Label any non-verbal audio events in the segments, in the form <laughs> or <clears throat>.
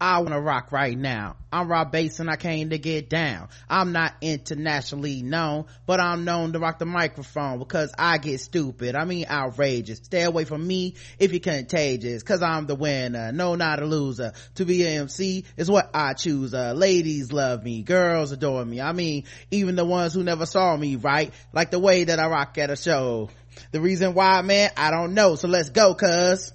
I wanna rock right now. I'm Rob Base and I came to get down. I'm not internationally known, but I'm known to rock the microphone because I get stupid. I mean outrageous. Stay away from me if you're contagious cause I'm the winner. No, not a loser. To be an MC is what I choose. Uh, ladies love me. Girls adore me. I mean, even the ones who never saw me, right? Like the way that I rock at a show. The reason why, man, I don't know. So let's go, cuz.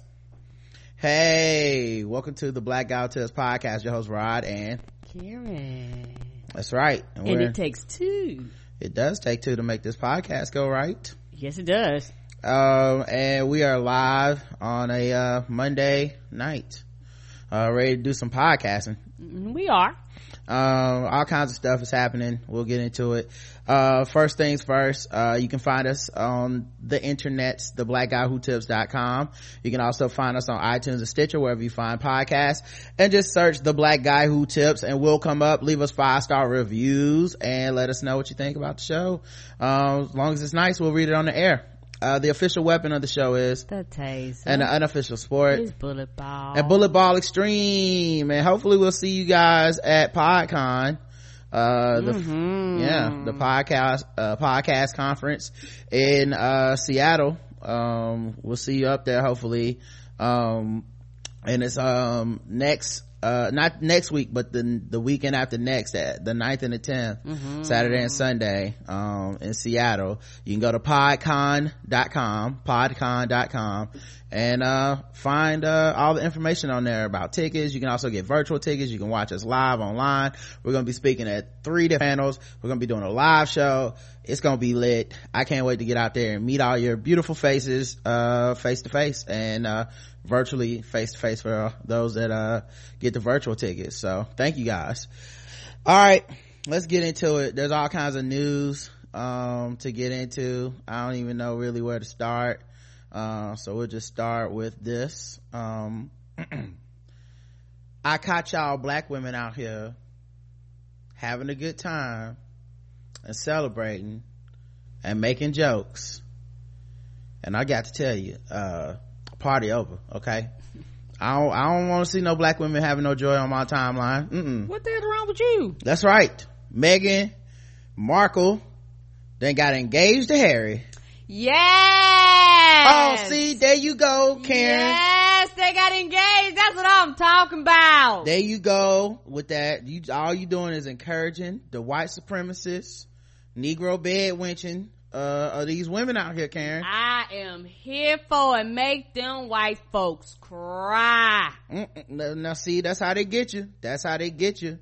Hey, welcome to the Black Guy Tips podcast. Your host Rod and Karen. That's right. And, and it takes two. It does take two to make this podcast go right. Yes, it does. Um, and we are live on a uh, Monday night, uh, ready to do some podcasting. Mm-hmm, we are. Um, all kinds of stuff is happening. We'll get into it. Uh, first things first, uh, you can find us on the internets, theblackguywhotips.com. You can also find us on iTunes and Stitcher, wherever you find podcasts, and just search the black guy who tips and we'll come up, leave us five star reviews and let us know what you think about the show. Um, as long as it's nice, we'll read it on the air. Uh, the official weapon of the show is the taser. and the unofficial sport. Is bullet ball. And bullet ball extreme. And hopefully we'll see you guys at podcon. Uh the mm-hmm. yeah the podcast uh podcast conference in uh seattle. Um we'll see you up there hopefully. Um and it's um next uh not next week but the the weekend after next at the 9th and the 10th mm-hmm. saturday and sunday um in seattle. You can go to podcon.com podcon.com and uh find uh all the information on there about tickets. You can also get virtual tickets. You can watch us live online. We're gonna be speaking at three different panels. We're gonna be doing a live show. It's gonna be lit. I can't wait to get out there and meet all your beautiful faces uh face to face. And uh virtually face to face for those that uh get the virtual tickets. So thank you guys. All right let's get into it. There's all kinds of news um to get into. I don't even know really where to start. Uh, so we'll just start with this. Um <clears throat> i caught y'all black women out here having a good time and celebrating and making jokes. And i got to tell you uh party over okay I don't, I don't want to see no black women having no joy on my timeline. Mm-mm. What the hell wrong with you? That's right. Meghan Markle then got engaged to Harry. Yes. Oh, see, there you go, Karen. Yes, they got engaged. That's what I'm talking about. There you go with that. You all you doing is encouraging the white supremacists, Negro bed wenching, uh, of these women out here, Karen. I am here for and make them white folks cry. Mm-mm. Now, see, that's how they get you. That's how they get you.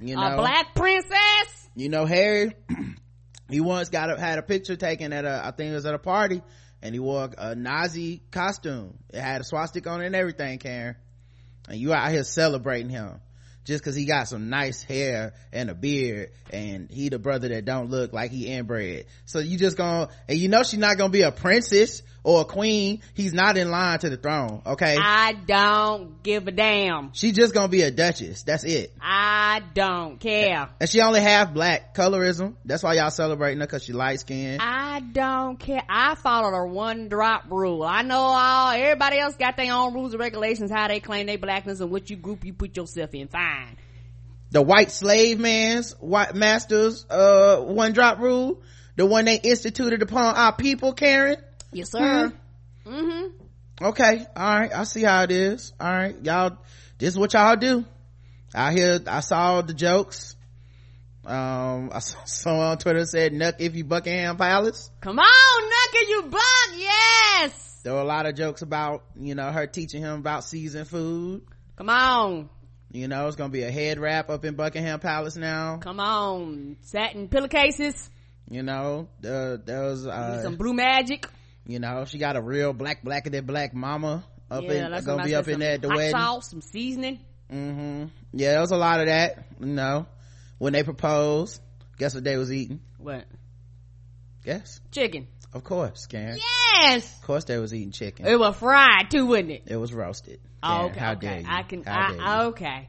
You know, a black princess. You know, Harry. <clears throat> he once got a, had a picture taken at a, I think it was at a party, and he wore a Nazi costume. It had a swastika on it and everything, Karen. And you out here celebrating him just cause he got some nice hair and a beard and he the brother that don't look like he inbred. So you just gonna, and you know she's not gonna be a princess or a queen. He's not in line to the throne, okay? I don't give a damn. She's just gonna be a duchess. That's it. I don't care. And she only half black colorism. That's why y'all celebrating her cause she light skinned. I don't care. I followed her one drop rule. I know all, everybody else got their own rules and regulations, how they claim their blackness and what you group you put yourself in. Fine the white slave man's white masters uh one drop rule the one they instituted upon our people karen yes sir mm-hmm. mm-hmm. okay all right i see how it is all right y'all this is what y'all do i hear i saw the jokes um i saw <laughs> someone on twitter said knuck if you buckingham palace come on knuck if you buck yes there were a lot of jokes about you know her teaching him about seasoned food come on you know, it's gonna be a head wrap up in Buckingham Palace now. Come on, satin pillowcases. You know, uh, there was uh, some blue magic. You know, she got a real black, blacker than black mama up yeah, in, gonna be up in there at the wedding. Sauce, some seasoning. Mm-hmm. Yeah, there was a lot of that. You know, when they proposed, guess what they was eating? What? Guess. Chicken. Of course, Karen. Yes. Of course, they was eating chicken. It was fried too, wasn't it? It was roasted. Oh, okay. How okay. dare you? I can. How I, okay.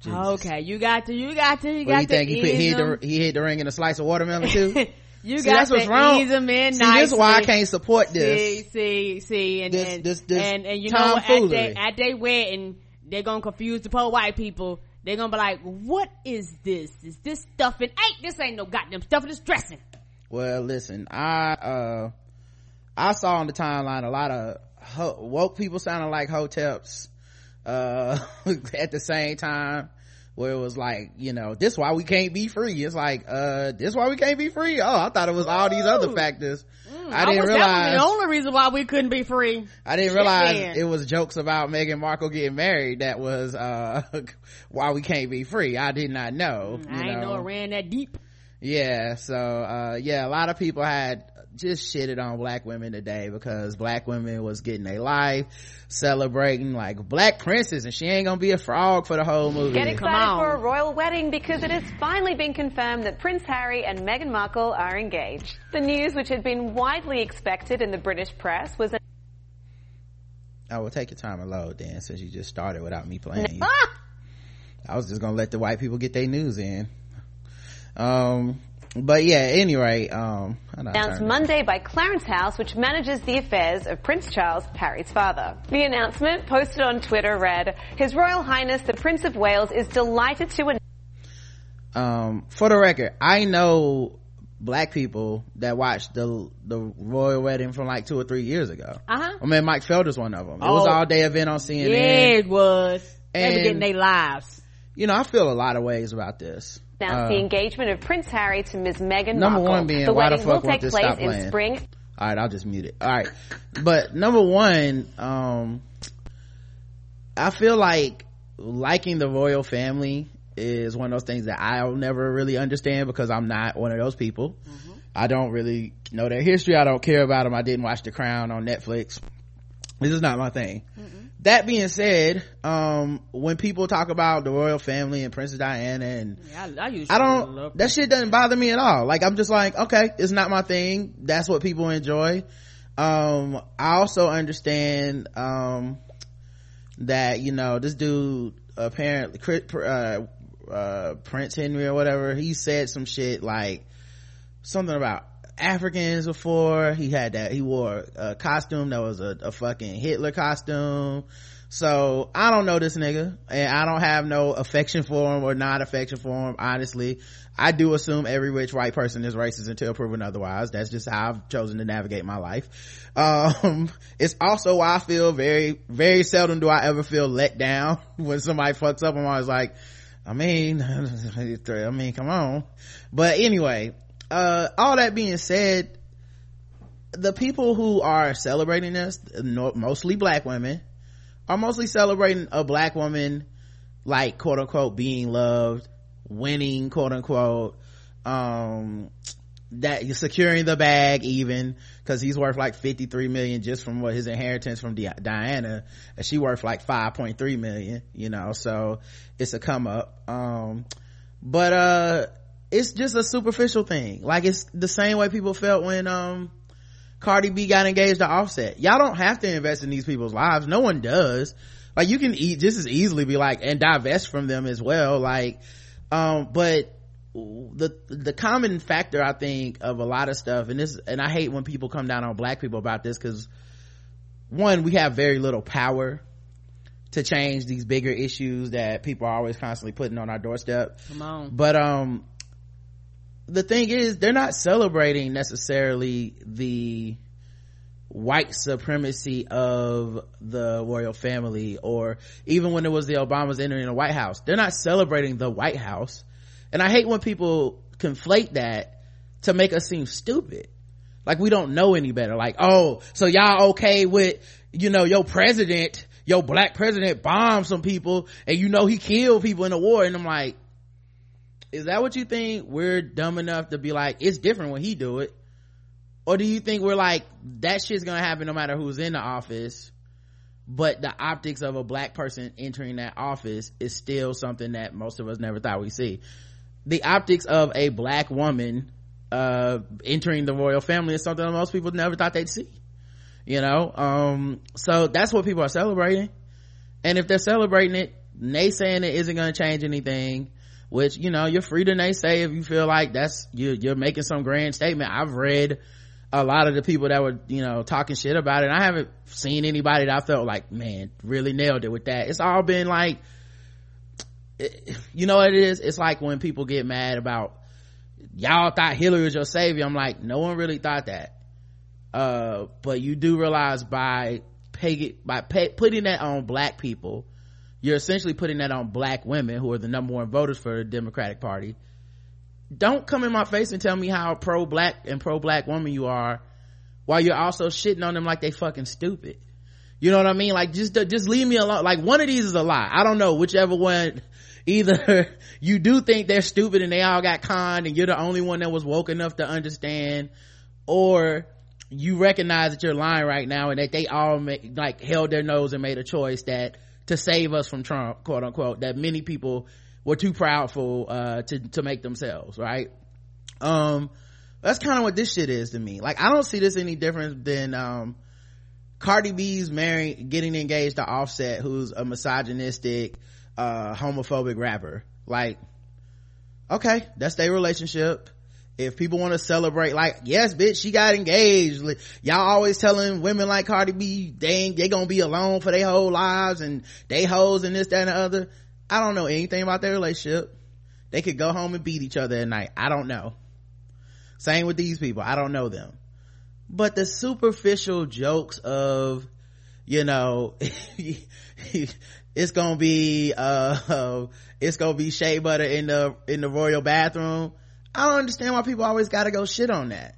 Jesus. Okay, you got to. You got to. You what got you think? to. He, put, he, hit the, he hit the ring in a slice of watermelon too. <laughs> You See, got that's what's to wrong. ease them in See, nicely. this is why I can't support this. See, see, see, and This- and, this- this and, and you know what? At they, at they wedding, they're gonna confuse the poor white people. They're gonna be like, "What is this? Is this stuffing? Ain't this ain't no goddamn stuffing? It's dressing." Well, listen, I uh I saw on the timeline a lot of ho- woke people sounding like hoteps uh <laughs> at the same time where it was like, you know, this why we can't be free. It's like, uh, this why we can't be free. Oh, I thought it was all these other factors. Mm, I didn't was, realize. that was the only reason why we couldn't be free. I didn't realize man. it was jokes about Meghan Markle getting married. That was, uh, <laughs> why we can't be free. I did not know. you I ain't know it ran that deep. yeah so uh yeah a lot of people had just shitted on black women today because black women was getting their life celebrating like black princess and she ain't gonna be a frog for the whole movie Get Come excited on. for a royal wedding because it has finally been confirmed that Prince Harry and Meghan Markle are engaged. The news, which had been widely expected in the British press, was i will take your time and load then since you just started without me playing <laughs> i was just gonna let the white people get their news in um but yeah anyway um how do I announced Monday by Clarence House, which manages the affairs of Prince Charles, Harry's father. The announcement, posted on Twitter, read, His Royal Highness the Prince of Wales is delighted to announce um for the record i know black people that watched the the royal wedding from like two or three years ago Uh-huh. i mean mike felder's one of them it was Oh. all day event on cnn Yeah, it was. They were And- getting their lives. you know i feel a lot of ways about this announced Uh, the engagement of Prince Harry to Ms. Meghan Number Markle. one being, the why the wedding fuck will take place in playing? spring. All right i'll just mute it. All right. But number one um i feel like liking the royal family is one of those things that i'll never really understand because i'm not one of those people. I don't really know their history. I don't care about them i didn't watch the crown on netflix. This is not my thing that being said um when people talk about the royal family and princess diana and Yeah, I, I, I don't, that shit doesn't bother me at all. Like, I'm just like, okay, it's not my thing. That's what people enjoy. Um, I also understand, um, that, you know, this dude apparently, uh, uh, Prince Henry or whatever, he said some shit like something about Africans before. He had that, he wore a costume that was a, a fucking Hitler costume. So I don't know this nigga and I don't have no affection for him or not affection for him. Honestly, I do assume every rich white person is racist until proven otherwise. That's just how I've chosen to navigate my life. Um, <laughs> it's also why I feel very, very seldom do I ever feel let down <laughs> when somebody fucks up. I'm always like, I mean, <laughs> I mean, come on. But anyway, uh, all that being said, the people who are celebrating this, mostly black women, are mostly celebrating a black woman, like quote unquote being loved, winning quote unquote, um, that securing the bag even because he's worth like 53 million just from what his inheritance from Di- Diana and she worth like 5.3 million you know so it's a come up. Um but uh it's just a superficial thing like it's the same way people felt when um Cardi B got engaged to Offset. Y'all don't have to invest in these people's lives. No one does. Like you can eat just as easily be like and divest from them as well. Like, um, but the the common factor I think of a lot of stuff, and this, and I hate when people come down on black people about this because one, we have very little power to change these bigger issues that people are always constantly putting on our doorstep Come on. but um the thing is they're not celebrating necessarily the white supremacy of the royal family or even when it was the obamas entering the white house. They're not celebrating the white house. And i hate when people conflate that to make us seem stupid. Like we don't know any better. Like oh so y'all okay with you know your president your black president bombed some people and you know he killed people in the war. And i'm like is that what you think we're dumb enough to be like it's different when he do it? Or do you think we're like that shit's gonna happen no matter who's in the office but the optics of a black person entering that office is still something that most of us never thought we'd see? The optics of a black woman uh entering the royal family is something that most people never thought they'd see you know? Um so that's what people are celebrating. And if they're celebrating it naysaying it isn't going to change anything which you know you're free to naysay if you feel like that's you you're making some grand statement. I've read a lot of the people that were you know talking shit about it. I haven't seen anybody that i felt like man really nailed it with that. It's all been like it, you know what it is? It's like when people get mad about y'all thought hillary was your savior. I'm like no one really thought that. Uh, but you do realize by by putting that on black people you're essentially putting that on black women who are the number one voters for the democratic party. Don't come in my face and tell me how pro-black and pro-black woman you are while you're also shitting on them like they fucking stupid. You know what i mean? Like just just leave me alone. Like one of these is a lie. I don't know whichever one <laughs> either you do think they're stupid and they all got conned and you're the only one that was woke enough to understand or you recognize that you're lying right now and that they all make, like held their nose and made a choice that to save us from Trump, quote unquote, that many people were too proudful uh, to to make themselves, right? Um that's kind of what this shit is to me. Like I don't see this any different than um Cardi B's marrying getting engaged to Offset who's a misogynistic uh homophobic rapper. Like okay, that's their relationship if people want to celebrate like yes bitch she got engaged. Y'all always telling women like cardi b ain't they gonna be alone for their whole lives and they hoes and this that and the other. I don't know anything about their relationship. They could go home and beat each other at night. I don't know. Same with these people. I don't know them. But the superficial jokes of you know <laughs> it's gonna be uh <laughs> it's gonna be shea butter in the in the royal bathroom I don't understand why people always gotta go shit on that.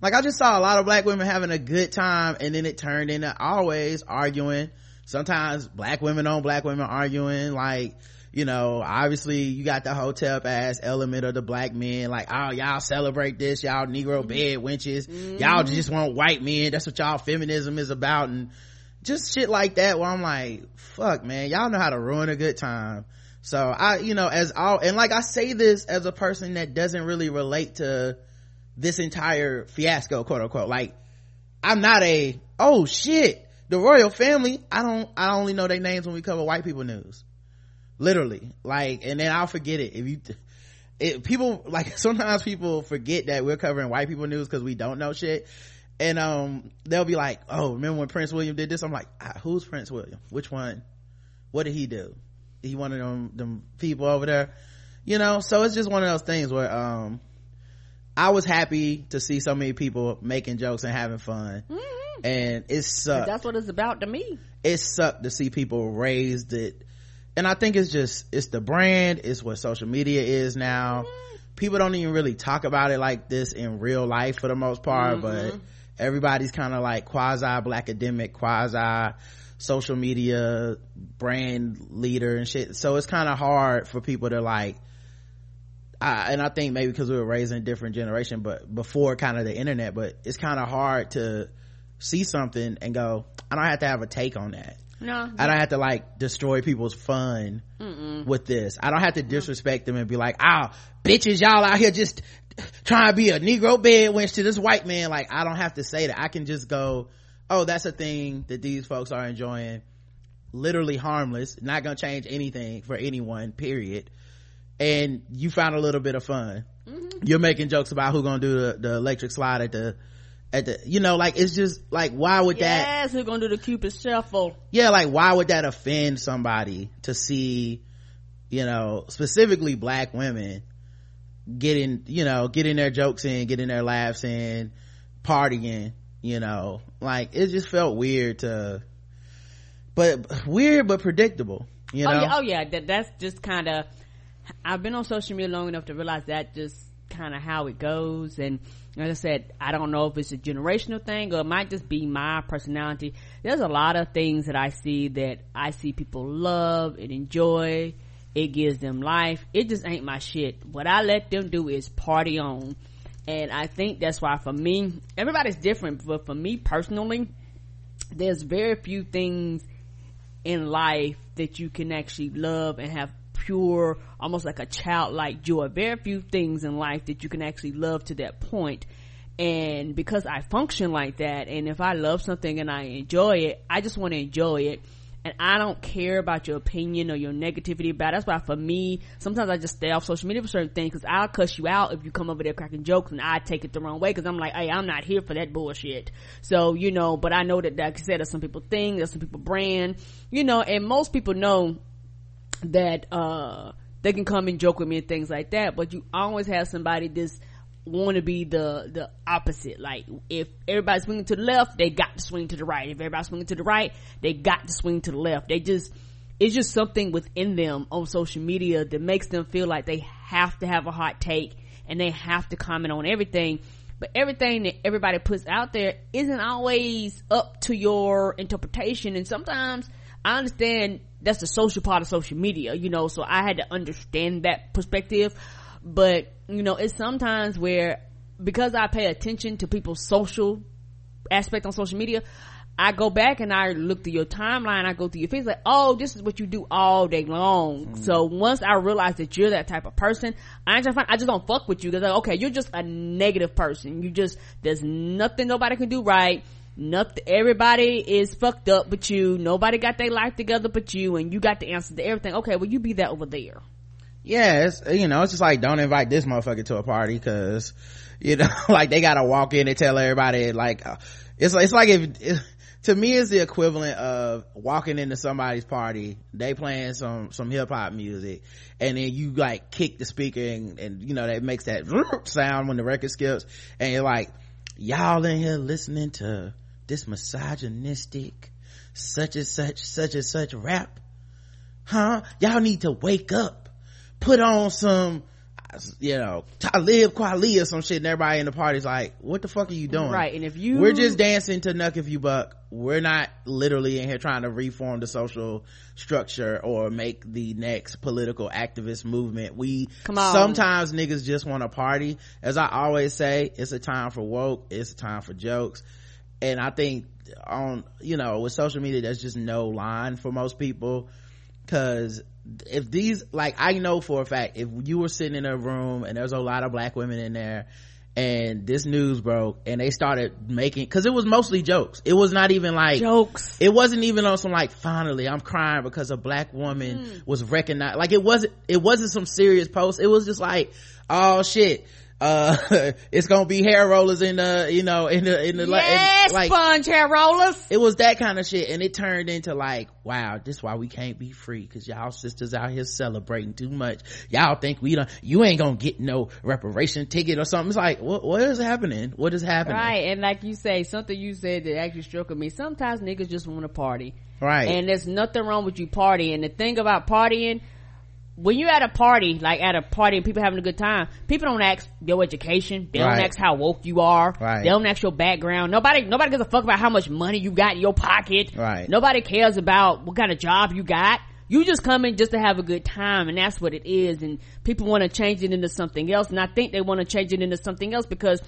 Like I just saw a lot of black women having a good time and then it turned into always arguing. Sometimes black women on black women arguing like, you know, obviously you got the hotep ass element of the black men, like, oh, y'all celebrate this, y'all Negro mm-hmm. bed wenches, mm-hmm. y'all just want white men, that's what y'all feminism is about, and just shit like that where I'm like, fuck man, y'all know how to ruin a good time so i you know as all and like i say this as a person that doesn't really relate to this entire fiasco quote unquote. Like i'm not a oh shit the royal family. I don't i only know their names when we cover white people news. Literally. Like and then i'll forget it. If you it, people like <laughs> sometimes people forget that we're covering white people news because we don't know shit. And um they'll be like oh remember when prince william did this? I'm like ah, who's prince william? Which one? What did he do he one of them them people over there. You know so it's just one of those things where um i was happy to see so many people making jokes and having fun. Mm-hmm. and it sucked. that's what it's about to me. It sucked to see people raised it. And i think it's just it's the brand. It's what social media is now. Mm-hmm. people don't even really talk about it like this in real life for the most part mm-hmm. but everybody's kind of like quasi black academic quasi social media brand leader and shit so it's kind of hard for people to like I, and I think maybe because we were raised in a different generation, but before kind of the internet, but it's kind of hard to see something and go, I don't have to have a take on that. No. I don't have to like destroy people's fun Mm-mm. with this. I don't have to disrespect them and be like, oh, bitches, y'all out here just trying to be a Negro bed wench to this white man. Like, I don't have to say that. I can just go, oh that's a thing that these folks are enjoying. Literally harmless. Not gonna change anything for anyone period. And you found a little bit of fun. Mm-hmm. you're making jokes about who gonna do the, the electric slide at the at the you know like it's just like why would yes, that yes who's gonna do the cupid shuffle? Yeah like why would that offend somebody to see you know specifically black women getting you know getting their jokes in getting their laughs in partying you know like it just felt weird to but weird but predictable you know oh yeah, oh, yeah. That, that's just kind of i've been on social media long enough to realize that just kind of how it goes. And as i said i don't know if it's a generational thing or it might just be my personality. There's a lot of things that i see that i see people love and enjoy. It gives them life. It just ain't my shit. What i let them do is party on and i think that's why for me everybody's different but for me personally there's very few things in life that you can actually love and have pure almost like a childlike joy very few things in life that you can actually love to that point. and because i function like that and if i love something and i enjoy it i just want to enjoy it and I don't care about your opinion or your negativity about it. That's why for me, sometimes I just stay off social media for certain things because I'll cuss you out if you come over there cracking jokes and I take it the wrong way because I'm like, hey, I'm not here for that bullshit. So, you know, but I know that, like I said, some people think, that's some people brand, you know, and most people know that, uh, they can come and joke with me and things like that, but you always have somebody that's, want to be the the opposite. Like if everybody's swinging to the left, they got to swing to the right. If everybody's swinging to the right, they got to swing to the left. They just it's just something within them on social media that makes them feel like they have to have a hot take and they have to comment on everything. But everything that everybody puts out there isn't always up to your interpretation. And sometimes I understand that's the social part of social media, you know, so I had to understand that perspective but you know it's sometimes where because i pay attention to people's social aspect on social media I go back and I look through your timeline. I go through your face like, oh, this is what you do all day long. Mm-hmm. So once I realize that you're that type of person, I just find, I just don't fuck with you. Cause like, okay, you're just a negative person. You just, there's nothing nobody can do right. Nothing, everybody is fucked up but you. Nobody got their life together but you and you got the answer to everything. Okay, well you be that over there yeah you know it's just like don't invite this motherfucker to a party because you know <laughs> like they gotta walk in and tell everybody like uh, it's it's like if it, to me it's the equivalent of walking into somebody's party they playing some some hip-hop music and then you like kick the speaker and, and you know that makes that <laughs> sound when the record skips and you're like y'all in here listening to this misogynistic such and such such and such rap? Huh? Y'all need to wake up put on some you know, Talib Kweli or some shit and everybody in the party's like, what the fuck are you doing? Right. And if you, we're just dancing to Knuck If You Buck. We're not literally in here trying to reform the social structure or make the next political activist movement. We, Come on. sometimes niggas just want to party. As I always say, it's a time for woke. It's a time for jokes. And I think on, you know, with social media, there's just no line for most people. Cause if these like i know for a fact if you were sitting in a room and there's a lot of black women in there and this news broke and they started making because it was mostly jokes. It was not even like jokes. it wasn't even on some like finally i'm crying because a black woman mm. was recognized. Like it wasn't it wasn't some serious post. It was just like oh shit uh <laughs> it's gonna be hair rollers in the you know in the in the yes, in, like sponge hair rollers. it was that kind of shit and it turned into like wow this is why we can't be free because y'all sisters out here celebrating too much. Y'all think we don't you ain't gonna get no reparation ticket or something. It's like what what is happening? What is happening? Right and like you say something you said that actually struck me. Sometimes niggas just want to party. Right. And there's nothing wrong with you partying. The thing about partying when you're at a party, like at a party and people having a good time, people don't ask your education. They don't ask how woke you are. Right. They don't ask your background. Nobody, nobody gives a fuck about how much money you got in your pocket. Right. Nobody cares about what kind of job you got. You just come in just to have a good time and that's what it is. And people want to change it into something else. And I think they want to change it into something else because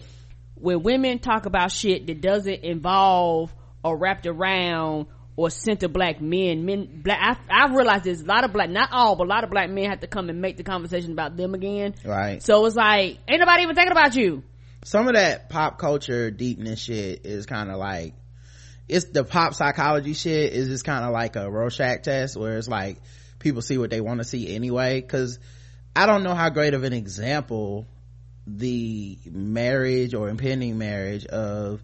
when women talk about shit that doesn't involve or wrapped around or center black men men black I, I realized there's a lot of black not all but a lot of black men have to come and make the conversation about them again. Right. So it's like ain't nobody even thinking about you. Some of that pop culture deepness shit is kind of like it's the pop psychology shit is just kind of like a rorschach test where it's like people see what they want to see anyway. Because i don't know how great of an example the marriage or impending marriage of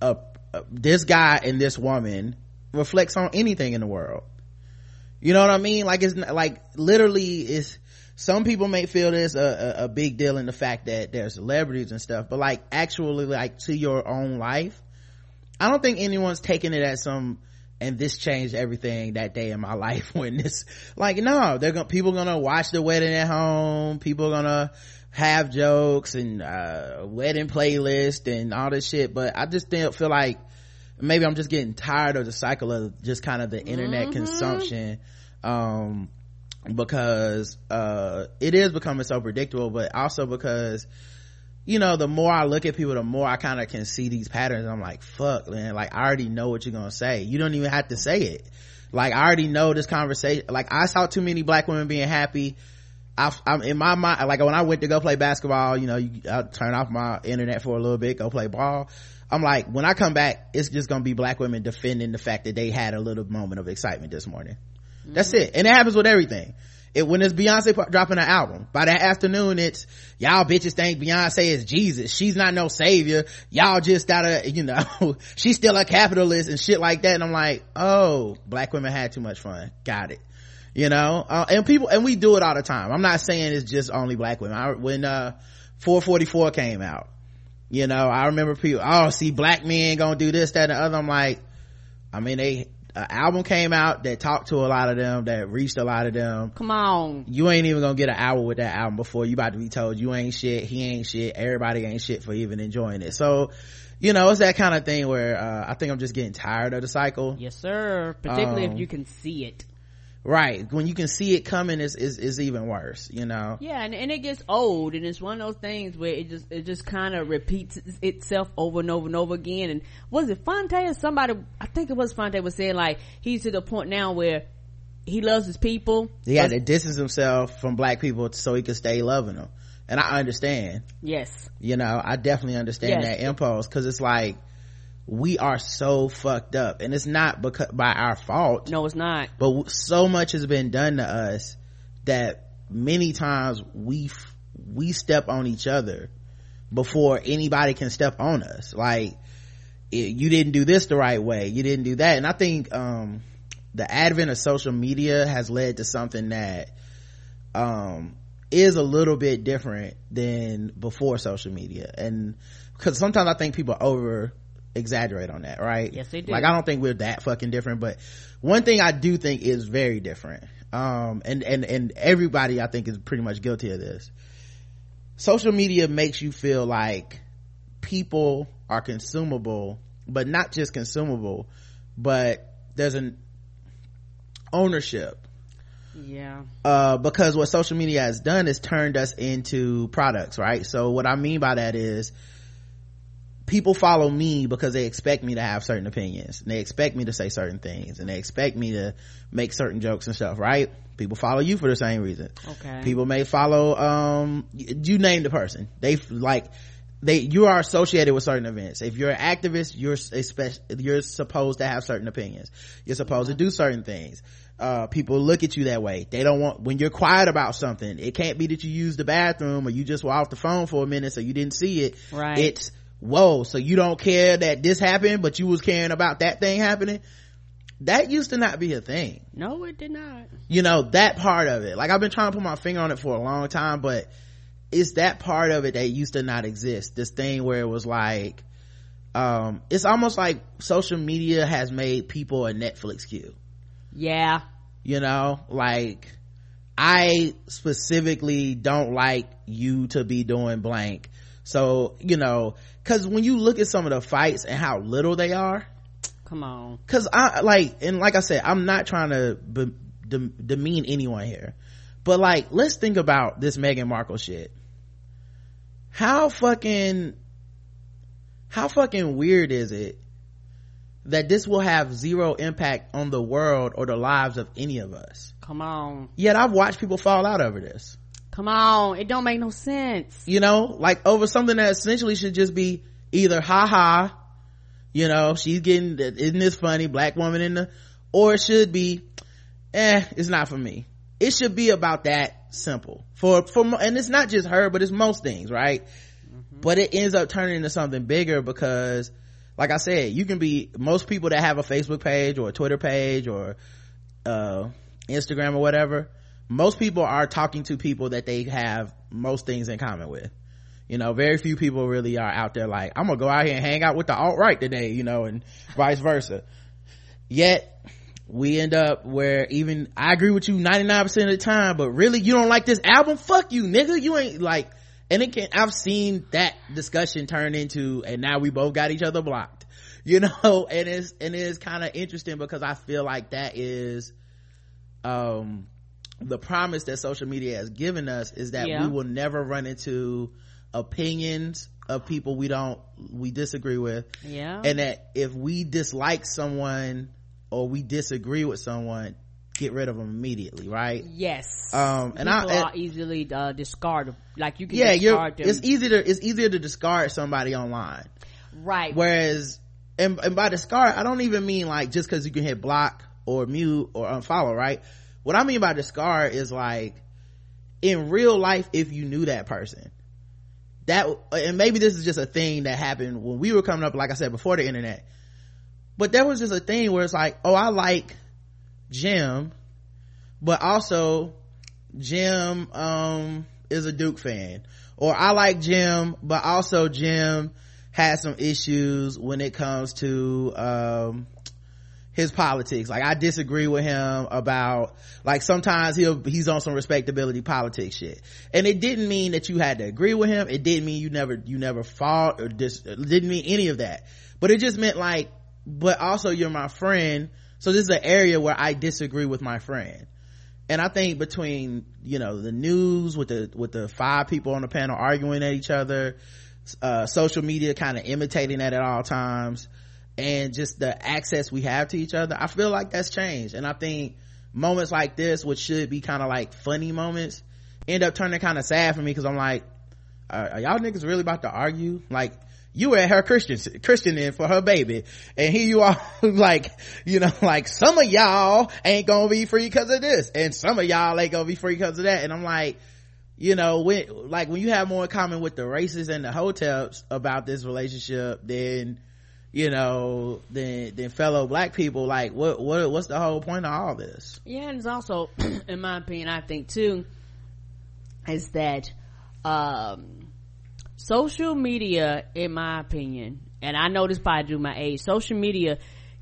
a, a this guy and this woman reflects on anything in the world. You know what i mean? Like it's like literally it's some people may feel this a, a, a, big deal in the fact that they're celebrities and stuff but like actually like to your own life i don't think anyone's taking it as some and this changed everything that day in my <laughs> life when this like no they're gonna people gonna watch the wedding at home people gonna have jokes and uh wedding playlist and all this shit but i just feel like maybe i'm just getting tired of the cycle of just kind of the internet mm-hmm. consumption um because uh it is becoming so predictable but also because you know the more i look at people the more i kind of can see these patterns i'm like fuck man like i already know what you're gonna say you don't even have to say it like i already know this conversation like i saw too many black women being happy I, am in my mind, like when I went to go play basketball, you know, you, I turn off my internet for a little bit, go play ball. I'm like, when I come back, it's just gonna be black women defending the fact that they had a little moment of excitement this morning. Mm-hmm. That's it. And it happens with everything. It, when it's Beyonce dropping an album, by that afternoon, it's, y'all bitches think Beyonce is Jesus. She's not no savior. Y'all just gotta, you know, <laughs> she's still a capitalist and shit like that. And I'm like, oh, black women had too much fun. Got it. You know, uh, and people, and we do it all the time. I'm not saying it's just only black women. I, when, uh, 444 came out, you know, I remember people, oh, see, black men gonna do this, that, and the other. I'm like, I mean, they, an album came out that talked to a lot of them, that reached a lot of them. Come on. You ain't even gonna get an hour with that album before you about to be told you ain't shit, he ain't shit, everybody ain't shit for even enjoying it. So, you know, it's that kind of thing where, uh, I think I'm just getting tired of the cycle. Yes, sir. Particularly um, if you can see it right. When you can see it coming is is, is even worse you know? Yeah and, and it gets old and it's one of those things where it just it just kind of repeats itself over and over and over again and was it Phonte or somebody i think it was Phonte was saying like he's to the point now where he loves his people. He had to distance himself from black people so he could stay loving them and i understand. Yes. You know i definitely understand yes. that impulse because it's like we are so fucked up. And it's not because by our fault. No it's not. But so much has been done to us that many times we we step on each other before anybody can step on us. Like it, you didn't do this the right way. You didn't do that. And i think um, the advent of social media has led to something that um, is a little bit different than before social media. And because sometimes i think people over exaggerate on that, right? Yes, they do. Like, I don't think we're that fucking different, but one thing I do think is very different. Um, and, and, and everybody I think is pretty much guilty of this. Social media makes you feel like people are consumable, but not just consumable, but there's an ownership. Yeah. Uh, because what social media has done is turned us into products, right? So what I mean by that is, people follow me because they expect me to have certain opinions. And they expect me to say certain things and they expect me to make certain jokes and stuff right? People follow you for the same reason. Okay. People may follow um you name the person. They like they you are associated with certain events. If you're an activist you're you're supposed to have certain opinions. You're supposed to do certain things. Uh, people look at you that way. They don't want when you're quiet about something it can't be that you use the bathroom or you just were off the phone for a minute so you didn't see it. Right. It's whoa so you don't care that this happened but you was caring about that thing happening? That used to not be a thing. No it did not. You know that part of it. Like i've been trying to put my finger on it for a long time but it's that part of it that used to not exist. This thing where it was like um it's almost like social media has made people a netflix queue. Yeah. You know like i specifically don't like you to be doing blank so you know because when you look at some of the fights and how little they are come on. because i like and like i said i'm not trying to be, de- demean anyone here. But like let's think about this Meghan Markle shit. How fucking how fucking weird is it that this will have zero impact on the world or the lives of any of us? Come on. Yet i've watched people fall out over this Come on, it don't make no sense. You know, like over something that essentially should just be either ha ha, you know, she's getting, isn't this funny, black woman in the, or it should be, eh, it's not for me. It should be about that simple. For, for, and it's not just her, but it's most things, right? Mm-hmm. But it ends up turning into something bigger because, like I said, you can be, most people that have a Facebook page or a Twitter page or, uh, Instagram or whatever, most people are talking to people that they have most things in common with. You know very few people really are out there like i'm gonna go out here and hang out with the alt-right today you know and vice versa. Yet we end up where even i agree with you 99% of the time but really you don't like this album? Fuck you nigga. You ain't like and it can i've seen that discussion turn into and now we both got each other blocked <laughs> you know? And it's and it's kind of interesting because i feel like that is um the promise that social media has given us is that yeah. we will never run into opinions of people we don't we disagree with. Yeah. And that if we dislike someone or we disagree with someone get rid of them immediately right? Yes. Um and people i are easily uh, discard like you can yeah them. it's easier it's easier to discard somebody online. Right. Whereas and, and by discard i don't even mean like just because you can hit block or mute or unfollow right what i mean by the scar is like in real life if you knew that person that and maybe this is just a thing that happened when we were coming up like i said before the internet but there was just a thing where it's like oh i like jim but also jim um is a duke fan or i like jim but also jim has some issues when it comes to um his politics. Like I disagree with him about like sometimes he'll he's on some respectability politics shit. And it didn't mean that you had to agree with him. It didn't mean you never you never fought or dis didn't mean any of that. But it just meant like but also you're my friend. So this is an area where I disagree with my friend. And I think between, you know, the news with the with the five people on the panel arguing at each other, uh, social media kind of imitating that at all times, and just the access we have to each other i feel like that's changed. And i think moments like this which should be kind of like funny moments end up turning kind of sad for me because i'm like are, y'all niggas really about to argue? Like you were at her christian christian in for her baby and here you are <laughs> like you know like some of y'all ain't gonna be free because of this and some of y'all ain't gonna be free because of that. And i'm like you know when like when you have more in common with the races and the hoteps about this relationship then you know than than fellow black people like what what what's the whole point of all this yeah and it's also <clears throat> in my opinion i think too is that um social media in my opinion and i know this probably due my age social media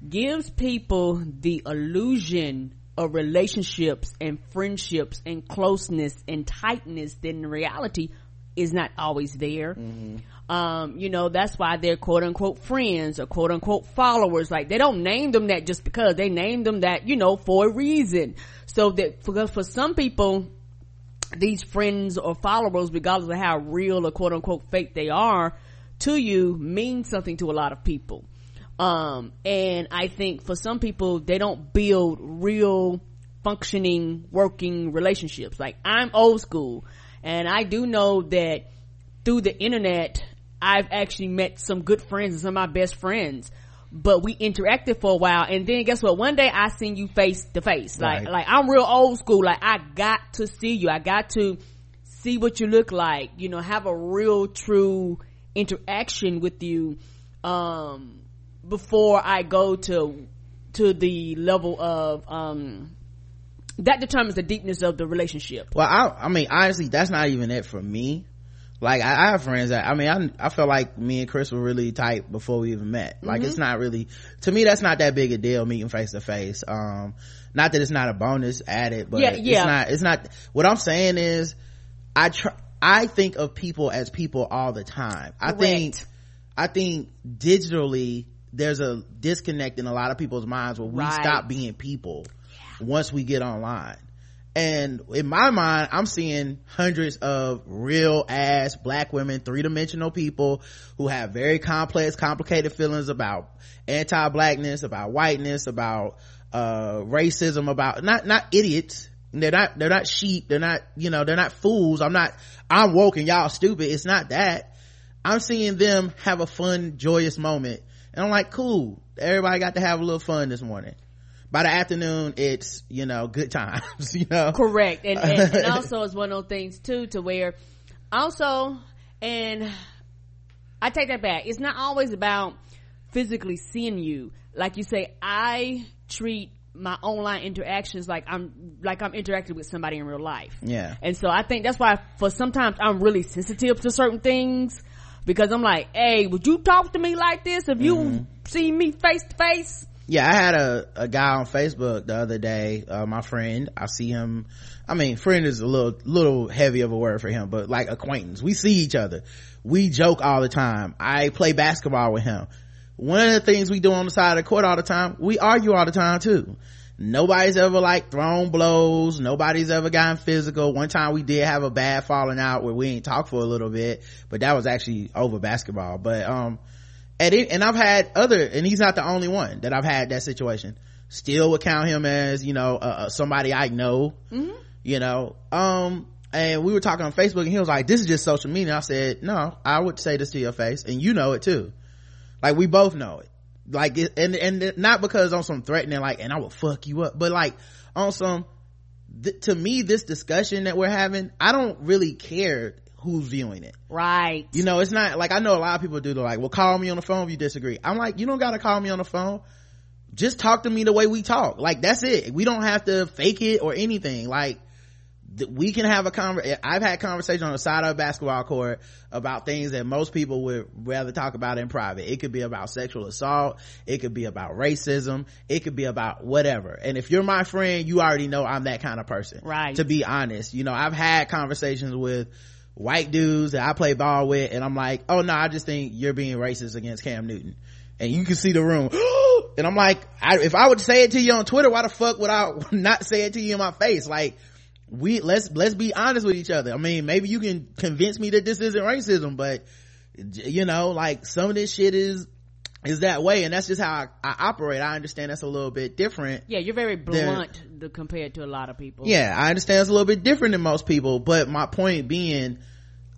gives people the illusion of relationships and friendships and closeness and tightness that in reality is not always there. Mm-hmm. Um, you know, that's why they're quote unquote friends or quote unquote followers. Like they don't name them that just because they name them that, you know, for a reason. So that for, for some people, these friends or followers, regardless of how real or quote unquote fake they are to you, mean something to a lot of people. Um, and I think for some people, they don't build real functioning, working relationships. Like I'm old school and I do know that through the internet, I've actually met some good friends and some of my best friends. But we interacted for a while and then guess what? One day I seen you face to face. Like, like I'm real old school. Like I got to see you. I got to see what you look like, you know, have a real true interaction with you, um, before I go to, to the level of, um, that determines the deepness of the relationship. Well, I, I mean, honestly, that's not even it for me like I, I, have friends that I mean I I felt like me and Chris were really tight before we even met. Like mm-hmm. it's not really to me that's not that big a deal meeting face to face. Um not that it's not a bonus added, but yeah, yeah. it's not it's not what I'm saying is I try I think of people as people all the time. Correct. I think I think digitally there's a disconnect in a lot of people's minds where we right. stop being people yeah. once we get online and in my mind i'm seeing hundreds of real ass black women three-dimensional people who have very complex complicated feelings about anti-blackness about whiteness about uh, racism about not not idiots. They're not they're not sheep. They're not you know they're not fools. I'm not i'm woke and y'all stupid. It's not that. I'm seeing them have a fun joyous moment. And i'm like cool. Everybody got to have a little fun this morning by the afternoon it's you know good times <laughs> you know? Correct. And, and, and <laughs> also it's one of those things too to where also and i take that back. It's not always about physically seeing you. Like you say i treat my online interactions like i'm like i'm interacting with somebody in real life. Yeah. And so i think that's why for sometimes i'm really sensitive to certain things because i'm like hey would you talk to me like this if you mm-hmm. see me face to face yeah i had a, a guy on facebook the other day uh, my friend. I see him. I mean friend is a little little heavy of a word for him but like acquaintance. We see each other. We joke all the time. I play basketball with him. One of the things we do on the side of the court all the time we argue all the time too. Nobody's ever like thrown blows. Nobody's ever gotten physical. One time we did have a bad falling out where we ain't talked for a little bit but that was actually over basketball. But um and, it, and I've had other, and he's not the only one that I've had that situation. Still would count him as, you know, uh, uh, somebody I know, mm-hmm. you know, um, and we were talking on Facebook and he was like, this is just social media. I said, no, I would say this to your face and you know it too. like we both know it like it, and and not because on some threatening like and i will fuck you up but like on some th- to me this discussion that we're having i don't really care who's viewing it. Right. You know it's not like i know a lot of people do the like well call me on the phone if you disagree. I'm like you don't gotta call me on the phone. Just talk to me the way we talk. Like that's it. We don't have to fake it or anything. Like we can have a conversation i've had conversations on the side of a basketball court about things that most people would rather talk about in private. It could be about sexual assault. It could be about racism. It could be about whatever. And if you're my friend you already know i'm that kind of person. Right. To be honest you know i've had conversations with white dudes that i play ball with and i'm like oh no i just think you're being racist against cam newton. And you can see the room. <gasps> And i'm like I, if i would say it to you on twitter why the fuck would i <laughs> not say it to you in my face? Like we let's let's be honest with each other. I mean maybe you can convince me that this isn't racism but you know like some of this shit is is that way and that's just how I, I operate. I understand that's a little bit different yeah you're very blunt than, compared to a lot of people. Yeah i understand it's a little bit different than most people but my point being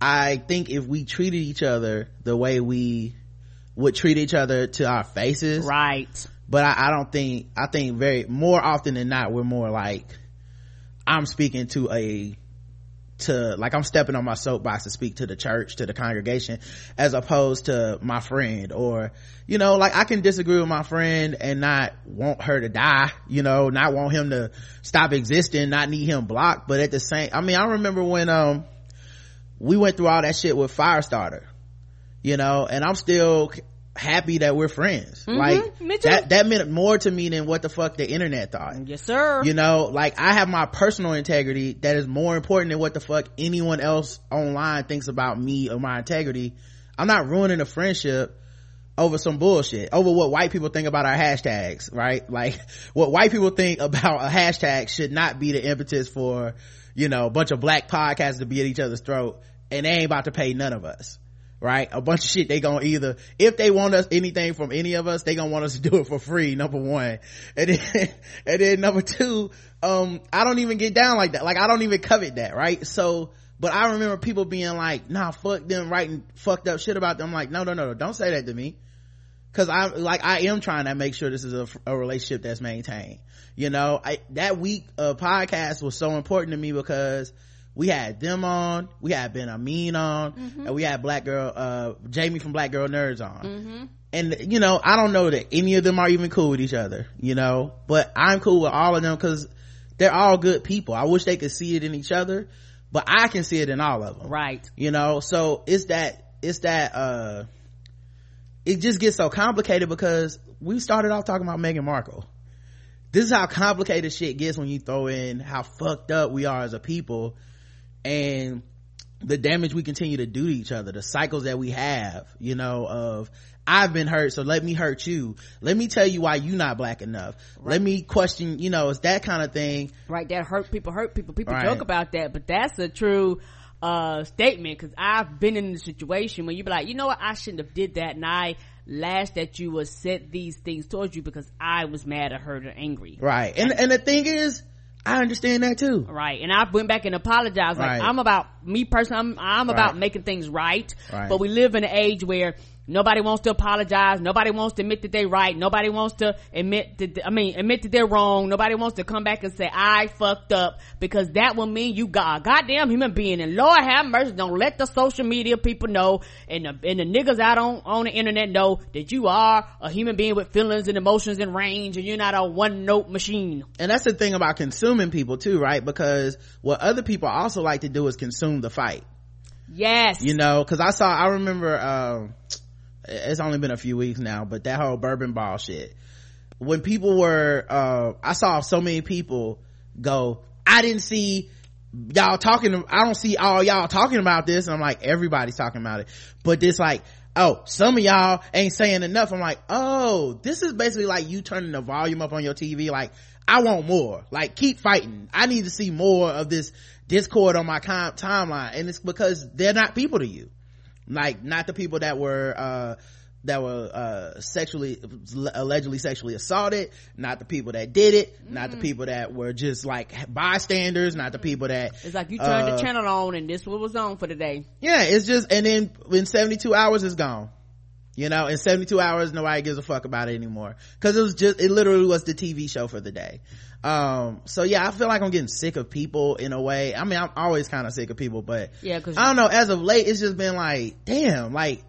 i think if we treated each other the way we would treat each other to our faces right. but I, I don't think i think very more often than not we're more like I'm speaking to a to like I'm stepping on my soapbox to speak to the church, to the congregation, as opposed to my friend or, you know, like I can disagree with my friend and not want her to die, you know, not want him to stop existing, not need him blocked. But at the same, I mean, I remember when, um, we went through all that shit with Firestarter, you know, and I'm still happy that we're friends. Mm-hmm. Like that, that meant more to me than what the fuck the internet thought. Yes, sir. You know, like I have my personal integrity that is more important than what the fuck anyone else online thinks about me or my integrity. I'm not ruining a friendship over some bullshit, over what white people think about our hashtags, right? <laughs> Like what white people think about a hashtag should not be the impetus for, you know, a bunch of black podcasts to be at each other's throat and they ain't about to pay none of us right? A bunch of shit they gonna either if they want us anything from any of us they gonna want us to do it for free number one. And then <laughs> and then number two um i don't even get down like that. Like i don't even covet that right? So but i remember people being like nah fuck them writing fucked up shit about them. I'm like no no no don't say that to me. Because i like i am trying to make sure this is a, a relationship that's maintained. You know I, that week of podcast was so important to me because we had them on we had ben amin on mm-hmm. and we had black girl uh jamie from black girl nerds on. Mm-hmm. and you know i don't know that any of them are even cool with each other you know but i'm cool with all of them because they're all good people. I wish they could see it in each other but i can see it in all of them right. You know so it's that it's that uh it just gets so complicated because we started off talking about meghan markle. This is how complicated shit gets when you throw in how fucked up we are as a people and the damage we continue to do to each other the cycles that we have you know of i've been hurt so let me hurt you. Let me tell you why you not black enough. Right. let me question you know it's that kind of thing. Right that hurt people hurt people. People right. joke about that but that's a true uh statement because i've been in the situation where you be like you know what? I shouldn't have did that. And i lashed at you or said these things towards you because i was mad or hurt or angry. Right. And and the thing is I understand that too. Right. And I went back and apologized. Like right. I'm about me personally, I'm, I'm about making things right. right. But we live in an age where Nobody wants to apologize. Nobody wants to admit that they're right. Nobody wants to admit that, I mean, admit that they're wrong. Nobody wants to come back and say, I fucked up because that will mean you got a goddamn human being. And Lord have mercy, don't let the social media people know and the, and the niggas out on, on the internet know that you are a human being with feelings and emotions and range and you're not a one note machine. And that's the thing about consuming people too, right? Because what other people also like to do is consume the fight. Yes. You know, cause I saw, I remember, um, it's only been a few weeks now but that whole bourbon ball shit. When people were uh, i saw so many people go i didn't see y'all talking i don't see all y'all talking about this. And i'm like everybody's talking about it. But this like oh some of y'all ain't saying enough. I'm like oh this is basically like you turning the volume up on your tv like i want more. Like keep fighting. I need to see more of this discord on my com- timeline. And it's because they're not people to you like not the people that were uh that were uh sexually allegedly sexually assaulted not the people that did it mm. not the people that were just like bystanders not the people that it's like you turned uh, the channel on and this what was on for the day yeah it's just and then in 72 hours it's gone you know in 72 hours nobody gives a fuck about it anymore. Because it was just it literally was the tv show for the day. Um so yeah i feel like i'm getting sick of people in a way. I mean i'm always kind of sick of people but yeah cause i don't know as of late it's just been like damn like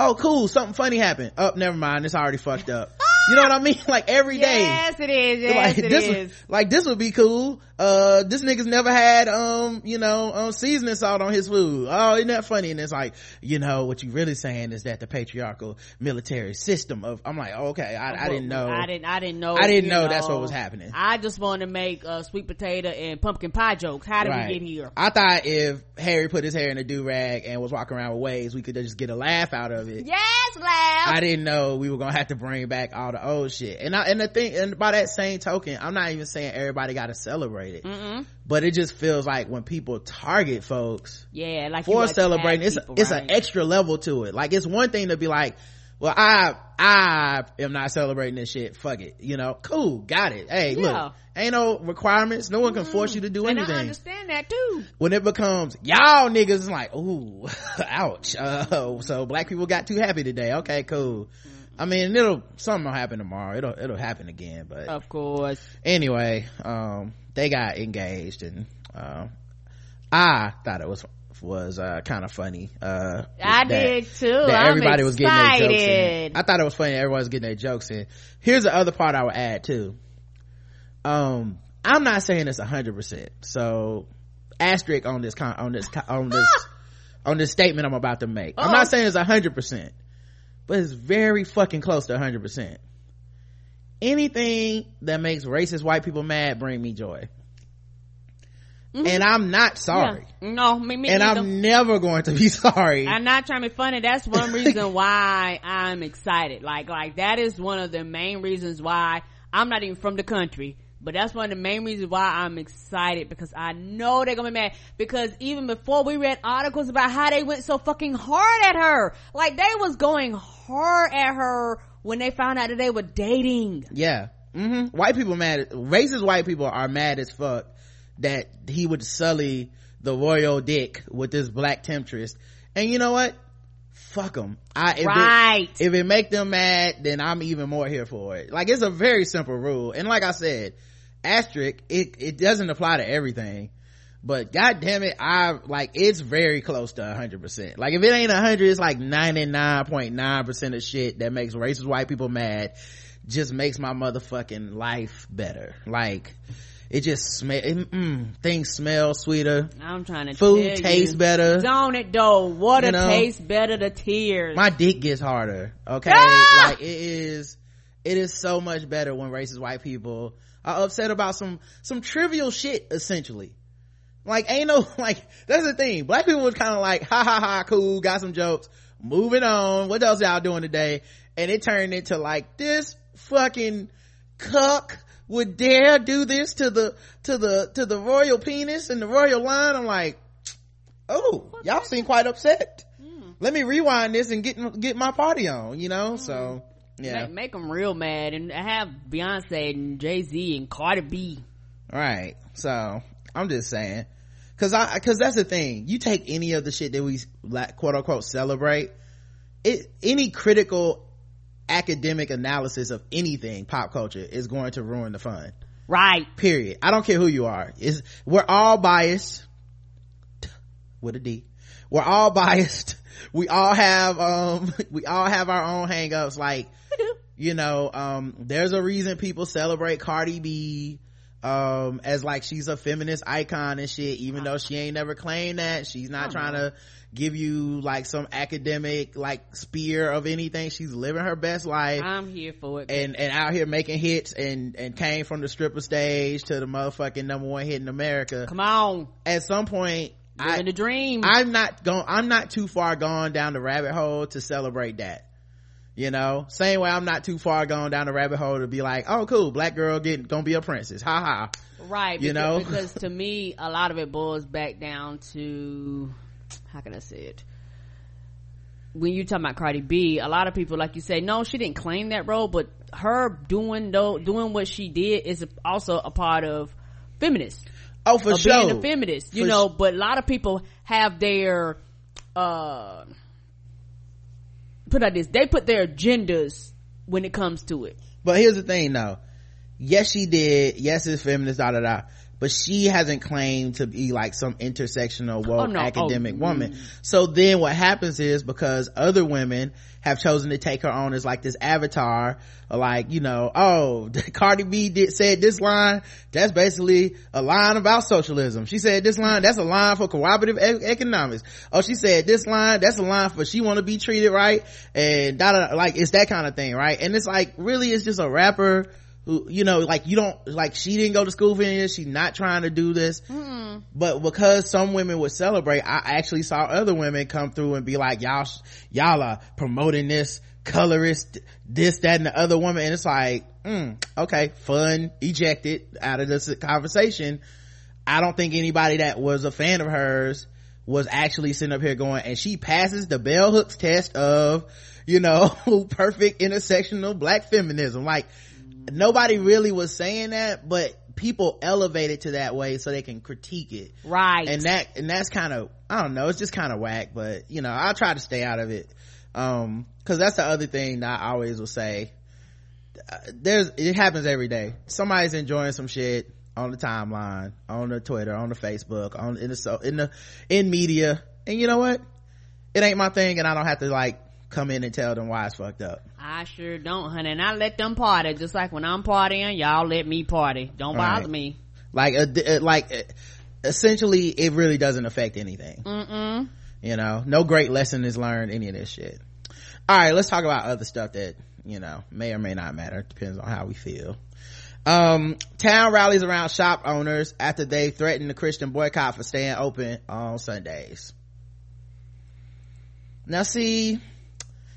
oh cool something funny happened. Oh never mind it's already fucked up <laughs> you know what i mean <laughs> like every day Yes, it is. Yes, like it this is. would, like this would be cool uh this nigga's never had um you know um seasoning salt on his food oh isn't that funny and it's like you know what you really saying is that the patriarchal military system of i'm like okay i, I didn't know I didn't. I didn't know. I didn't you know that's what was happening. I just want to make uh, sweet potato and pumpkin pie jokes. How did we get here? I thought if Harry put his hair in a do rag and was walking around with waves, we could just get a laugh out of it. Yes, laugh. I didn't know we were gonna have to bring back all the old shit. And I, and the thing, and by that same token, I'm not even saying everybody gotta celebrate it. Mm-mm. But it just feels like when people target folks Yeah, like for celebrating, it's, people, it's right? an extra level to it. Like it's one thing to be like, well, I, I am not celebrating this shit. Fuck it. You know, cool. Got it. Hey, Yeah. look, ain't no requirements. No one can force you to do and anything I understand that too. when it becomes y'all niggas it's like ooh <laughs> ouch uh, <laughs> so black people got too happy today okay cool i mean it'll something will happen tomorrow. It'll it'll happen again but Of course. anyway um they got engaged and um i thought it was was uh kind of funny uh I that- did too. that everybody was getting their jokes in. i thought it was funny everybody was getting their jokes in. Here's the other part i would add too. Um i'm not saying it's a hundred percent so asterisk on this con- on this on this <laughs> on this statement i'm about to make. I'm not saying it's a hundred percent but it's very fucking close to a hundred percent anything that makes racist white people mad bring me joy and i'm not sorry Mm-hmm. Yeah. No, me, me and neither. i'm never going to be <laughs> sorry I'm not trying to be funny. That's one <laughs> reason why I'm excited. Like, like that is one of the main reasons why I'm not even from the country. But that's one of the main reasons why I'm excited because I know they're gonna be mad. Because even before we read articles about how they went so fucking hard at her, like they was going hard at her when they found out that they were dating. Yeah. hmm White people mad. Racist white people are mad as fuck that he would sully the royal dick with this black temptress. And you know what? Fuck them. I if Right. It, if it make them mad, then I'm even more here for it. Like it's a very simple rule. And like I said, asterisk, it it doesn't apply to everything. But god damn it, I like it's very close to hundred percent. Like if it ain't hundred, it's like ninety nine point nine percent of shit that makes racist white people mad just makes my motherfucking life better. Like it just smell it, mm, things smell sweeter. I'm trying to Food tastes you. better. Don't it though? Water You know? tastes better to tears. My dick gets harder. Okay. Ah! Like it is it is so much better when racist white people are upset about some some trivial shit essentially. Like ain't no <laughs> like that's the thing. Black people was kind of like ha ha ha cool, got some jokes, moving on. What else y'all doing today? And it turned into like this fucking cuck would dare do this to the to the to the royal penis and the royal line. I'm like, oh, y'all seem quite upset. Hmm. Let me rewind this and get get my party on. You know, so yeah, Make, make them real mad and have Beyonce and Jay Z and Cardi B. right. So I'm just saying, cause I cause that's the thing. You take any of the shit that we like, quote unquote celebrate. It any critical academic analysis of anything pop culture is going to ruin the fun. Right. period i don't care who you are is we're all biased with a d we're all <laughs> biased we all have um <laughs> we all have our own hangups like you know um there's a reason people celebrate cardi b um as like she's a feminist icon and shit even though she ain't never claimed that she's not trying to give you like some academic like spear of anything she's living her best life I'm here for it. and and out here making hits and and came from the stripper stage to the motherfucking number one hit in America. Come on. At some point, I Living the dream. I'm not going. I'm not too far gone down the rabbit hole to celebrate that. You know, same way I'm not too far going down the rabbit hole to be like, oh cool, black girl getting gonna be a princess, ha ha. right. you because, know? <laughs> because to me, a lot of it boils back down to, how can I say it? When you talk about Cardi B, a lot of people, like you say, no, she didn't claim that role, but her doing though, doing what she did is also a part of feminist. Oh for sure. being a feminist, you For know, sh- but a lot of people have their, uh, put out this. They put their agendas when it comes to it. But here's the thing though. Yes she did. Yes it's feminist da da da but she hasn't claimed to be like some intersectional woke Oh, no. Oh, academic Oh, woman so then what happens is because other women have chosen to take her on as like this avatar like you know oh <laughs> cardi b did said this line that's basically a line about socialism she said this line that's a line for cooperative e- economics oh she said this line that's a line for she want to be treated right and da da da. like it's that kind of thing right and it's like really it's just a rapper you know like you don't like she didn't go to school for any of this. She's not trying to do this. But because some women would celebrate i actually saw other women come through and be like y'all y'all are promoting this colorist this that and the other woman. And it's like mm, okay fun ejected out of this conversation. I don't think anybody that was a fan of hers was actually sitting up here going and she passes the bell hooks test of you know <laughs> perfect intersectional black feminism. Like nobody really was saying that but people elevate it to that way so they can critique it. Right. And that and that's kind of i don't know it's just kind of whack but you know i'll try to stay out of it. Um because that's the other thing that i always will say. There's it happens every day. Somebody's enjoying some shit on the timeline on the twitter on the facebook on in the so in the in media. And you know what? It ain't my thing and i don't have to like come in and tell them why it's fucked up I sure don't, honey. And I let them party just like when I'm partying. Y'all let me party. Don't bother Right. me. like uh, uh, like uh, essentially it really doesn't affect anything Mm-mm. you know no great lesson is learned any of this shit all right let's talk about other stuff that you know may or may not matter depends on how we feel um town rallies around shop owners after they threatened the christian boycott for staying open on sundays now see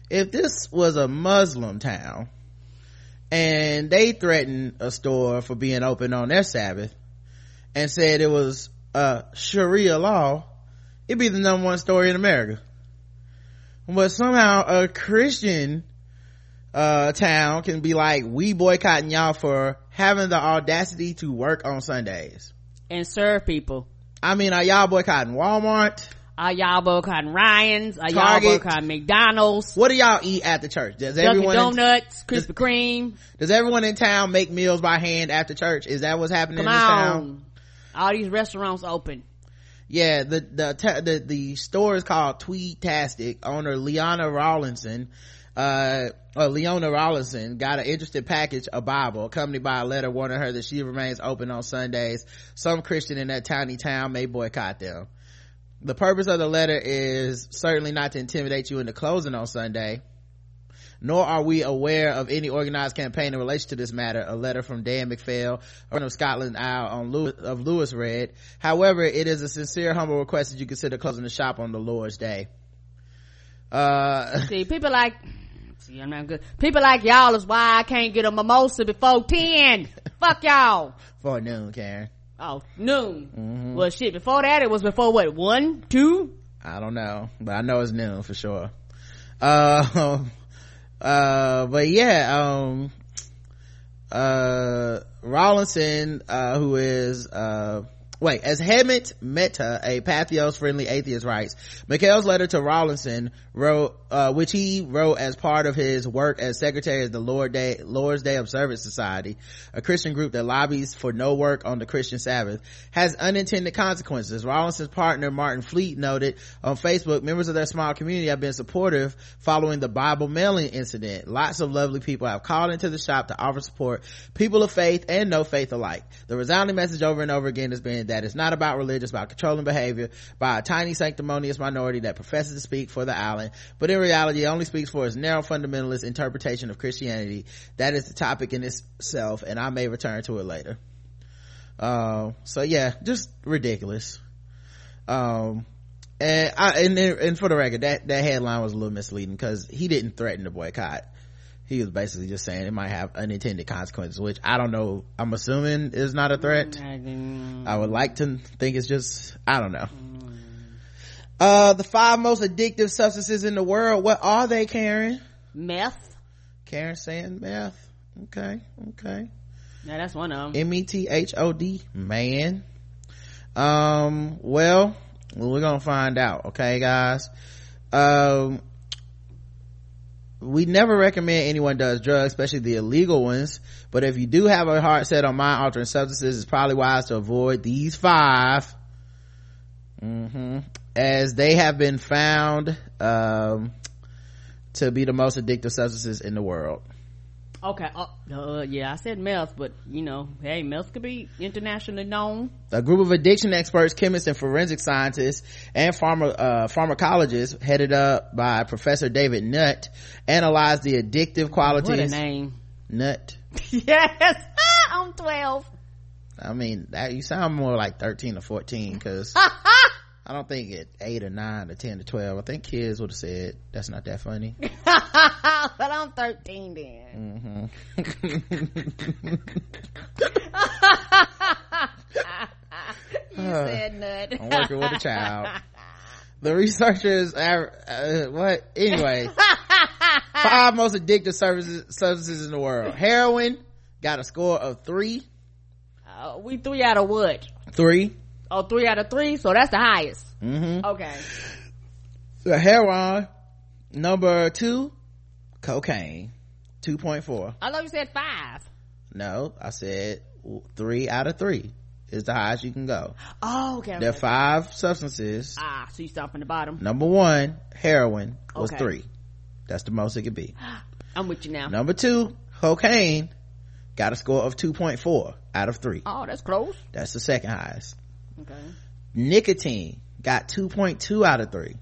if this was a muslim town and they threatened a store for being open on their sabbath and said it was uh sharia law it'd be the number one story in america. But somehow a christian uh town can be like we boycotting y'all for having the audacity to work on sundays. And serve people. i mean are y'all boycotting walmart Are y'all boycotting Ryan's? Are y'all Target. boycotting McDonald's? what do y'all eat at the church does Dunkin' everyone Donuts, Krispy Kreme. does everyone in town make meals by hand after church is that what's happening Come in this town. All these restaurants open. yeah the the the, the store is called tweetastic owner leona rawlinson uh uh, leona rawlinson got an interesting package a bible accompanied by a letter warning her that she remains open on sundays some christian in that tiny town may boycott them the purpose of the letter is certainly not to intimidate you into closing on sunday nor are we aware of any organized campaign in relation to this matter. A letter from Dan McPhail, Earl of Scotland Isle on Lewis, of Lewis read. However, it is a sincere, humble request that you consider closing the shop on the Lord's Day. Uh, See, people like, see, I'm not good. People like y'all is why I can't get a mimosa before 10. Fuck y'all. <laughs> for noon, Karen. Oh, noon. Mm-hmm. Well, shit, before that it was before what, one, two? I don't know, but I know it's noon for sure. Uh, <laughs> uh, but yeah, um, uh, Rawlinson, uh, who is, uh, wait, as Hemant Mehta, a Patheos friendly atheist writes, Mikhail's letter to Rawlinson wrote, uh, which he wrote as part of his work as secretary of the Lord Day, Lord's Day Observance Society, a Christian group that lobbies for no work on the Christian Sabbath, has unintended consequences. Rawlinson's partner Martin Fleet noted on Facebook, members of their small community have been supportive following the Bible mailing incident. Lots of lovely people have called into the shop to offer support, people of faith and no faith alike. The resounding message over and over again has been that it's not about religion, it's about controlling behavior by a tiny sanctimonious minority that professes to speak for the island, but in reality it only speaks for its narrow fundamentalist interpretation of Christianity. That is the topic in itself, and I may return to it later. Uh, so yeah, just ridiculous. Um, and I, and, and for the record, that, that headline was a little misleading because he didn't threaten to boycott. He was basically just saying it might have unintended consequences, which I don't know. I'm assuming is not a threat. I would like to think it's just, I don't know. Uh, the five most addictive substances in the world. What are they, Karen? Meth. Karen saying meth. Okay. Okay. Yeah, that's one of them. M-E-T-H-O-D, man. Um, well, we're gonna find out, okay, guys? Um, we never recommend anyone does drugs, especially the illegal ones. But if you do have a heart set on mind altering substances, it's probably wise to avoid these 5 mm-hmm. as they have been found um, to be the most addictive substances in the world. Okay. Uh, uh, yeah, I said meth, but you know, hey, meth could be internationally known. A group of addiction experts, chemists, and forensic scientists and pharma, uh, pharmacologists headed up by Professor David Nutt analyzed the addictive qualities. What a name. Nutt. <laughs> yes. I'm 12. I mean, that, you sound more like 13 or 14 because <laughs> I don't think at eight or nine or ten or twelve. I think kids would have said that's not that funny. <laughs> but I'm thirteen then. Mm-hmm. <laughs> you uh, said nut. I'm working with a child. <laughs> The researchers, uh, uh, what? Anyway, five most addictive services, substances in the world. Heroin got a score of three. Uh, we three out of what? Three. Oh, three out of three. So that's the highest. Mm-hmm. Okay. The heroin number two, cocaine, two point four. I thought you said five. No, I said three out of three is the highest you can go. Oh, okay. There are five substances. Ah, so you start from the bottom. Number one, heroin was okay. three. That's the most it could be. <gasps> I'm with you now. Number two, cocaine got a score of 2.4 out of three. Oh, that's close. That's the second highest. Okay. Nicotine got 2.2 out of 3.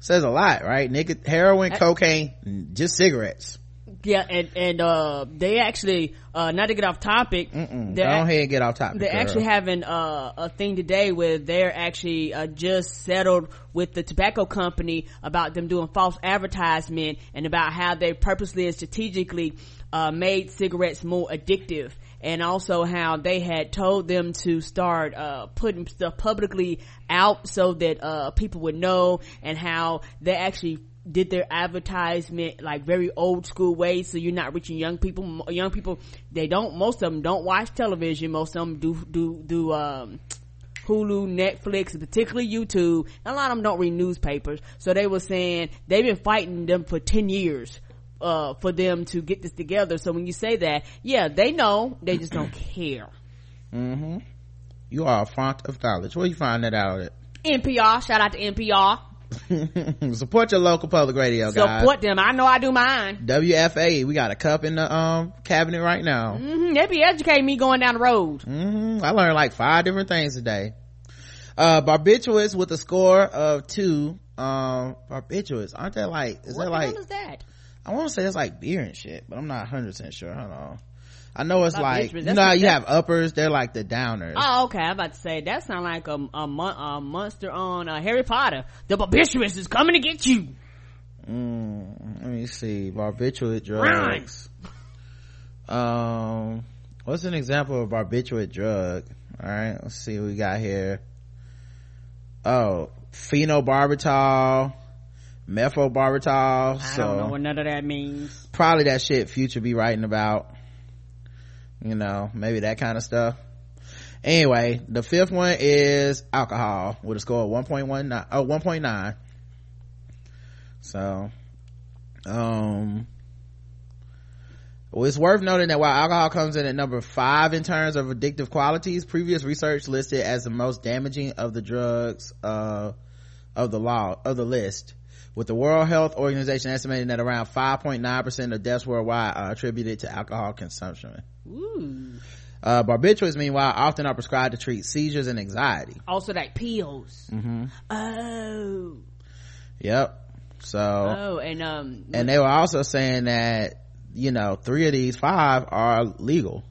Says a lot, right? Nic- heroin, cocaine, just cigarettes. Yeah, and, and, uh, they actually, uh, not to get off topic. Go ahead and get off topic. They're girl. actually having, uh, a thing today where they're actually, uh, just settled with the tobacco company about them doing false advertisement and about how they purposely and strategically, uh, made cigarettes more addictive and also how they had told them to start uh, putting stuff publicly out so that uh, people would know and how they actually did their advertisement like very old school ways so you're not reaching young people young people they don't most of them don't watch television most of them do do do um Hulu, Netflix, particularly YouTube. A lot of them don't read newspapers. So they were saying they've been fighting them for 10 years uh, for them to get this together. So when you say that, yeah, they know, they just don't <clears throat> care. Mm-hmm. You are a font of knowledge. Where you find that out at? NPR. Shout out to NPR. <laughs> Support your local public radio, guys. Support them. I know I do mine. WFAE. We got a cup in the um cabinet right now. Mm-hmm. They be educating me going down the road. Mm-hmm. I learned like five different things today. Uh, barbiturates with a score of two. Um, barbiturates aren't that like? Is what that like? What is that? I want to say it's like beer and shit, but I'm not 100% sure. Hold on. I know it's like, you know you have uppers, they're like the downers. Oh, okay. I'm about to say, that sound like a, a, a monster on uh, Harry Potter. The barbiturate is coming to get you. Mm, let me see. Barbiturate drugs. Um, what's an example of barbiturate drug? Alright, let's see what we got here. Oh, phenobarbital mephobarbital. I so don't know what none of that means. Probably that shit Future be writing about. You know, maybe that kind of stuff. Anyway, the fifth one is alcohol with a score of 1.19, oh, 1.9. So, um, well, it's worth noting that while alcohol comes in at number five in terms of addictive qualities, previous research listed as the most damaging of the drugs, uh, of the law, of the list with the World Health Organization estimating that around 5.9% of deaths worldwide are attributed to alcohol consumption. Ooh. Uh, barbiturates, meanwhile, often are prescribed to treat seizures and anxiety. Also, like pills. Mm-hmm. Oh. Yep. So. Oh, and um. And they were also saying that you know three of these five are legal: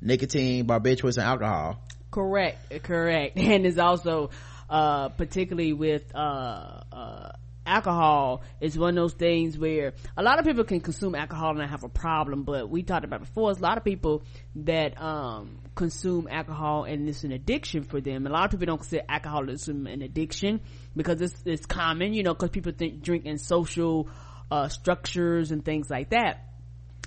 nicotine, barbiturates, and alcohol. Correct. Correct. <laughs> And it's also uh particularly with uh uh alcohol is one of those things where a lot of people can consume alcohol and not have a problem but we talked about before a lot of people that um, consume alcohol and it's an addiction for them. A lot of people don't consider alcoholism an addiction because it's, it's common you know because people think drink in social uh, structures and things like that.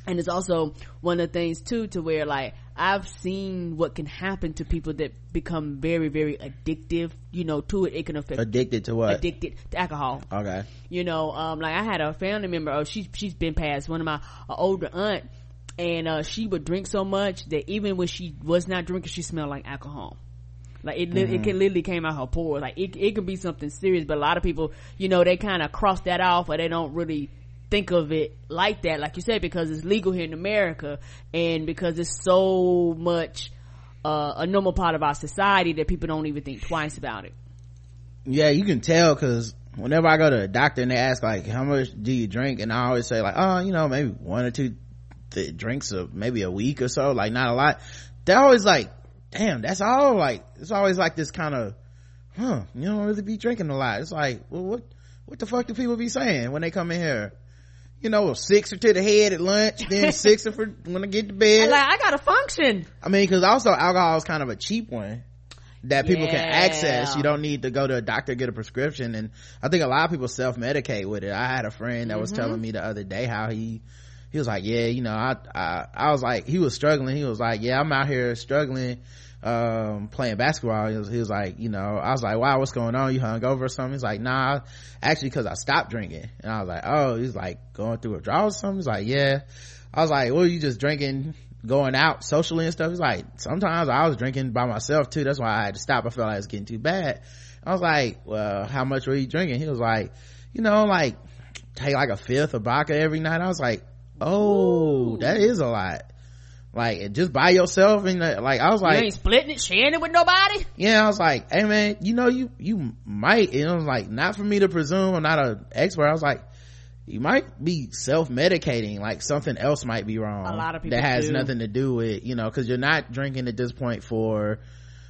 And it's also one of the things too to where like I've seen what can happen to people that become very, very addictive, you know, to it. It can affect addicted to what? Addicted to alcohol. Okay. You know, um, like I had a family member, oh, she's, she's been past one of my uh, older aunt and, uh, she would drink so much that even when she was not drinking, she smelled like alcohol. Like it, mm-hmm. it can literally came out her pores. Like it, it could be something serious, but a lot of people, you know, they kind of cross that off or they don't really think of it like that, like you said, because it's legal here in America and because it's so much, uh, a normal part of our society that people don't even think twice about it. Yeah, you can tell cause whenever I go to a doctor and they ask like, how much do you drink? And I always say like, oh, you know, maybe one or two th- drinks of maybe a week or so, like not a lot. They're always like, damn, that's all like, it's always like this kind of, huh, you don't really be drinking a lot. It's like, well, what, what the fuck do people be saying when they come in here? You know, six or to the head at lunch, then <laughs> six for when I get to bed. Like, I gotta function. I mean, cause also alcohol is kind of a cheap one that people yeah. can access. You don't need to go to a doctor get a prescription. And I think a lot of people self-medicate with it. I had a friend that mm-hmm. was telling me the other day how he, he was like, yeah, you know, I, I, I was like, he was struggling. He was like, yeah, I'm out here struggling um playing basketball he was, he was, like you know i was like wow what's going on? You hung over or something? He's like nah actually because i stopped drinking. And i was like oh he's like going through a drought or something? He's like yeah. I was like well you just drinking going out socially and stuff? He's like sometimes i was drinking by myself too. That's why i had to stop. I felt like it was getting too bad. I was like well how much were you drinking? He was like you know like take like a fifth of vodka every night. I was like oh Ooh. that is a lot like just by yourself and like i was like you ain't splitting it sharing it with nobody yeah i was like hey man you know you you might and i was like not for me to presume i'm not an expert i was like you might be self-medicating like something else might be wrong a lot of people that has do. nothing to do with you know because you're not drinking at this point for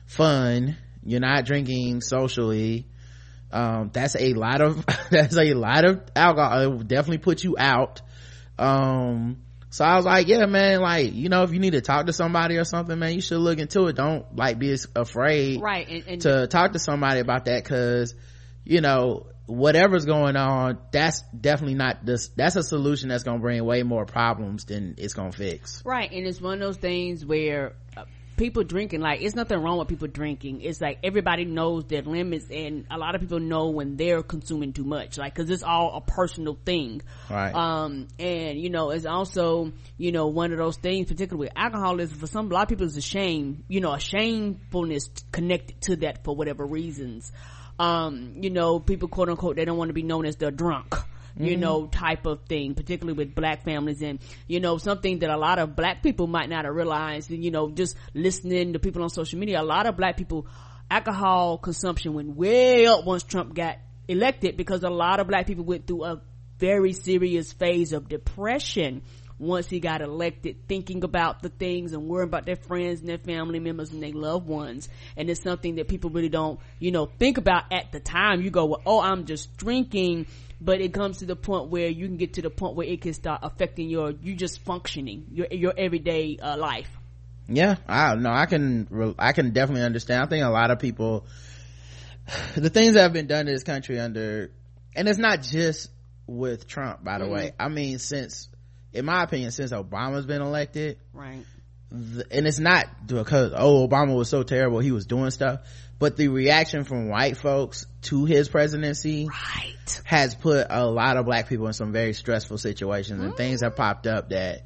fun you're not drinking socially um, that's a lot of <laughs> that's a lot of alcohol it will definitely put you out um so I was like, yeah, man, like, you know, if you need to talk to somebody or something, man, you should look into it. Don't like be afraid right. and, and to talk to somebody about that. Cause, you know, whatever's going on, that's definitely not this, that's a solution that's going to bring way more problems than it's going to fix. Right. And it's one of those things where uh, people drinking like it's nothing wrong with people drinking. It's like everybody knows their limits and a lot of people know when they're consuming too much like because it's all a personal thing. Right. Um and you know it's also you know one of those things particularly with alcoholism for some a lot of people it's a shame you know a shamefulness connected to that for whatever reasons. Um you know people quote unquote they don't want to be known as the drunk you mm-hmm. know, type of thing, particularly with black families and, you know, something that a lot of black people might not have realized, and, you know, just listening to people on social media, a lot of black people, alcohol consumption went way up once Trump got elected because a lot of black people went through a very serious phase of depression once he got elected thinking about the things and worrying about their friends and their family members and their loved ones. And it's something that people really don't you know think about at the time. You go well oh i'm just drinking but it comes to the point where you can get to the point where it can start affecting your you just functioning your your everyday uh, life. Yeah i know i can i can definitely understand. I think a lot of people <sighs> the things that have been done in this country under and it's not just with trump by the mm-hmm. way. I mean since in my opinion since obama's been elected right and it's not because oh obama was so terrible he was doing stuff but the reaction from white folks to his presidency right. has put a lot of black people in some very stressful situations and things have popped up that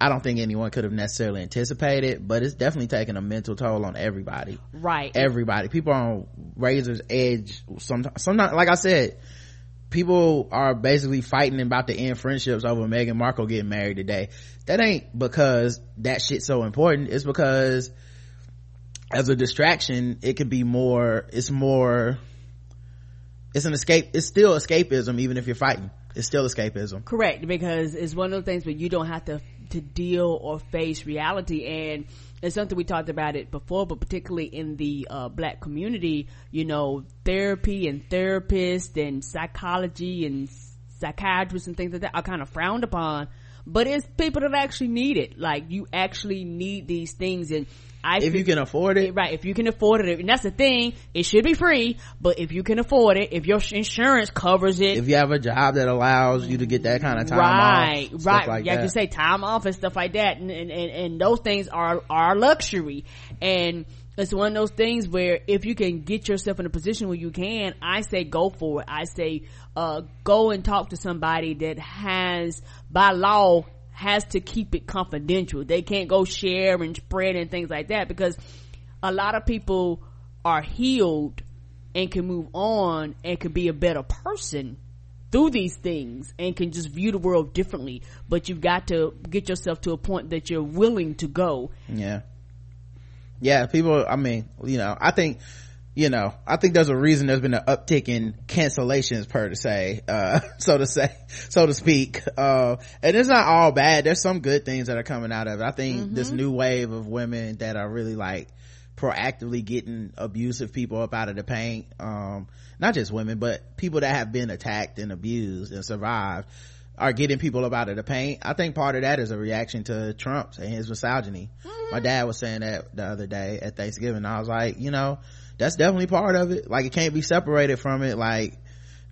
I don't think anyone could have necessarily anticipated, but it's definitely taking a mental toll on everybody. Right. Everybody. People are on razor's edge. Sometimes, sometimes, like I said, people are basically fighting about to end friendships over Meghan Markle getting married today. That ain't because that shit's so important. It's because as a distraction it could be more it's more it's an escape it's still escapism even if you're fighting it's still escapism correct because it's one of those things where you don't have to to deal or face reality and it's something we talked about it before but particularly in the uh, black community you know therapy and therapists and psychology and psychiatrists and things like that are kind of frowned upon but it's people that actually need it. Like you actually need these things and I if you can afford it, right? If you can afford it, and that's the thing, it should be free. But if you can afford it, if your insurance covers it, if you have a job that allows you to get that kind of time right, off, right, like yeah, that. you say time off and stuff like that, and and, and, and those things are are luxury, and it's one of those things where if you can get yourself in a position where you can, I say go for it. I say uh, go and talk to somebody that has by law has to keep it confidential. They can't go share and spread and things like that because a lot of people are healed and can move on and can be a better person through these things and can just view the world differently. But you've got to get yourself to a point that you're willing to go. Yeah. Yeah, people, I mean, you know, I think, you know, I think there's a reason there's been an uptick in cancellations per se, uh, <laughs> so to say, so to speak. Uh, and it's not all bad. There's some good things that are coming out of it. I think mm-hmm. this new wave of women that are really like proactively getting abusive people up out of the paint, um, not just women, but people that have been attacked and abused and survived are getting people up out of the paint. I think part of that is a reaction to Trump and his misogyny. Mm-hmm. My dad was saying that the other day at Thanksgiving. I was like, you know, that's definitely part of it. Like it can't be separated from it. Like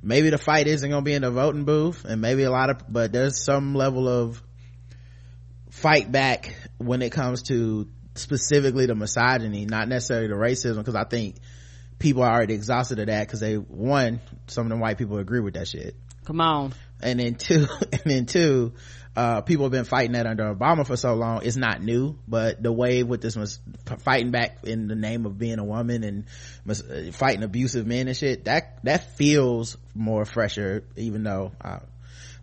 maybe the fight isn't going to be in the voting booth and maybe a lot of, but there's some level of fight back when it comes to specifically the misogyny, not necessarily the racism, because I think people are already exhausted of that because they, one, some of the white people agree with that shit. Come on. And then two, <laughs> and then two, uh, people have been fighting that under Obama for so long. It's not new, but the wave with this was fighting back in the name of being a woman and uh, fighting abusive men and shit. That, that feels more fresher, even though, uh,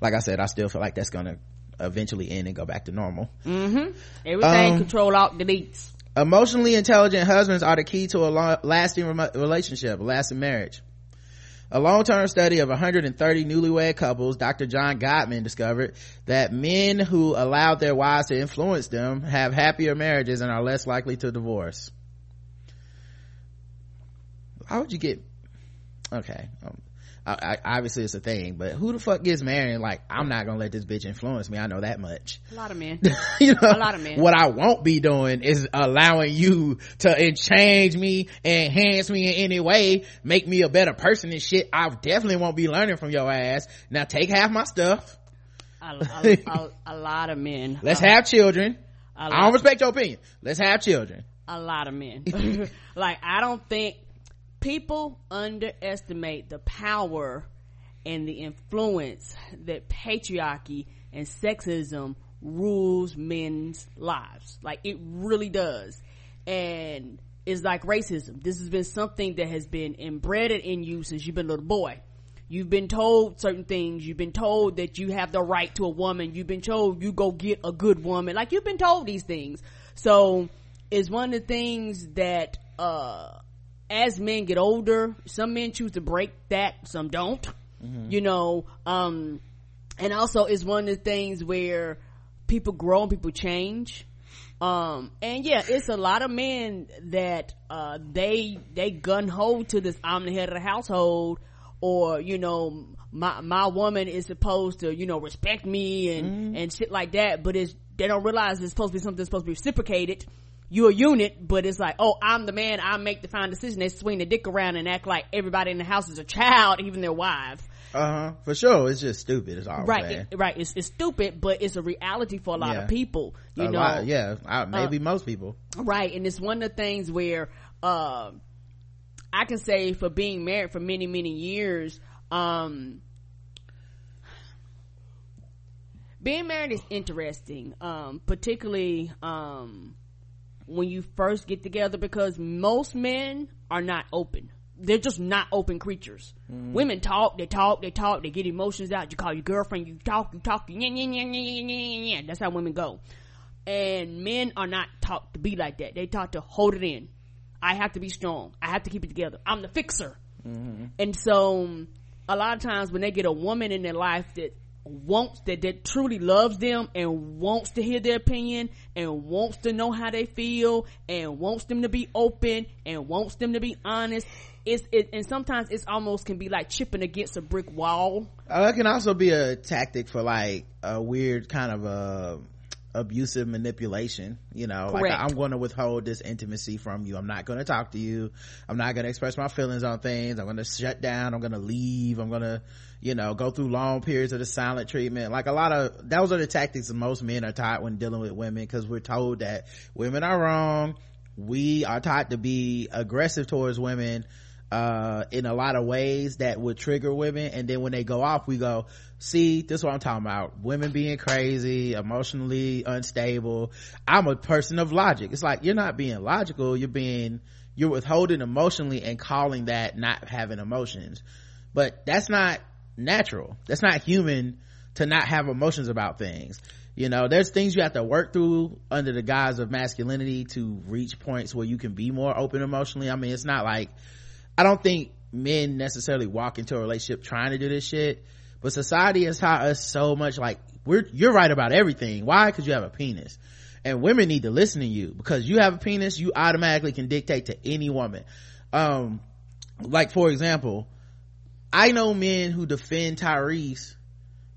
like I said, I still feel like that's gonna eventually end and go back to normal. Mm-hmm. Everything um, control alt deletes. Emotionally intelligent husbands are the key to a long, lasting relationship, a lasting marriage. A long-term study of 130 newlywed couples, Dr. John Gottman discovered that men who allowed their wives to influence them have happier marriages and are less likely to divorce. How would you get, okay, um, I, I, obviously it's a thing, but who the fuck gets married and like, I'm not gonna let this bitch influence me. I know that much. A lot of men. <laughs> you know, a lot of men. What I won't be doing is allowing you to change me, enhance me in any way, make me a better person and shit. I definitely won't be learning from your ass. Now take half my stuff. A, a, a, a lot of men. <laughs> Let's have children. I don't respect your opinion. Let's have children. A lot of men. <laughs> like, I don't think people underestimate the power and the influence that patriarchy and sexism rules men's lives. Like it really does. And it's like racism. This has been something that has been inbred in you since you've been a little boy. You've been told certain things. You've been told that you have the right to a woman. You've been told you go get a good woman. Like you've been told these things. So it's one of the things that, uh, as men get older, some men choose to break that, some don't. Mm-hmm. You know, um, and also it's one of the things where people grow and people change. Um, and yeah, it's a lot of men that, uh, they, they gun ho to this, I'm the head of the household, or, you know, my, my woman is supposed to, you know, respect me and, mm-hmm. and shit like that, but it's, they don't realize it's supposed to be something that's supposed to be reciprocated you're a unit, but it's like, oh, I'm the man, I make the final decision. They swing the dick around and act like everybody in the house is a child, even their wives. Uh-huh. For sure. It's just stupid. It's all right. It, right. It's, it's stupid, but it's a reality for a lot yeah. of people. You a know? Lot, yeah. I, maybe uh, most people. Right. And it's one of the things where, uh, I can say for being married for many, many years, um, being married is interesting, um, particularly, um, when you first get together because most men are not open. They're just not open creatures. Mm. Women talk, they talk, they talk, they get emotions out. You call your girlfriend, you talk, you talk, yeah, yeah, yeah, yeah, yeah, yeah. That's how women go. And men are not taught to be like that. They taught to hold it in. I have to be strong. I have to keep it together. I'm the fixer. Mm-hmm. And so, a lot of times when they get a woman in their life that wants that that truly loves them and wants to hear their opinion and wants to know how they feel and wants them to be open and wants them to be honest it's it, and sometimes it's almost can be like chipping against a brick wall. Uh, it can also be a tactic for like a weird kind of a abusive manipulation you know Correct. like i'm going to withhold this intimacy from you. I'm not going to talk to you. I'm not going to express my feelings on things. I'm going to shut down. I'm going to leave. I'm going to you know go through long periods of the silent treatment. Like a lot of those are the tactics that most men are taught when dealing with women because we're told that women are wrong. We are taught to be aggressive towards women uh in a lot of ways that would trigger women. And then when they go off we go see this is what i'm talking about. Women being crazy emotionally unstable. I'm a person of logic. It's like you're not being logical. You're being you're withholding emotionally and calling that not having emotions. But that's not natural. That's not human to not have emotions about things. You know there's things you have to work through under the guise of masculinity to reach points where you can be more open emotionally. I mean it's not like I don't think men necessarily walk into a relationship trying to do this shit, but society has taught us so much like we're, you're right about everything. Why? Cause you have a penis. And women need to listen to you because you have a penis, you automatically can dictate to any woman. Um, like for example, I know men who defend Tyrese,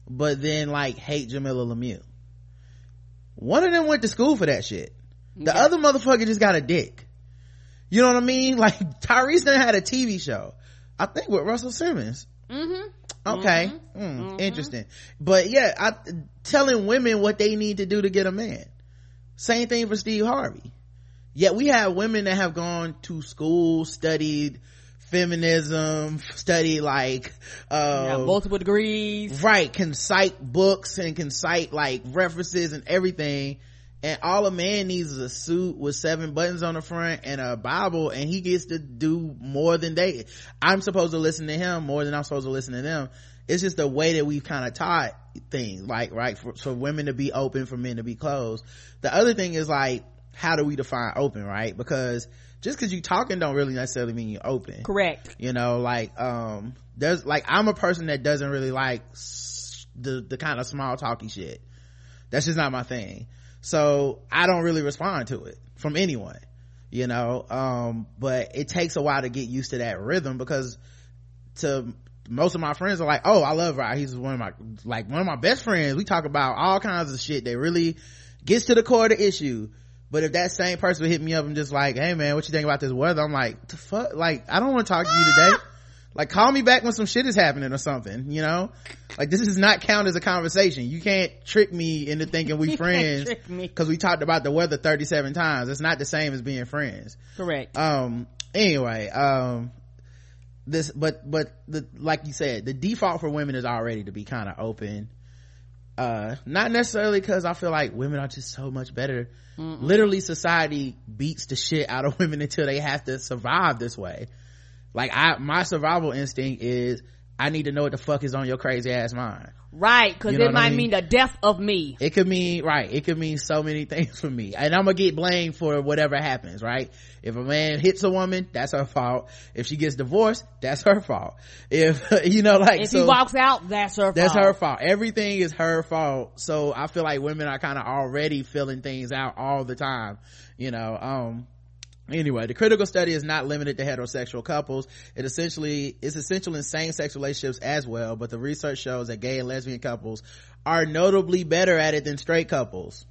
but then like hate Jamilah Lemieux. One of them went to school for that shit. The other motherfucker just got a dick. You know what I mean? <laughs> Like Tyrese done had a TV show. I think with Russell Simmons. Mm-hmm. Okay. Mm, Interesting. But yeah, I, telling women what they need to do to get a man. Same thing for Steve Harvey. Yet we have women that have gone to school, studied feminism, studied like, uh, Yeah, multiple degrees. right can cite books and can cite like references and everything and all a man needs is a suit with seven buttons on the front and a bible and he gets to do more than they. I'm supposed to listen to him more than i'm supposed to listen to them. It's just the way that we've kind of taught things like right for, for women to be open for men to be closed. The other thing is like how do we define open right? Because just because you talking don't really necessarily mean you're open. Correct. you know like um there's like i'm a person that doesn't really like the the kind of small talky shit. That's just not my thing so i don't really respond to it from anyone you know? Um but it takes a while to get used to that rhythm because to most of my friends are like oh i love Rod. he's one of my like one of my best friends. We talk about all kinds of shit that really gets to the core of the issue. But if that same person would hit me up and just like hey man what you think about this weather? I'm like the fuck? Like i don't want to talk to you today like call me back when some shit is happening or something you know? Like this does not count as a conversation. You can't trick me into thinking we <laughs> friends because we talked about the weather 37 times. It's not the same as being friends. Correct. um anyway um this but but the like you said the default for women is already to be kind of open. Uh not necessarily because i feel like women are just so much better. Literally society beats the shit out of women <laughs> until they have to survive this way like i my survival instinct is i need to know what the fuck is on your crazy ass mind right. Cause you know it what I might mean? mean the death of me. it could mean right it could mean so many <laughs> things for me and i'm gonna get blamed for whatever happens right if a man hits a woman that's her fault if she gets divorced that's her fault if <laughs> you know like If so he walks out, that's her fault. that's fault. her fault everything is her fault so i feel like women are kind of already filling things out all the time you know um anyway the critical study is not limited to heterosexual couples. It essentially is essential in same-sex relationships as well but the research shows that gay and lesbian couples are notably better at it than straight couples.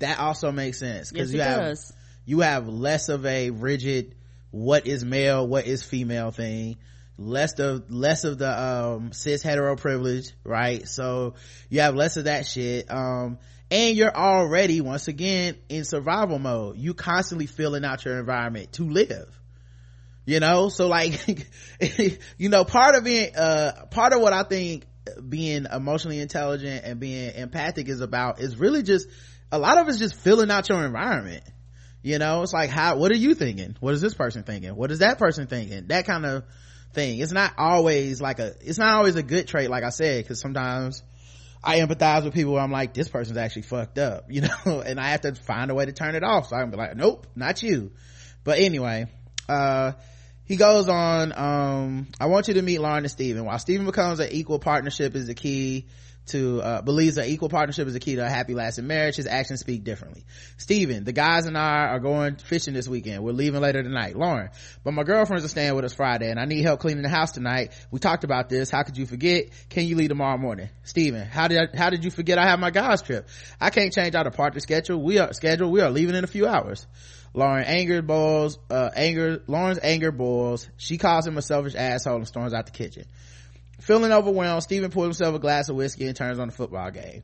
That also makes sense Yes, you have does. you have less of a rigid what is male what is female thing less of less of the um cis hetero privilege right? So you have less of that shit. Um and you're already once again in survival mode. You constantly filling out your environment to live. You know? So like <laughs> you know part of being uh part of what i think being emotionally intelligent and being empathic is about is really just a lot of it's just filling out your environment. You know? It's like how what are you thinking? What is this person thinking? What is that person thinking? That kind of thing. It's not always like a it's not always a good trait like i said because sometimes I empathize with people where I'm like, this person's actually fucked up, <laughs> you know, and I have to find a way to turn it off. So I can be like, nope, not you. But anyway, uh, he goes on, um, I want you to meet Lauren and Steven. While Steven becomes an equal partnership is the key to uh, believes that equal partnership is the key to a happy lasting marriage. His actions speak differently. Steven, the guys and i are going fishing this weekend. We're leaving later tonight. Lauren but my girlfriends are staying with us friday and i need help cleaning the house tonight. We talked about this. How could you forget? Can you leave tomorrow morning? Steven, how did I, how did you forget i have my guys trip? I can't change out a partner schedule. We are schedule we are leaving in a few hours. Lauren anger boils, uh, anger, Lauren's anger boils. She calls him a selfish asshole and storms out the kitchen. Feeling overwhelmed, Steven pulls himself a glass of whiskey and turns on the football game.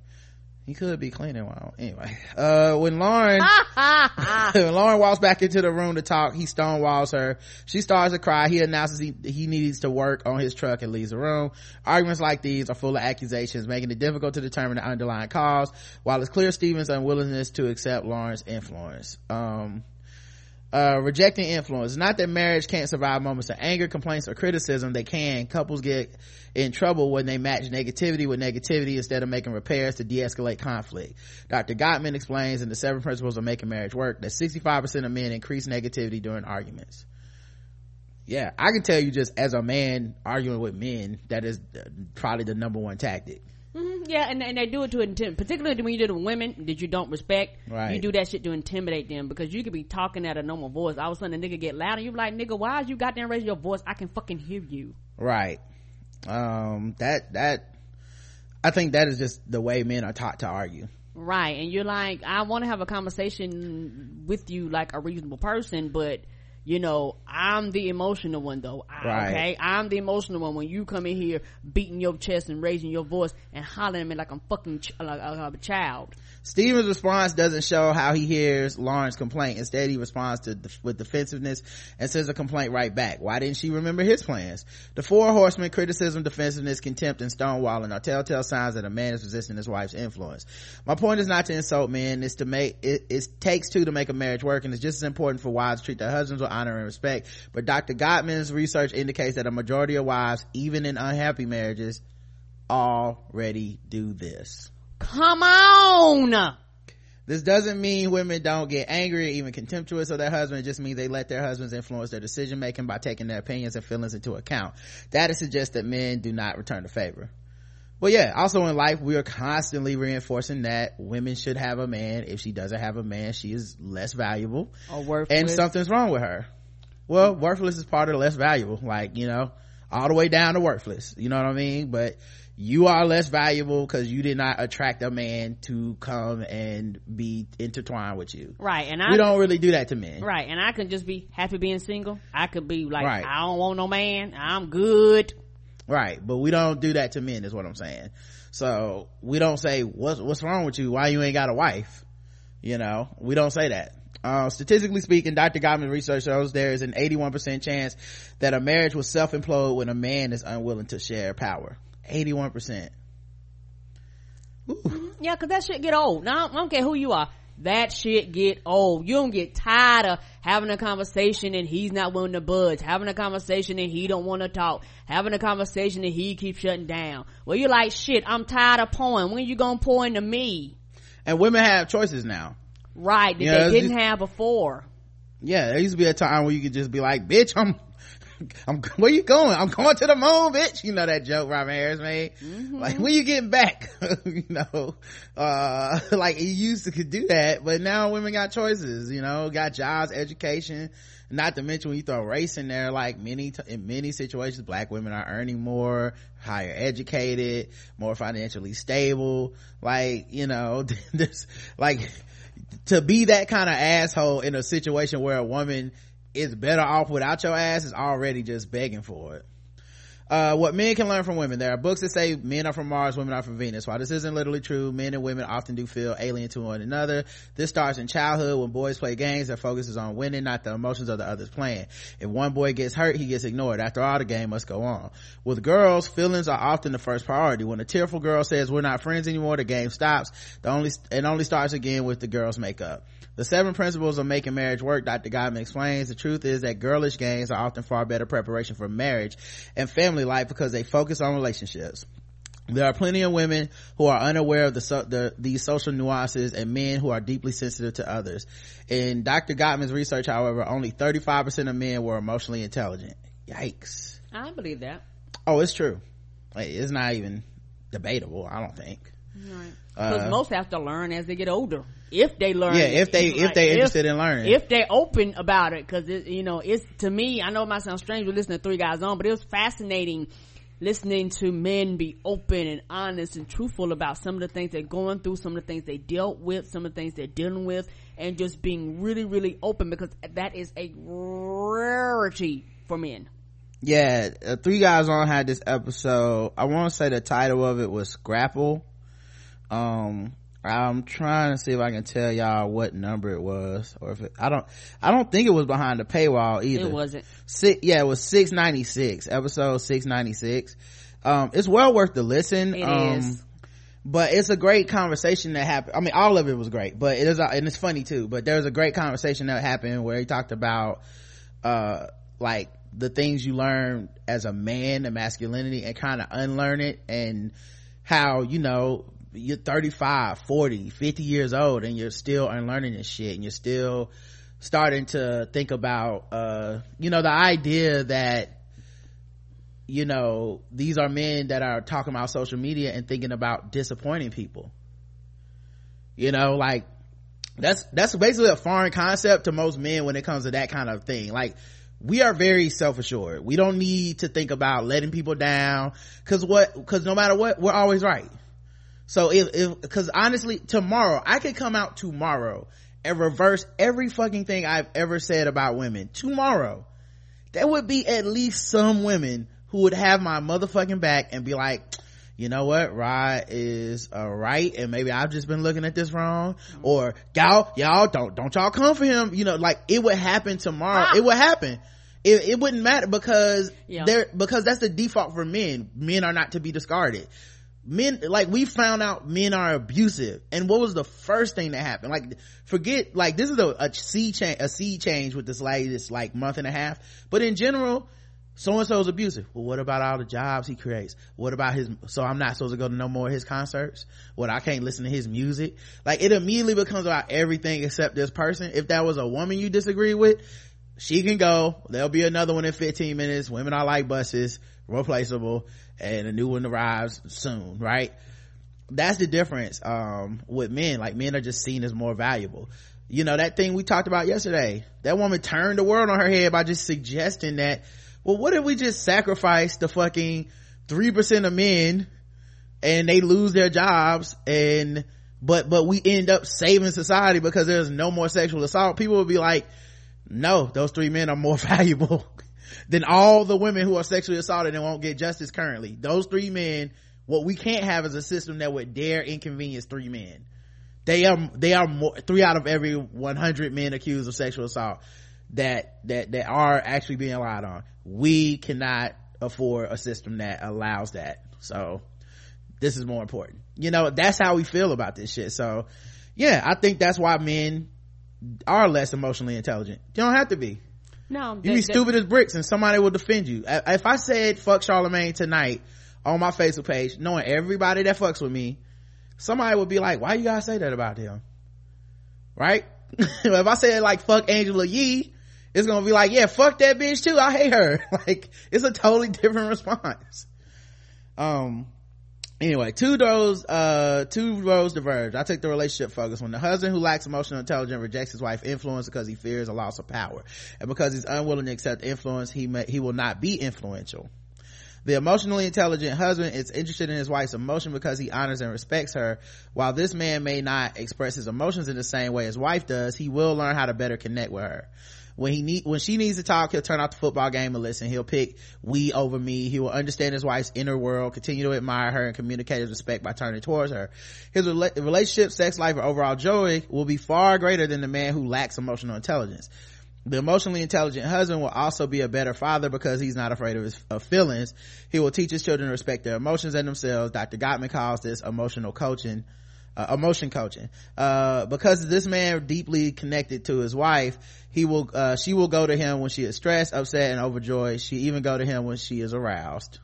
He could be cleaning while, anyway. Uh, when Lauren, <laughs> when Lauren walks back into the room to talk, he stonewalls her. She starts to cry. He announces he, he needs to work on his truck and leaves the room. Arguments like these are full of accusations, making it difficult to determine the underlying cause, while it's clear Steven's unwillingness to accept Lauren's influence. Um, uh, rejecting influence. Not that marriage can't survive moments of anger, complaints, or criticism. They can. Couples get in trouble when they match negativity with negativity instead of making repairs to de-escalate conflict. Dr. Gottman explains in the seven principles of making marriage work that 65% of men increase negativity during arguments. Yeah, I can tell you just as a man arguing with men, that is probably the number one tactic. Mm-hmm, yeah, and, and they do it to intimidate, particularly when you do it to women that you don't respect. Right. You do that shit to intimidate them because you could be talking at a normal voice. All of a sudden, a nigga get loud, and you're like, nigga, why is you goddamn raising your voice? I can fucking hear you. Right. Um, that, that, I think that is just the way men are taught to argue. Right. And you're like, I want to have a conversation with you like a reasonable person, but you know, I'm the emotional one though. Right. Okay. I'm the emotional one when you come in here beating your chest and raising your voice and hollering at me like I'm fucking ch- like, like a child. Steven's response doesn't show how he hears Lauren's complaint. Instead, he responds to with defensiveness and sends a complaint right back. Why didn't she remember his plans? The four horsemen, criticism, defensiveness, contempt, and stonewalling are telltale signs that a man is resisting his wife's influence. My point is not to insult men. It's to make, it, it takes two to make a marriage work and it's just as important for wives to treat their husbands with honor and respect. But Dr. Gottman's research indicates that a majority of wives, even in unhappy marriages, already do this. Come on! This doesn't mean women don't get angry or even contemptuous of their husband. It just means they let their husbands influence their decision making by taking their opinions and feelings into account. That suggests that men do not return the favor. Well, yeah, also in life, we are constantly reinforcing that women should have a man. If she doesn't have a man, she is less valuable. Or worthless. And something's wrong with her. Well, worthless is part of less valuable. Like, you know, all the way down to worthless. You know what I mean? But you are less valuable because you did not attract a man to come and be intertwined with you. Right. And I we don't really do that to men. Right. And I can just be happy being single. I could be like, Right. I don't want no man. I'm good. Right. But we don't do that to men is what I'm saying. So we don't say, what's, what's wrong with you? Why you ain't got a wife? You know, we don't say that. Uh, statistically speaking, Dr. Gottman research shows there is an 81% chance that a marriage will self-implode when a man is unwilling to share power. 81%. Mm-hmm. Yeah, cause that shit get old. Now, I don't care who you are. That shit get old. You don't get tired of having a conversation and he's not willing to budge. Having a conversation and he don't want to talk. Having a conversation and he keeps shutting down. Well, you're like, shit, I'm tired of pouring. When you gonna pour into me? And women have choices now. Right, that Yeah, they it's didn't just- have before. Yeah, there used to be a time where you could just be like, bitch, I'm, <laughs> I'm, where you going? I'm going to the moon, bitch. You know that joke Robin Harris made? Like, when you getting back? <laughs> you know, uh, <laughs> like he used to could do that, but now women got choices, you know, got jobs, education, not to mention when you throw race in there, like many, t- in many situations, black women are earning more, higher educated, more financially stable. Like, you know, there's like, to be that kind of asshole in a situation where a woman is better off without your ass is already just begging for it. Uh, what men can learn from women. There are books that say men are from Mars, women are from Venus. While this isn't literally true, men and women often do feel alien to one another. This starts in childhood when boys play games that focuses on winning, not the emotions of the others playing. If one boy gets hurt, he gets ignored. After all, the game must go on. With girls, feelings are often the first priority. When a tearful girl says we're not friends anymore, the game stops. The only, it only starts again with the girls make up. The seven principles of making marriage work, Dr. Gottman explains. The truth is that girlish games are often far better preparation for marriage and family life because they focus on relationships. There are plenty of women who are unaware of the, so, the these social nuances and men who are deeply sensitive to others. In Dr. Gottman's research, however, only 35% of men were emotionally intelligent. Yikes. I believe that. Oh, it's true. It's not even, debatable i don't think Because Uh, most have to learn as they get older. If they learn, Yeah, if they- if Like, they interested in learning. if they're open about it, because you know, it's to me. I know it might sound strange. We're listening to three guys on, but it was fascinating listening to men be open and honest and truthful about some of the things they're going through, some of the things they dealt with, some of the things they're dealing with, and just being really, really open because that is a rarity for men. yeah uh, three guys on had this episode i want to say the title of it was scrapple um i'm trying to see if i can tell y'all what number it was or if it, i don't i don't think it was behind the paywall either It wasn't. six yeah it was 696 episode 696 um it's well worth the listen It um is. but it's a great conversation that happened i mean all of it was great but it is and it's funny too but there was a great conversation that happened where he talked about uh like the things you learn as a man the masculinity and kind of unlearn it and how you know you're 35 40 50 years old and you're still unlearning this shit and you're still starting to think about uh you know the idea that you know these are men that are talking about social media and thinking about disappointing people. You know like that's that's basically a foreign concept to most men when it comes to that kind of thing. Like we are very self-assured. We don't need to think about letting people down because what because no matter what we're always right so if if because honestly tomorrow i could come out tomorrow and reverse every fucking thing i've ever said about women. Tomorrow there would be at least some women who would have my motherfucking back and be like you know what? Rod is uh, right and maybe i've just been looking at this wrong. Or y'all y'all don't don't y'all come for him you know like it would happen tomorrow. It would happen. It, it wouldn't matter because Yeah. there because that's the default for men. Men are not to be discarded men like we found out men are abusive. And what was the first thing that happened? Like forget like this is a, a sea change a sea change with this latest like month and a half. But in general so and so is abusive. Well what about all the jobs he creates? What about his so i'm not supposed to go to no more of his concerts? What i can't listen to his music? Like it immediately becomes about everything except this person. If that was a woman you disagree with she can go. There'll be another one in 15 minutes. Women are like buses. Replaceable and a new one arrives soon right? That's the difference um with men. Like men are just seen as more valuable. You know that thing we talked about yesterday that woman turned the world on her head by just suggesting that well what if we just sacrifice the fucking 3% of men and they lose their jobs and but but we end up saving society because there's no more sexual assault? People would be like no those three men are more <laughs> valuable than all the women who are sexually assaulted and won't get justice currently. Those three men what we can't have is a system that would dare inconvenience three men. They are they are more three out of every 100 men accused of sexual assault that that that are actually being lied on. We cannot afford a system that allows that. So this is more important. You know that's how we feel about this shit. So yeah i think that's why men are less emotionally intelligent. You don't have to be No, you be stupid as bricks and somebody will defend you. If i said fuck Charlamagne tonight on my facebook page knowing everybody that fucks with me somebody would be like why you gotta say that about him right? <laughs> If i said like fuck angela yee it's gonna be like yeah fuck that bitch too. I hate her. <laughs> Like it's a totally different <laughs> response. Um anyway two rows uh two rows diverge i take the relationship focus when the husband who lacks emotional intelligence rejects his wife's influence because he fears a loss of power and because he's unwilling to accept influence he may he will not be influential the emotionally intelligent husband is interested in his wife's emotion because he honors and respects her. While this man may not express his emotions in the same way his wife does, he will learn how to better connect with her. When he need, when she needs to talk, he'll turn off the football game and listen. He'll pick we over me. He will understand his wife's inner world, continue to admire her and communicate his respect by turning towards her. His rela- relationship, sex life, or overall joy will be far greater than the man who lacks emotional intelligence. The emotionally intelligent husband will also be a better father because he's not afraid of his of feelings. He will teach his children to respect their emotions and themselves. Dr. Gottman calls this emotional coaching, uh, emotion coaching. Uh, because this man deeply connected to his wife, he will, uh, she will go to him when she is stressed, upset, and overjoyed. She even go to him when she is aroused.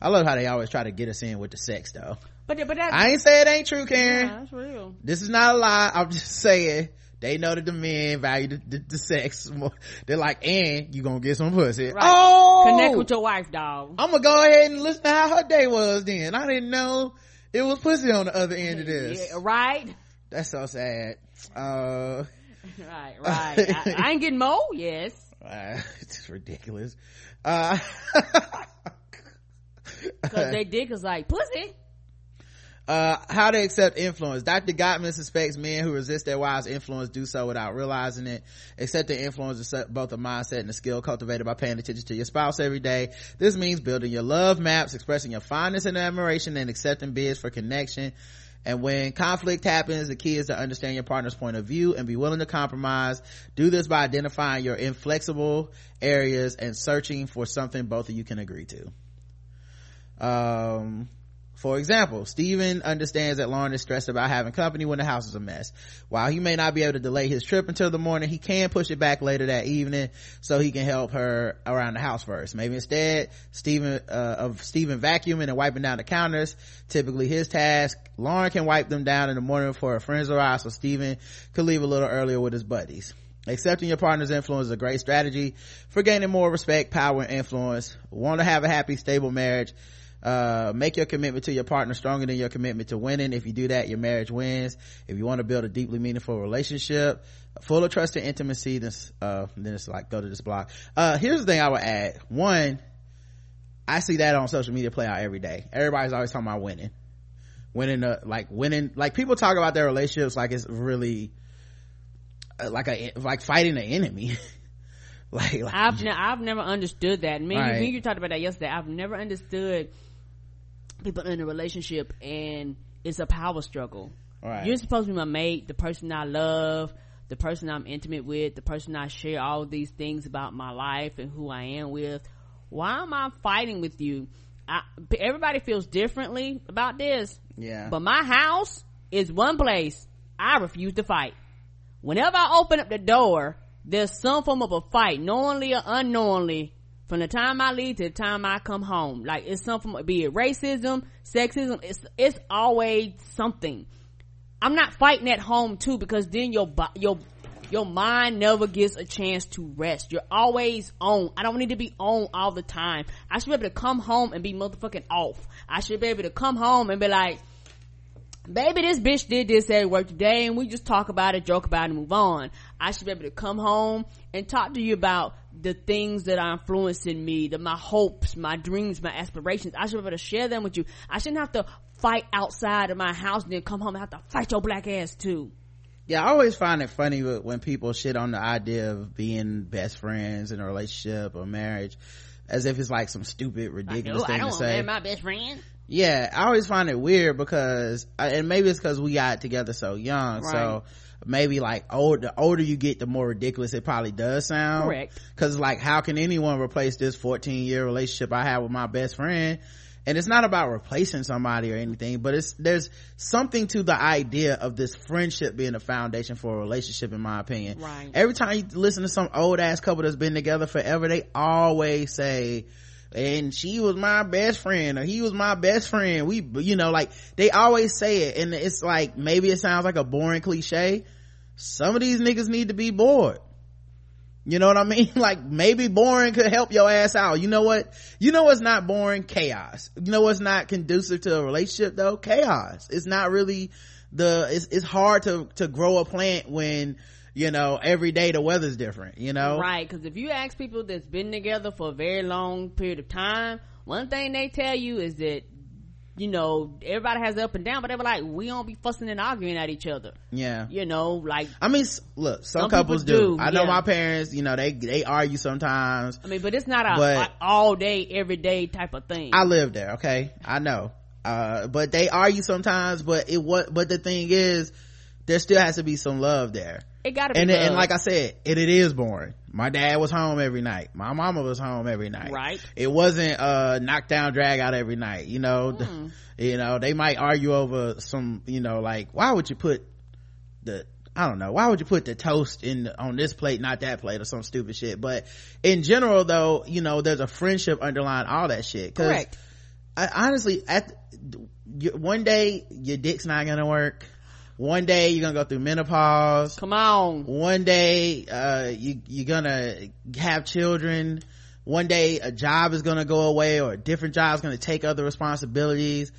I love how they always try to get us in with the sex though. But but that I ain't say it ain't true, Karen yeah, that's real. this is not a lie i'm just saying they know that the men value the, the, the sex more. They're like, and you gonna get some pussy. Right. Oh! Connect with your wife, dog. I'm gonna go ahead and listen to how her day was then. I didn't know it was pussy on the other end of this. Yeah, right? That's so sad. Uh, <laughs> Right, right. I, I ain't getting more, yes. uh, <laughs> it's ridiculous. Uh, <laughs> Cause they dick is like, pussy. Uh, how to accept influence. Dr. Gottman suspects men who resist their wives' influence do so without realizing it. Accepting influence is both a mindset and a skill cultivated by paying attention to your spouse every day. This means building your love maps, expressing your fondness and admiration, and accepting bids for connection. And when conflict happens, the key is to understand your partner's point of view and be willing to compromise. Do this by identifying your inflexible areas and searching for something both of you can agree to. Um, for example, Steven understands that Lauren is stressed about having company when the house is a mess. While he may not be able to delay his trip until the morning, he can push it back later that evening so he can help her around the house first. Maybe instead, Steven, uh, of Steven vacuuming and wiping down the counters, typically his task, Lauren can wipe them down in the morning before her friends arrive so Steven could leave a little earlier with his buddies. Accepting your partner's influence is a great strategy for gaining more respect, power, and influence. Want to have a happy, stable marriage? Uh, make your commitment to your partner stronger than your commitment to winning. If you do that your marriage wins. If you want to build a deeply meaningful relationship full of trust and intimacy then uh, then it's like go to this block. Uh, here's the thing i would add. One i see that on social media play out every day. Everybody's always talking about winning. Winning uh, like winning like people talk about their relationships like it's really uh, like a like fighting an enemy. <laughs> Like, like I've ne- I've never understood that. Me, Right. you talked about that yesterday. I've never understood people in a relationship and it's a power struggle. Right. You're supposed to be my mate, the person I love, the person I'm intimate with, the person I share all these things about my life and who I am with. Why am I fighting with you? I, everybody feels differently about this. yeah But my house is one place I refuse to fight. Whenever I open up the door, there's some form of a fight, knowingly or unknowingly, from the time I leave to the time I come home. Like it's something, be it racism, sexism, it's, it's always something. I'm not fighting at home too because then your, your, your mind never gets a chance to rest. You're always on. I don't need to be on all the time. I should be able to come home and be motherfucking off. I should be able to come home and be like, baby, this bitch did this at work today and we just talk about it, joke about it, and move on. I should be able to come home and talk to you about the things that are influencing me, the, my hopes, my dreams, my aspirations. I should be able to share them with you. I shouldn't have to fight outside of my house and then come home and have to fight your black ass too. yeah i always find it funny when people shit on the idea of being best friends in a relationship or marriage as if it's like some stupid ridiculous thing I to say my best friend. yeah i always find it weird because and maybe it's because we got together so young so maybe like old the older you get the more ridiculous it probably does sound Correct. because like how can anyone replace this 14 year relationship i have with my best friend and it's not about replacing somebody or anything but it's there's something to the idea of this friendship being a foundation for a relationship in my opinion Right. every time you listen to some old ass couple that's been together forever they always say and she was my best friend or he was my best friend we you know like they always say it and it's like maybe it sounds like a boring cliche some of these niggas need to be bored you know what I mean? <laughs> Like maybe boring could help your ass out. You know what? You know what's not boring? Chaos. You know what's not conducive to a relationship though? Chaos. It's not really the, it's, it's hard to, to grow a plant when, you know, every day the weather's different, you know? Right, because if you ask people that's been together for a very long period of time, one thing they tell you is that, you know, everybody has up and down, but they were like, we don't be fussing and arguing at each other. Yeah. You know, like, I mean, look, some, Some couples do. do, I know yeah. my parents, you know, they, they argue sometimes. I mean, but it's not a, all day, every day type of thing. I live there, okay? I know. Uh, but they argue sometimes, but it what, but the thing is, there still has to be some love there. It gotta be and and like I said, it, it is boring. My dad was home every night. My mama was home every night. Right. It wasn't uh knock down drag out every night. You know, The- Hmm. you know they might argue over some. You know, like why would you put the I don't know why would you put the toast in on this plate, not that plate, or some stupid shit. But in general, though, you know, there's a friendship underlying all that shit. Correct. I, honestly, at one day your dick's not gonna work. One day you're gonna go through menopause. Come on. One day uh you you're gonna have children. One day a job is gonna go away or a different job is gonna take other responsibilities.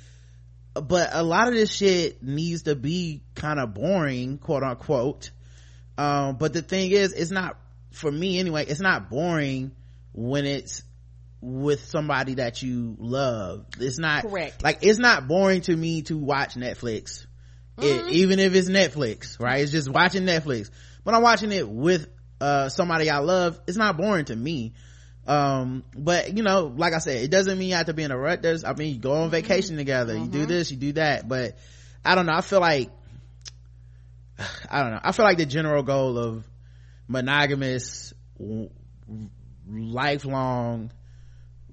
But a lot of this shit needs to be kind of boring quote unquote. Um but the thing is it's not for me anyway it's not boring when it's with somebody that you love. It's not Correct. like it's not boring to me to watch netflix it, even if it's netflix right? It's just watching netflix. But i'm watching it with uh somebody i love it's not boring to me. Um but you know like i said it doesn't mean you have to be in a rut there's i mean you go on vacation together. You do this you do that. But i don't know. I feel like <sighs> i don't know. I feel like the general goal of monogamous lifelong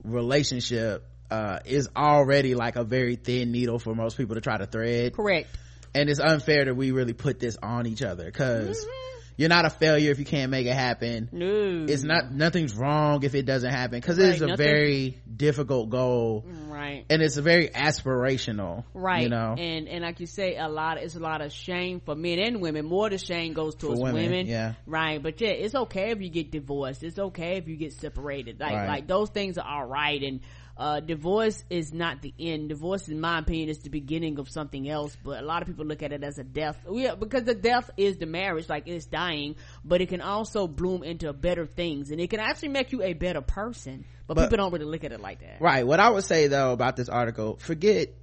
relationship uh is already like a very thin needle for most people to try to thread. Correct and it's unfair that we really put this on each other because mm-hmm. you're not a failure if you can't make it happen. No. It's not nothing's wrong if it doesn't happen because Right, it's a nothing- very difficult goal. Right. And it's a very aspirational right. you know? And and like you say a lot it's a lot of shame for men and women. More the shame goes towards women, women, yeah. right. But yeah it's okay if you get divorced. It's okay if you get separated. Like Right. like those things are all right. And uh divorce is not the end. Divorce in my opinion is the beginning of something else but a lot of people look at it as a death. Yeah because the death is the marriage like it's dying but it can also bloom into better things and it can actually make you a better person but, But- people don't really look at it like that. Right. What i would say though about this article forget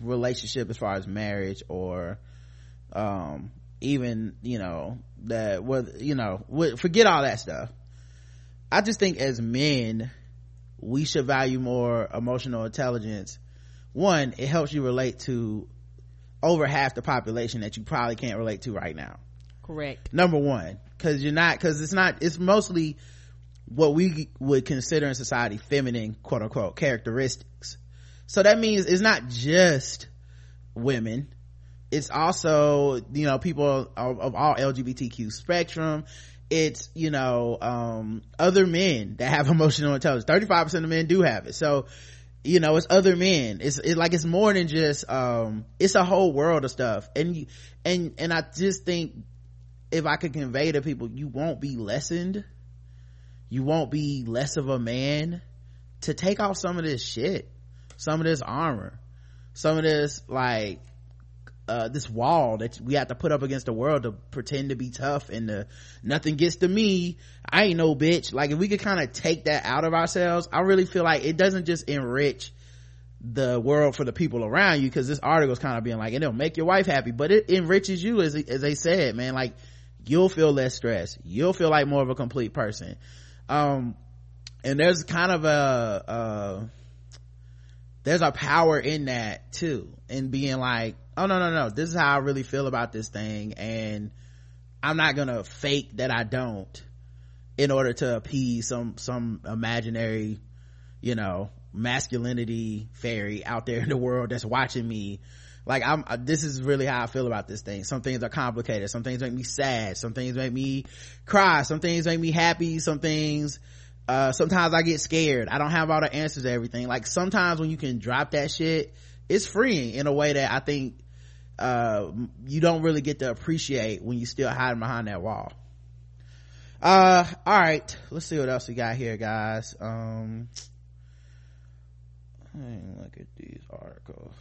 relationship as far as marriage or um even you know that what you know forget all that stuff. I just think as men we should value more emotional intelligence. One it helps you relate to over half the population that you probably can't relate to right now. Correct. Number one because you're not because it's not it's mostly what we would consider in society feminine quote unquote characteristics. So that means it's not just women. It's also you know people of, of all lgbtq spectrum it's you know um other men that have <laughs> emotional intelligence. 35% of men do have it. So you know it's other men. It's it, like it's more than just um it's a whole world of stuff. And you and and i just think if i could convey to people you won't be lessened. You won't be less of a man to take off some of this shit some of this armor some of this like uh, this wall that we have to put up against the world to pretend to be tough and nothing gets to me. I ain't no bitch. Like if we could kind of take that out of ourselves i really feel like it doesn't just enrich the world for the people around you because this article is kind of being like it'll make your wife happy but it enriches you as, as they said man. Like you'll feel less stress. You'll feel like more of a complete person. Um and there's kind of a uh there's a power in that too in being like oh no no no. This is how i really feel about this thing and i'm not gonna fake that i don't in order to appease some some imaginary you know masculinity fairy out there in the world that's watching me. Like i'm uh, this is really how i feel about this thing. Some things are complicated. Some things make me sad. Some things make me cry. Some things make me happy. Some things uh sometimes i get scared. I don't have all the answers to everything. Like sometimes when you can drop that shit it's freeing in a way that i think uh you don't really get to appreciate when you still hiding behind that wall. Uh all right. Let's see what else we got here guys. Um look at these articles.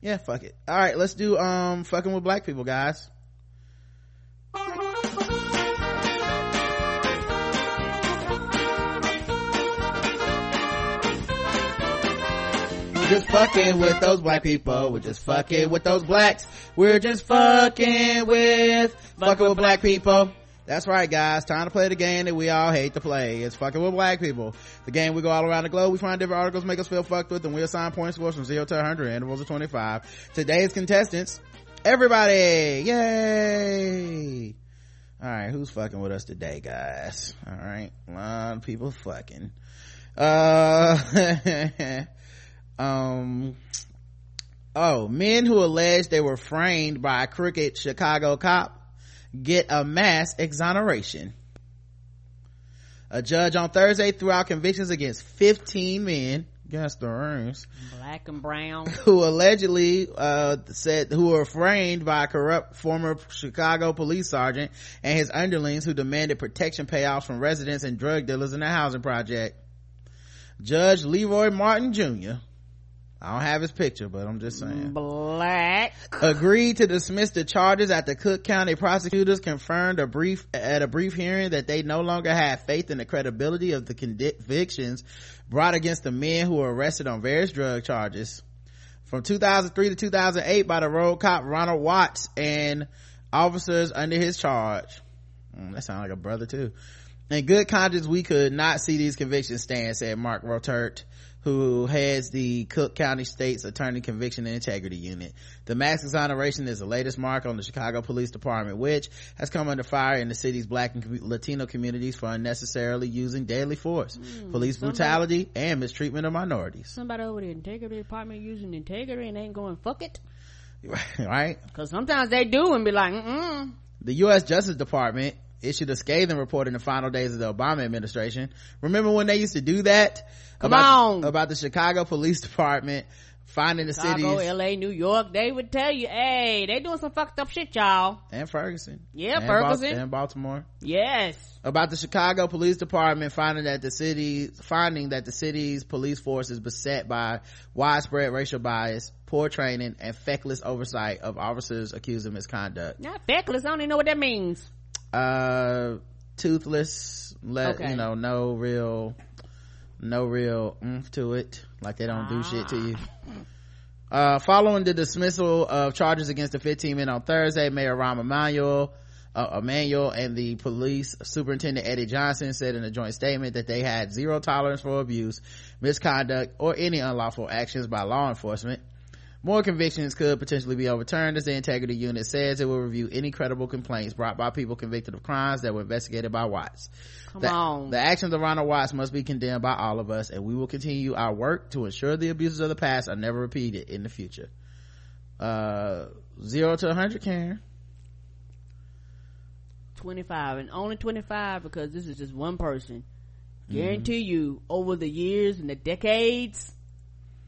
Yeah fuck it. All right let's do um fucking with black people guys just fucking with those black people. We're just fucking with those blacks. We're just fucking with fucking with black people. That's right, guys. Time to play the game that we all hate to play. It's fucking with black people. The game we go all around the globe. We find different articles make us feel fucked with, and we assign point scores from zero to 100, intervals of 25. Today's contestants, everybody, yay! All right, who's fucking with us today, guys? All right, a lot of people fucking. Uh, <laughs> um, oh, men who allege they were framed by a crooked Chicago cop get a mass exoneration. A judge on Thursday threw out convictions against 15 men, Gastorings, black and brown, <laughs> who allegedly uh, said who were framed by a corrupt former Chicago police sergeant and his underlings who demanded protection payouts from residents and drug dealers in the housing project. Judge Leroy Martin Jr. I don't have his picture, but I'm just saying. Black. Agreed to dismiss the charges after Cook County prosecutors confirmed a brief, at a brief hearing that they no longer had faith in the credibility of the convictions brought against the men who were arrested on various drug charges. From 2003 to 2008 by the road cop Ronald Watts and officers under his charge. Mm, that sounds like a brother too. In good conscience, we could not see these convictions stand, said Mark Rotert who heads the Cook County State's Attorney Conviction and Integrity Unit. The mass exoneration is the latest mark on the Chicago Police Department, which has come under fire in the city's black and Latino communities for unnecessarily using deadly force, mm, police somebody, brutality, and mistreatment of minorities. Somebody over the integrity department using integrity and ain't going fuck it. <laughs> right? Cause sometimes they do and be like, mm The U.S. Justice Department issued a scathing report in the final days of the Obama administration. Remember when they used to do that? Come about, on. About the Chicago Police <laughs> Department finding the city. Chicago, cities. LA, New York, they would tell you, hey, they doing some fucked up shit, y'all. And Ferguson. Yeah, and Ferguson. Ba- and Baltimore. Yes. About the Chicago Police Department finding that the city, finding that the city's police force is beset by widespread racial bias, poor training, and feckless oversight of officers accused of misconduct. Not feckless, I don't even know what that means uh toothless let okay. you know no real no real oomph to it like they don't ah. do shit to you uh following the dismissal of charges against the 15 men on thursday mayor rahm emanuel uh, Emanuel and the police superintendent Eddie Johnson said in a joint statement that they had zero tolerance for abuse, misconduct, or any unlawful actions by law enforcement. More convictions could potentially be overturned as the integrity unit says it will review any credible complaints brought by people convicted of crimes that were investigated by Watts. Come the, on. The actions of Ronald Watts must be condemned by all of us and we will continue our work to ensure the abuses of the past are never repeated in the future. Uh, zero to a hundred, Karen. 25 and only 25 because this is just one person. Guarantee mm-hmm. you over the years and the decades,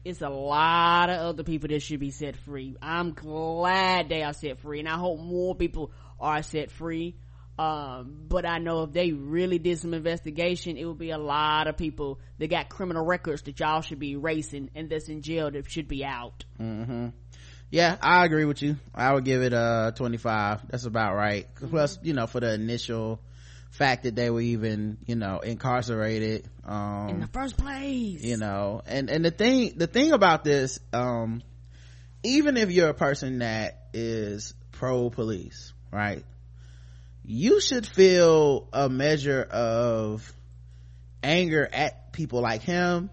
it's a lot of other people that should be set free. I'm glad they are set free and I hope more people are set free. Um, but I know if they really did some investigation, it would be a lot of people that got criminal records that y'all should be erasing and that's in jail that should be out. Mm-hmm. Yeah, I agree with you. I would give it, uh, 25. That's about right. Mm-hmm. Plus, you know, for the initial, fact that they were even you know incarcerated um in the first place. you know and and the thing the thing about this um even if you're a person that is pro police right you should feel a measure of anger at people like him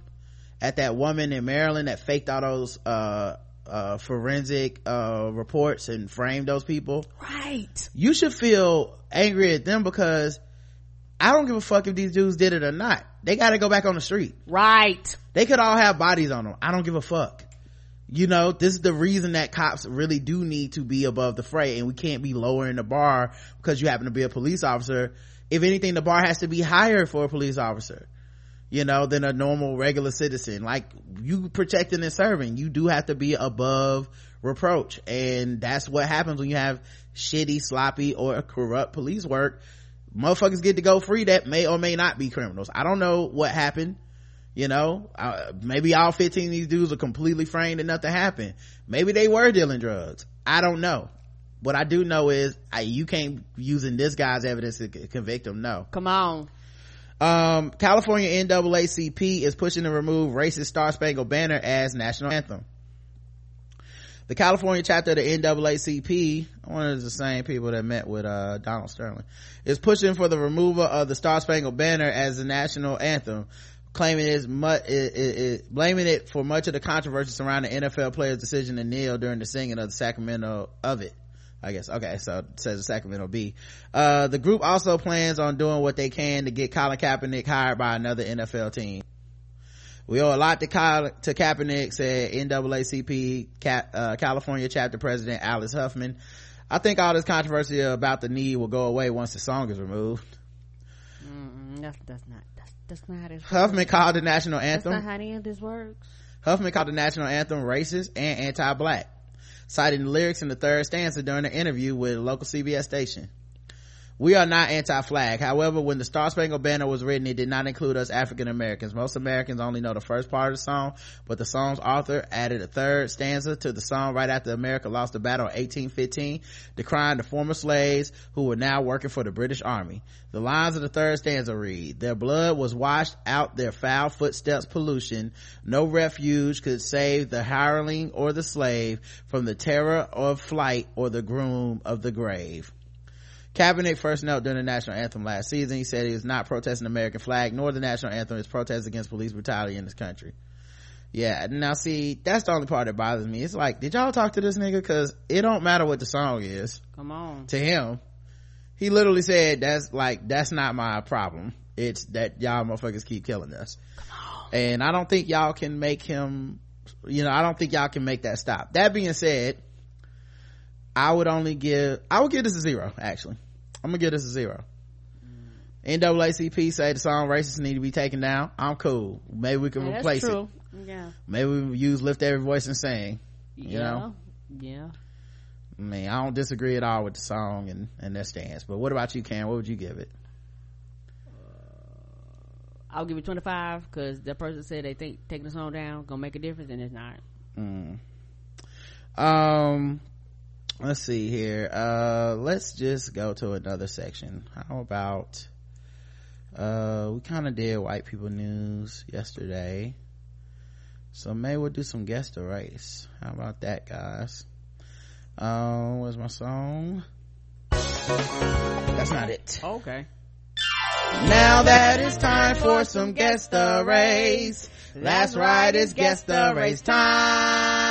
at that woman in maryland that faked all those uh uh, forensic uh, reports and framed those people. Right. You should feel angry at them because I don't give a fuck if these dudes did it or not. They gotta go back on the street. Right. They could all have bodies on them. I don't give a fuck. You know, this is the reason that cops really do need to be above the fray and we can't be lowering the bar because you happen to be a police officer. If anything, the bar has to be higher for a police officer, you know, than a normal regular citizen. Like you protecting and serving, you do have to be above reproach. And that's what happens when you have shitty, sloppy, or corrupt police work motherfuckers get to go free that may or may not be criminals. I don't know what happened you know? Uh, maybe all 15 of these dudes are completely framed and nothing happened. Maybe they were dealing drugs. I don't know. What i do know is I, you can't using this guy's evidence to convict him no. Come on. Um, california naacp is pushing to remove racist star spangled banner as national anthem the California chapter of the NAACP, one of the same people that met with uh, Donald Sterling, is pushing for the removal of the Star Spangled Banner as the national anthem, claiming it's much, it, it, it, blaming it for much of the controversy surrounding NFL players' decision to kneel during the singing of the Sacramento of it. I guess. Okay. So it says the Sacramento Bee. Uh, the group also plans on doing what they can to get Colin Kaepernick hired by another NFL team. We owe a lot to, Kyle, to Kaepernick, said NAACP uh, California chapter president Alice Huffman. I think all this controversy about the knee will go away once the song is removed. Mm-mm. Mm, that's that's not that's that's not how this Huffman works. called the national anthem. That's not how any of this works. Huffman called the national anthem racist and anti-black, citing the lyrics in the third stanza during an interview with a local CBS station. We are not anti-flag. However, when the Star Spangled Banner was written, it did not include us African Americans. Most Americans only know the first part of the song, but the song's author added a third stanza to the song right after America lost the battle in 1815, decrying the former slaves who were now working for the British Army. The lines of the third stanza read, their blood was washed out their foul footsteps pollution. No refuge could save the hireling or the slave from the terror of flight or the groom of the grave. Kaepernick first knelt during the national anthem last season. He said he was not protesting the American flag nor the national anthem. His protest against police brutality in this country. Yeah, now see, that's the only part that bothers me. It's like, did y'all talk to this nigga? Cause it don't matter what the song is Come on. to him. He literally said, that's like, that's not my problem. It's that y'all motherfuckers keep killing us. And I don't think y'all can make him, you know, I don't think y'all can make that stop. That being said, I would only give, I would give this a zero, actually. I'm gonna give this a zero. NAACP say the song racist need to be taken down. I'm cool. Maybe we can Yeah, that's replace it. Yeah. Maybe we use lift every voice and sing. yeah. know? Yeah. I mean, I don't disagree at all with the song and, and their stance. But what about you, Cam? What would you give it? I'll give it 25 because that person said they think taking the song down gonna make a difference and it's not. Um, let's see here. Uh, let's just go to another section. How about, uh, we kind of did white people news yesterday. So maybe we'll do some Guess the Race. How about that, guys? Um, where's my song? That's not it. Okay. Now that it's time for some Guess the Race. That's right, it's Guess the Race time.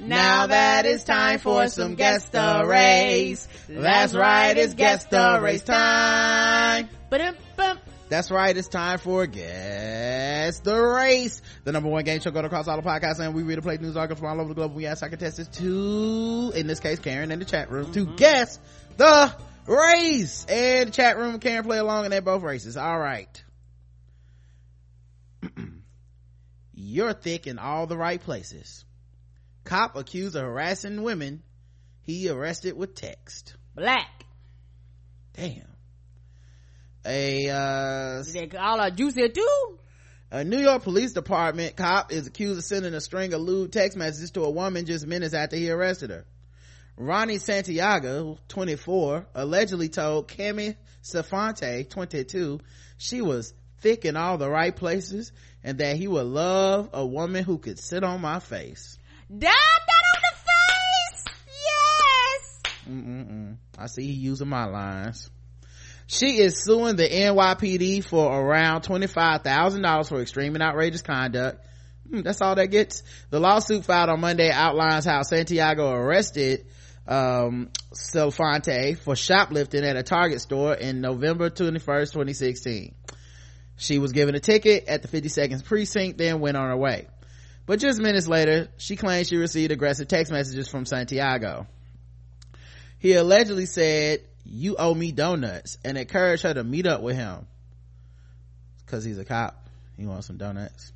Now that it's time for some Guess the Race. That's right, it's Guess the Race time. That's right, it's time for Guess the Race, the number one game show going across all the podcasts, and we read and play news articles from all over the globe. We ask our contestants to, in this case, Karen in the chat room, to mm-hmm. guess the race. And the chat room, Karen play along, and they're both races. All right. <clears throat> You're thick in all the right places. Cop accused of harassing women. He arrested with text. Black. Damn. A, uh, They call her juicy too. A New York Police Department cop is accused of sending a string of lewd text messages to a woman just minutes after he arrested her. Ronnie Santiago, 24, allegedly told Cami Safante, 22, she was thick in all the right places and that he would love a woman who could sit on my face. Dab that on the face. Yes. Mm-mm-mm. I see he using my lines. She is suing the NYPD for around $25,000 for extreme and outrageous conduct. Hmm, that's all that gets. The lawsuit filed on Monday outlines how Santiago arrested um for shoplifting at a Target store in November 21st, 2016. She was given a ticket at the 52nd precinct, then went on her way. But just minutes later, she claimed she received aggressive text messages from Santiago. He allegedly said, you owe me donuts and encouraged her to meet up with him. Cause he's a cop. He wants some donuts.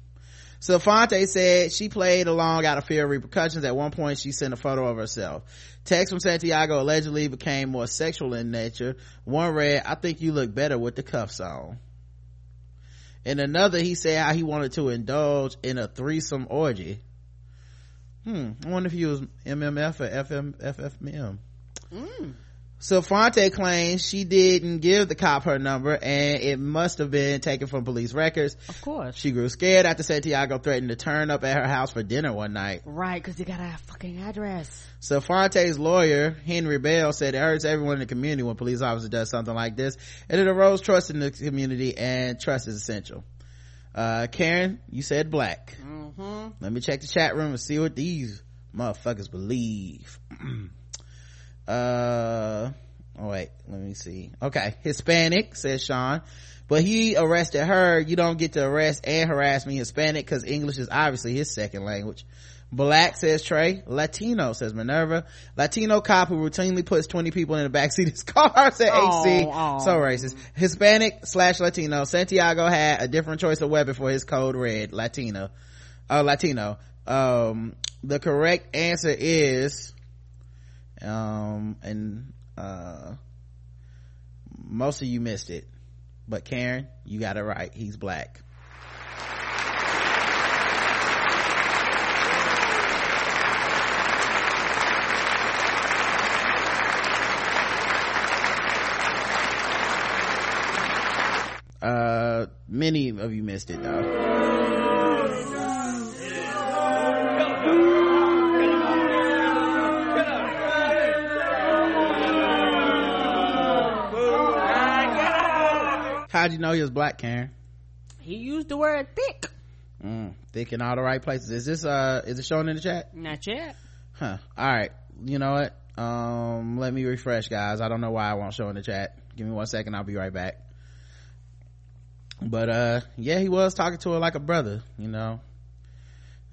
So Fonte said she played along out of fear of repercussions. At one point, she sent a photo of herself. Text from Santiago allegedly became more sexual in nature. One read, I think you look better with the cuffs on. In another, he said how he wanted to indulge in a threesome orgy. Hmm. I wonder if he was MMF or FM, FFM. So Fonte claims she didn't give the cop her number and it must have been taken from police records. Of course. She grew scared after Santiago threatened to turn up at her house for dinner one night. Right, because you got a fucking address. So Fonte's lawyer, Henry Bell, said it hurts everyone in the community when police officer does something like this and it erodes trust in the community and trust is essential. Uh, Karen, you said black. Mm-hmm. Let me check the chat room and see what these motherfuckers believe. <clears throat> uh, oh wait, let me see. Okay, Hispanic, says Sean. But he arrested her. You don't get to arrest and harass me Hispanic because English is obviously his second language. Black says Trey. Latino says Minerva. Latino cop who routinely puts 20 people in the backseat of his <laughs> car said HC. aw. So racist. Hispanic slash Latino. Santiago had a different choice of weapon for his code red. Latino. Uh, Latino. Um, the correct answer is, um, and, uh, most of you missed it. But Karen, you got it right. He's black. Uh, many of you missed it though. How'd you know he was black, Karen? He used the word thick. Mm, thick in all the right places. Is this, uh, is it showing in the chat? Not yet. Huh. Alright. You know what? Um, let me refresh, guys. I don't know why I won't show in the chat. Give me one second. I'll be right back. But, uh, yeah, he was talking to her like a brother, you know.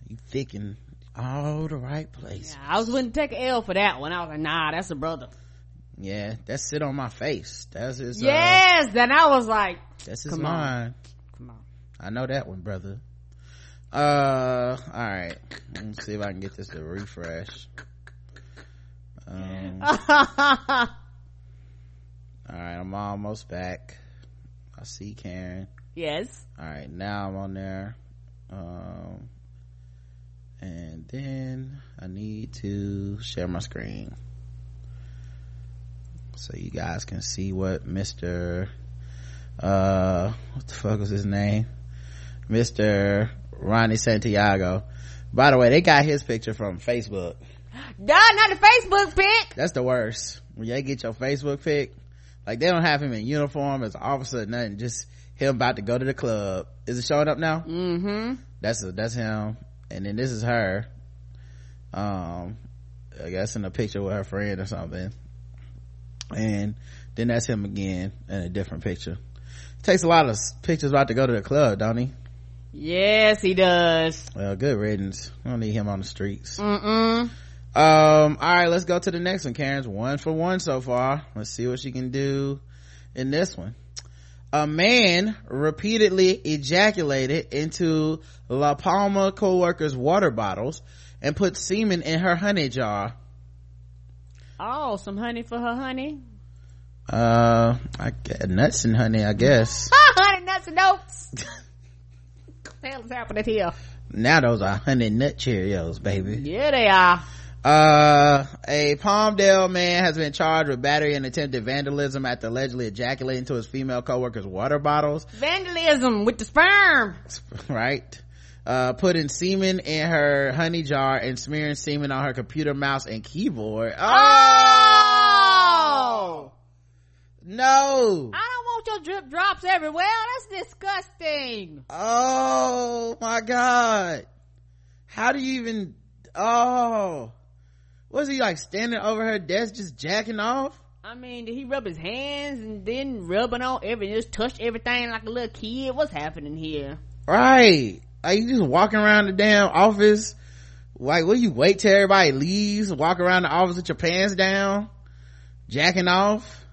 He thick in all the right places. Yeah, I was willing to take an L for that one. I was like, nah, that's a brother. Yeah, that's sit on my face. That's his, uh, yes. Then I was like, that's his Come on. come on. I know that one, brother. Uh, all right. Let me see if I can get this to refresh. Um, <laughs> all right, I'm almost back. I see Karen. yes. All right, now I'm on there. Um, and then I need to share my screen so you guys can see what Mr. Uh, what the fuck was his name? Mr. Ronnie Santiago. By the way, they got his picture from Facebook. Duh, not the Facebook pic. That's the worst. When they get your Facebook pic, like they don't have him in uniform as an officer or nothing, just him about to go to the club. Is it showing up now? Mm-hmm. That's that's him. And then this is her. Um, I guess in a picture with her friend or something. And then that's him again in a different picture. Takes a lot of pictures about to go to the club, don't he? Yes, he does. Well, good riddance. I don't need him on the streets. Mm-mm. Um, all right, let's go to the next one. Karen's one for one so far. Let's see what she can do in this one. A man repeatedly ejaculated into La Palma co-worker's water bottles and put semen in her honey jar. Oh, some honey for her honey. Uh, I get nuts and honey, I guess. <laughs> honey nuts and oats. <laughs> what the hell is happening here? now those are honey nut Cheerios, baby. Yeah, they are. Uh, a Palmdale man has been charged with battery and attempted vandalism after allegedly ejaculating into his female co-worker's water bottles. Vandalism with the sperm. <laughs> right? Uh, putting semen in her honey jar and smearing semen on her computer mouse and keyboard. Oh! No! I don't want your drip drops everywhere. That's disgusting. Oh my god. How do you even, oh. Was he like standing over her desk just jacking off? I mean, did he rub his hands and then rubbing on everything, just touched everything like a little kid? What's happening here? Right. Like you just walking around the damn office. Like, will you wait till everybody leaves? Walk around the office with your pants down? Jacking off?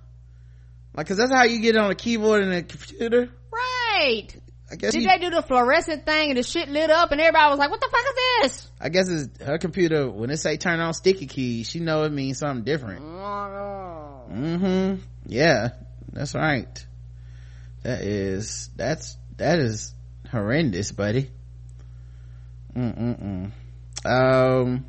Like, cause that's how you get on a keyboard and a computer. Right. I guess Did he- they do the fluorescent thing and the shit lit up and everybody was like, what the fuck is this? I guess it's her computer, when it say turn on sticky keys, she know it means something different. mm-hmm yeah that's right that is that's that is horrendous buddy Mm-mm-mm. um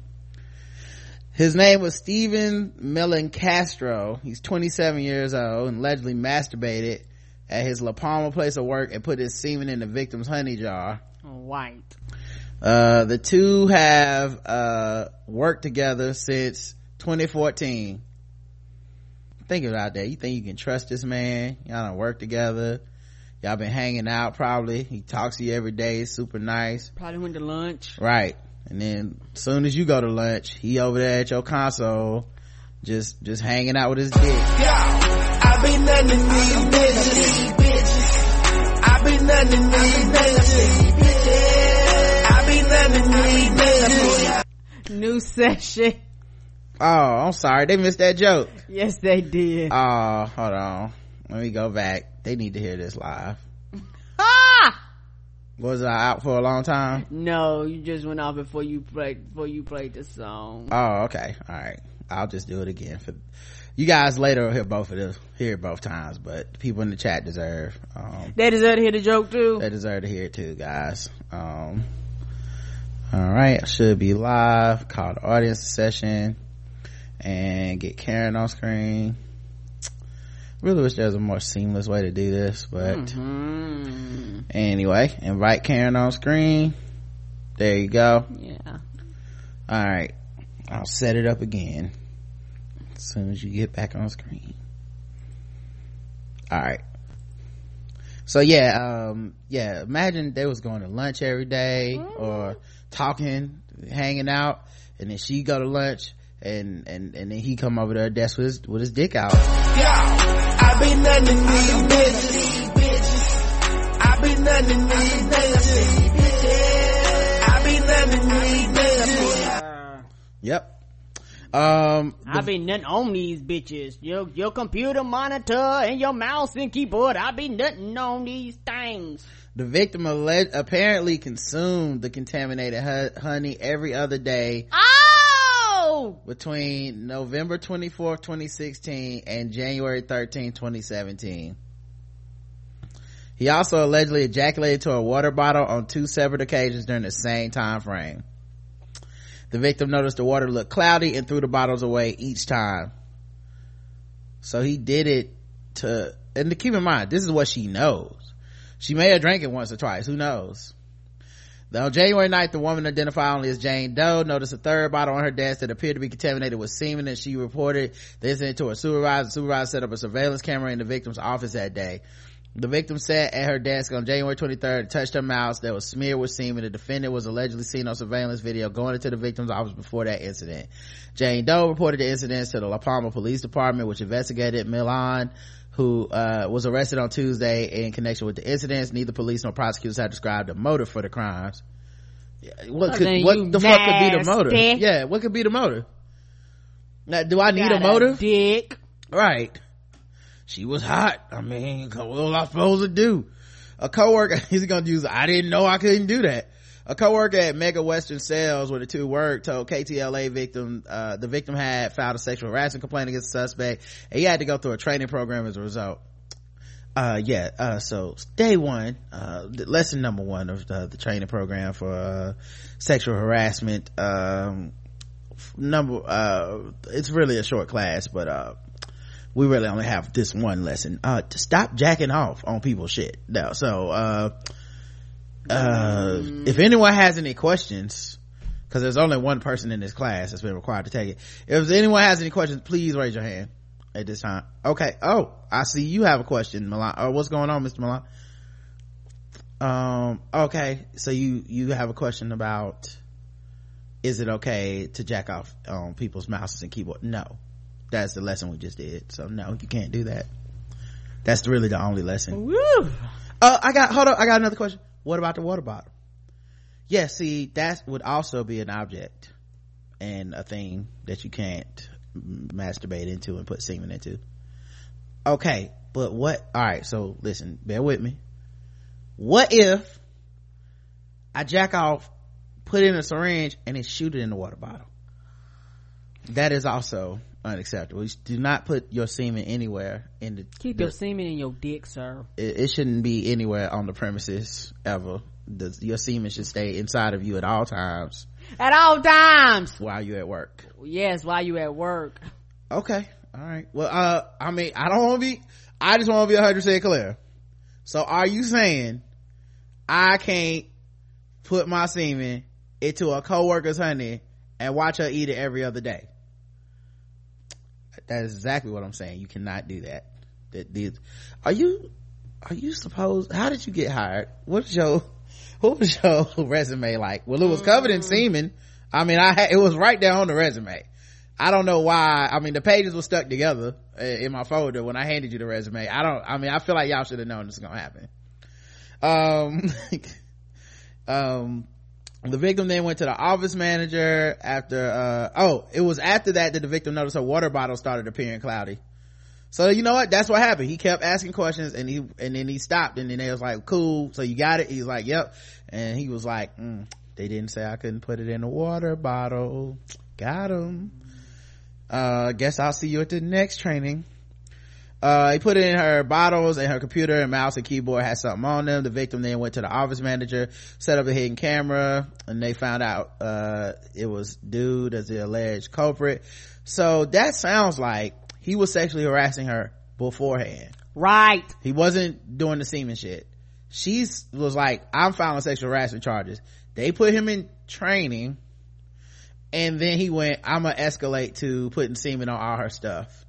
his name was Stephen Steven Melancastro. He's 27 years old and allegedly masturbated at his La Palma place of work and put his semen in the victim's honey jar. White. Uh, the two have, uh, worked together since 2014. Think about that. You think you can trust this man? Y'all don't work together. Y'all been hanging out probably. He talks to you every day. He's super nice. Probably went to lunch. Right. And then soon as you go to lunch, he over there at your console, just, just hanging out with his dick. I be nothing to these bitches. I be nothing to these bitches. I be nothing to these bitches. new session. Oh, I'm sorry. They missed that joke. Yes, they did. Oh, hold on. Let me go back. They need to hear this live. ah! Was I out for a long time? No, you just went off before you played before you played the song. Oh, okay. All right. I'll just do it again for you guys later will hear both of this hear both times, but people in the chat deserve um They deserve to hear the joke too. they deserve to hear it too, guys. Um all right, I should be live, call the audience session and get Karen on screen. Really wish there was a more seamless way to do this, but Mm-hmm. anyway, invite Karen on screen. There you go. Yeah. All right. I'll set it up again as soon as you get back on screen. All right. So yeah, um, yeah, imagine they was going to lunch every day or talking, hanging out, and then she go to lunch and, and, and then he come over to her desk with his, with his dick out. Yeah, I be nothing to these bitches. I be nothing to these bitches. I be nothing to these bitches. Yep. Um, I be nothing on these bitches. Your your computer monitor and your mouse and keyboard. I be nothing on these things. the victim alleged, apparently consumed the contaminated honey every other day Between November 24th, 2016 and January 13th, 2017. He also allegedly ejaculated to a water bottle on two separate occasions during the same time frame. The victim noticed the water looked cloudy and threw the bottles away each time. So he did it to, and to keep in mind, this is what she knows. She may have drank it once or twice, who knows? On January 9th, the woman identified only as Jane Doe noticed a third bottle on her desk that appeared to be contaminated with semen and she reported the incident to her supervisor. The supervisor set up a surveillance camera in the victim's office that day. The victim sat at her desk on January 23rd, touched her mouse that was smeared with semen. The defendant was allegedly seen on surveillance video going into the victim's office before that incident. Jane Doe reported the incidents to the La Palma Police Department, which investigated Milan, who uh, was arrested on Tuesday in connection with the incidents. Neither police nor prosecutors have described a motive for the crimes. What could what the fuck could be the motive? Yeah, what could be the motive? Now, do I need a motive? dick. Right. She was hot. I mean, what was I supposed to do? A coworker, <laughs> he's gonna use, I didn't know I couldn't do that. A coworker at Mega Western Sales where the two worked told KTLA victim, uh, the victim had filed a sexual harassment complaint against the suspect and he had to go through a training program as a result. Uh, yeah, uh, so day one, uh, lesson number one of the, the training program for, uh, sexual harassment, um, number, uh, it's really a short class, but, uh, we really only have this one lesson uh to stop jacking off on people's shit now so uh if anyone has any questions because there's only one person in this class that's been required to take it. If anyone has any questions please raise your hand at this time. Okay. Oh i see you have a question milan. Oh what's going on mr milan? Um okay. So you you have a question about is it okay to jack off on people's mouses and keyboard? No. That's the lesson we just did. So no you can't do that. That's really the only lesson. Woo! uh i got hold on. I got another question what about the water bottle? Yeah see that would also be an object and a thing that you can't masturbate into and put semen into. Okay but what all right so listen bear with me. What if i jack off put in a syringe and then shoot it in the water bottle? That is also unacceptable. You do not put your semen anywhere in the. Keep the- your semen in your dick, sir. it, it shouldn't be anywhere on the premises ever. The, your semen should stay inside of you at all times At all times. while you're at work. Yes, while you're at work. Okay, all right. Well, uh, I mean, I don't want to be. I just want to be hundred percent clear. So, are you saying I can't put my semen into a coworker's honey and watch her eat it every other day? That is exactly what I'm saying. You cannot do that. That these are you are you supposed how did you get hired? What's your what was your <laughs> <laughs> resume like? Well, it was covered in semen. I mean, I had, it was right there on the resume. I don't know why. I mean, the pages were stuck together uh, in my folder when I handed you the resume. I don't, I mean, I feel like y'all should have known this was gonna happen. Um, <laughs> um, the victim then went to the office manager after uh oh it was after that that the victim noticed her water bottle started appearing cloudy. So you know what? That's what happened. He kept asking questions and he and then he stopped and then they was like cool so you got it? He's like yep. And he was like mm, they didn't say i couldn't put it in a water bottle. Got him. Uh guess i'll see you at the next training uh, he put it in her bottles and her computer and mouse and keyboard had something on them. The victim then went to the office manager, set up a hidden camera, and they found out, uh, it was dude as the alleged culprit. So that sounds like he was sexually harassing her beforehand. Right. He wasn't doing the semen shit. She was like, I'm filing sexual harassment charges. They put him in training and then he went, I'm gonna escalate to putting semen on all her stuff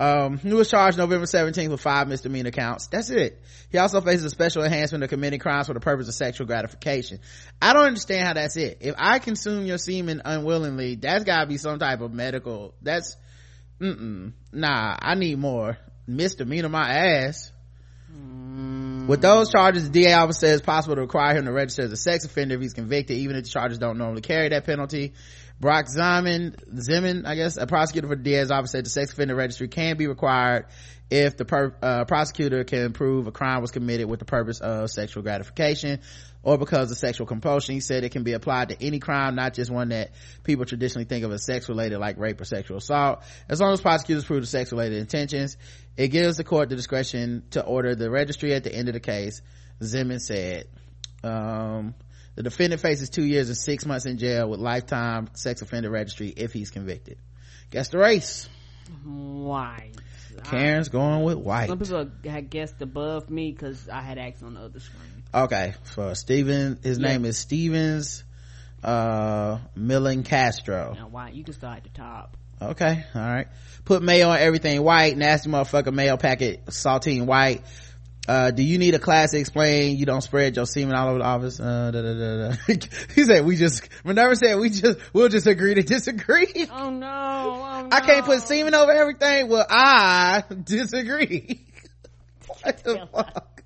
um, he was charged November 17th with five misdemeanor counts. That's it. He also faces a special enhancement of committing crimes for the purpose of sexual gratification. I don't understand how that's it. If I consume your semen unwillingly, that's gotta be some type of medical, that's, mm nah, I need more. Misdemeanor my ass. With those charges, the DA office says it's possible to require him to register as a sex offender if he's convicted, even if the charges don't normally carry that penalty. Brock Zimin, Zimin, I guess, a prosecutor for DA's office said the sex offender registry can be required if the per, uh, prosecutor can prove a crime was committed with the purpose of sexual gratification or because of sexual compulsion. He said it can be applied to any crime, not just one that people traditionally think of as sex related like rape or sexual assault. As long as prosecutors prove the sex related intentions, it gives the court the discretion to order the registry at the end of the case, Zimin said. Um, the defendant faces two years and six months in jail with lifetime sex offender registry if he's convicted. Guess the race. White. Karen's going with white. Some people had guessed above me because I had asked on the other screen. Okay, for Steven, his Yeah. name is Stevens, uh, Millen Castro. Now, white, you can start at the top. Okay, alright. Put mayo on everything white, nasty motherfucker mayo packet, saltine white. Uh, do you need a class to explain you don't spread your semen all over the office? Uh, da, da, da, da. <laughs> he said we just, Minerva said we just, we'll just agree to disagree. Oh no! <laughs> Oh, no. I can't put semen over everything. Well, I disagree. <laughs> what the fuck?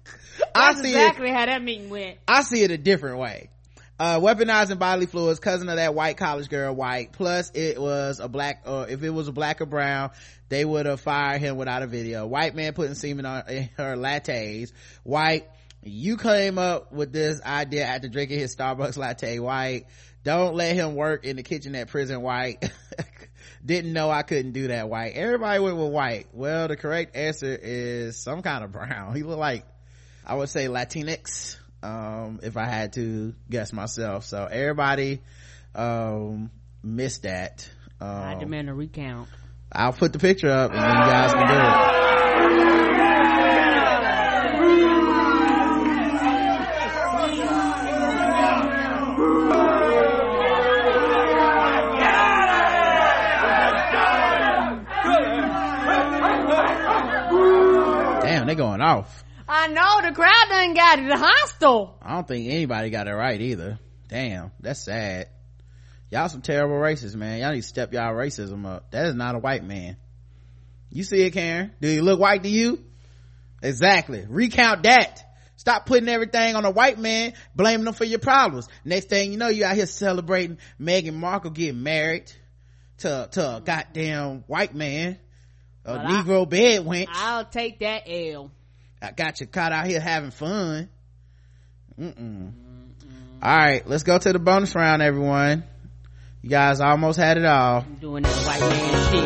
I That's see it. exactly how that meeting went. I see it a different way. Uh, weaponizing bodily fluids, cousin of that white college girl, white. Plus, it was a black, or if it was a black or brown, they would have fired him without a video. White man putting semen on in her lattes. White, you came up with this idea after drinking his Starbucks latte. White, don't let him work in the kitchen at prison. White, <laughs> didn't know I couldn't do that. White, everybody went with white. Well, the correct answer is some kind of brown. He looked like I would say Latinx, um, if I had to guess myself. So everybody, um, missed that. I Um, demand a recount. I'll put the picture up and then you guys can do it. Damn, they're going off. I know the crowd done got it hostile. I don't think anybody got it right either. Damn, that's sad. Y'all some terrible racists, man. Y'all need to step y'all racism up. That is not a white man. You see it, Karen? Do he look white to you? Exactly. Recount that. Stop putting everything on a white man, blaming them for your problems. Next thing you know, you out here celebrating Meghan Markle getting married to, to a goddamn white man. A But I- Negro bed wench. I'll take that L. I got you caught out here having fun. Mm-mm. All right, let's go to the bonus round, everyone. You guys almost had it all. I'm doing that white man shit.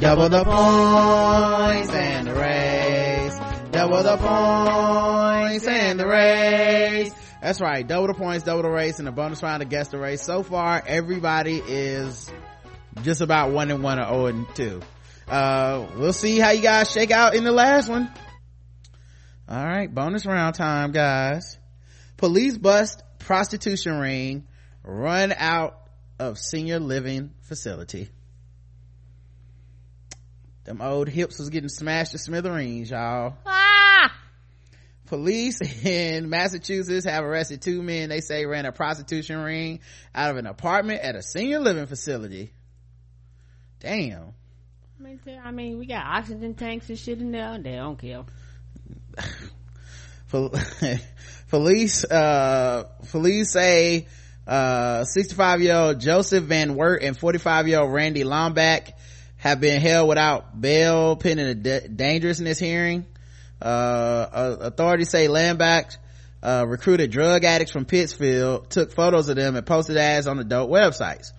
Double the points and the race. Double the points and the race. That's right. Double the points, double the race, and the bonus round to guess the race. So far, everybody is just about one and one or oh and two. Uh, we'll see how you guys shake out in the last one. All right. Bonus round time, guys. Police bust prostitution ring, run out of senior living facility. Them old hips was getting smashed to smithereens, y'all. Ah! Police <laughs> in Massachusetts have arrested two men they say ran a prostitution ring out of an apartment at a senior living facility. Damn. I mean, I mean, we got oxygen tanks and shit in there. They don't care. <laughs> police <laughs> uh police say uh 65 year old joseph van wert and 45 year old randy lomback have been held without bail pending a d- dangerousness hearing uh, authorities say lomback uh, recruited drug addicts from pittsfield took photos of them and posted ads on adult websites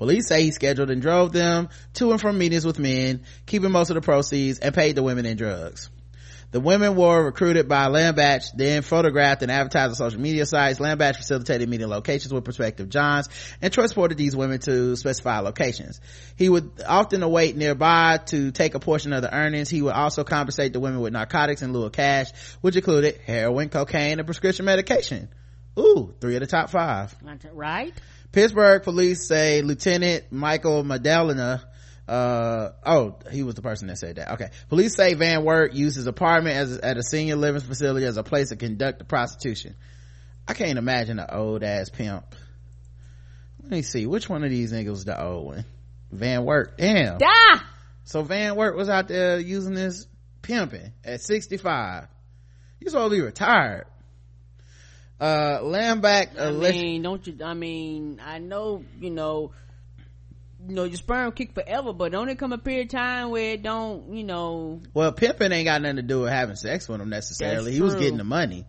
police say he scheduled and drove them to and from meetings with men keeping most of the proceeds and paid the women in drugs the women were recruited by Lambach, then photographed and advertised on social media sites. Lambach facilitated meeting locations with prospective Johns and transported these women to specified locations. He would often await nearby to take a portion of the earnings. He would also compensate the women with narcotics in lieu of cash, which included heroin, cocaine, and prescription medication. Ooh, three of the top five. Right? Pittsfield police say Lieutenant Michael Madalena uh oh he was the person that said that. Okay. Police say van wert used his apartment as at a senior living facility as a place to conduct the prostitution. I can't imagine an old ass pimp. Let me see. Which one of these niggas the old one? Van wert. Damn. Da! so van wert was out there using this pimping at 65 you're supposed to be retired uh lambback I mean, don't you? I mean, I know you know you know your sperm kick forever but don't it come a period of time where it don't you know? Well pimping ain't got nothing to do with having sex with him necessarily. He was getting the money.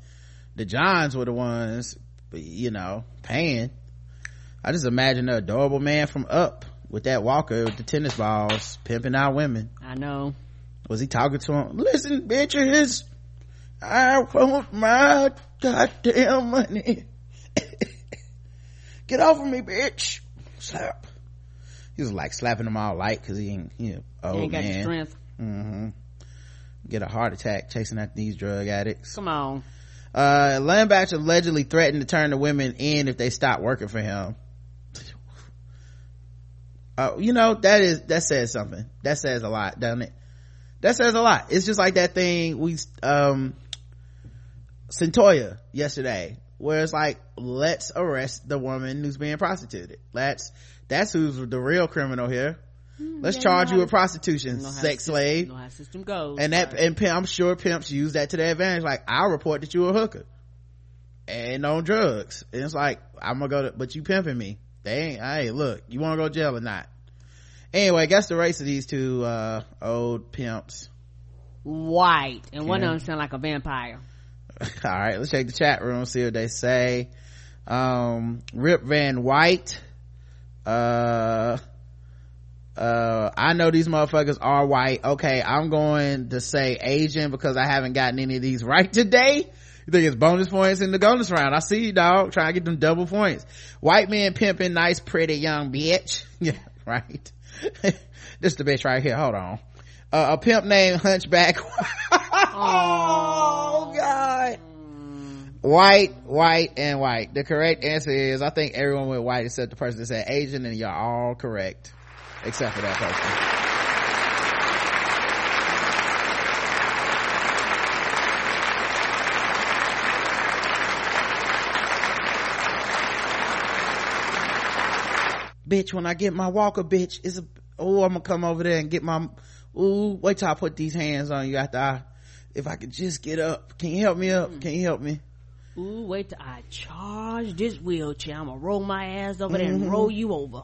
The johns were the ones you know paying. I just imagine an adorable man from up with that walker with the tennis balls pimping out women. I know. Was he talking to him? Listen bitches i want my goddamn money. <laughs> Get off of me bitch. Slap. He was like slapping them all light because he ain't you know old you ain't got man. strength. Hmm get a heart attack chasing after these drug addicts. Come on. Uh lambach allegedly threatened to turn the women in if they stopped working for him. Uh, you know that is that says something. That says a lot doesn't it? That says a lot. It's just like that thing we um Cyntoia yesterday where it's like let's arrest the woman who's being prostituted. Let's that's who's the real criminal here. Let's yeah, charge you you with prostitution You know sex system- slave. you know how system goes and that right? and pimp, i'm sure pimps use that to their advantage. Like i'll report that you a hooker and on drugs. And it's like i'm gonna go to but you pimping me. They ain't hey look you want to go to jail or not? Anyway guess the race of these two uh old pimps. White. And one of them sound like a vampire <laughs> all right let's check the chat room see what they say. Um rip van white uh uh i know these motherfuckers are white. Okay i'm going to say asian because i haven't gotten any of these right <laughs> today. You think it's bonus points in the bonus round? I see you dog trying to get them double points. White man pimping nice pretty young bitch. <laughs> Yeah right. This the bitch right here. Hold on uh, a pimp named hunchback. <laughs> Oh god. White white and white. The correct answer is i think everyone went white except the person that said asian and you're all correct. Except for that person. Bitch when i get my walker bitch is a oh i'm gonna come over there and get my ooh wait till i put these hands on you after i if i could just get up. Can you help me up? Can you help me? Ooh, wait till I charge this wheelchair. I'm gonna roll my ass over there Mm-hmm. and roll you over.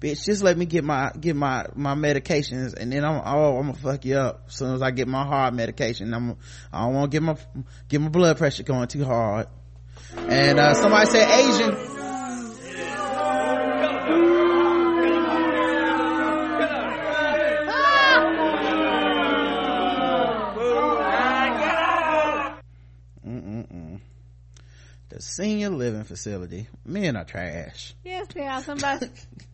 bitch just let me get my get my my medications and then i'm oh i'm gonna fuck you up as soon as i get my heart medication. I'm i don't want to get my get my blood pressure going too hard. And uh somebody said asian The senior living facility. Men are trash. Yes, are. Somebody,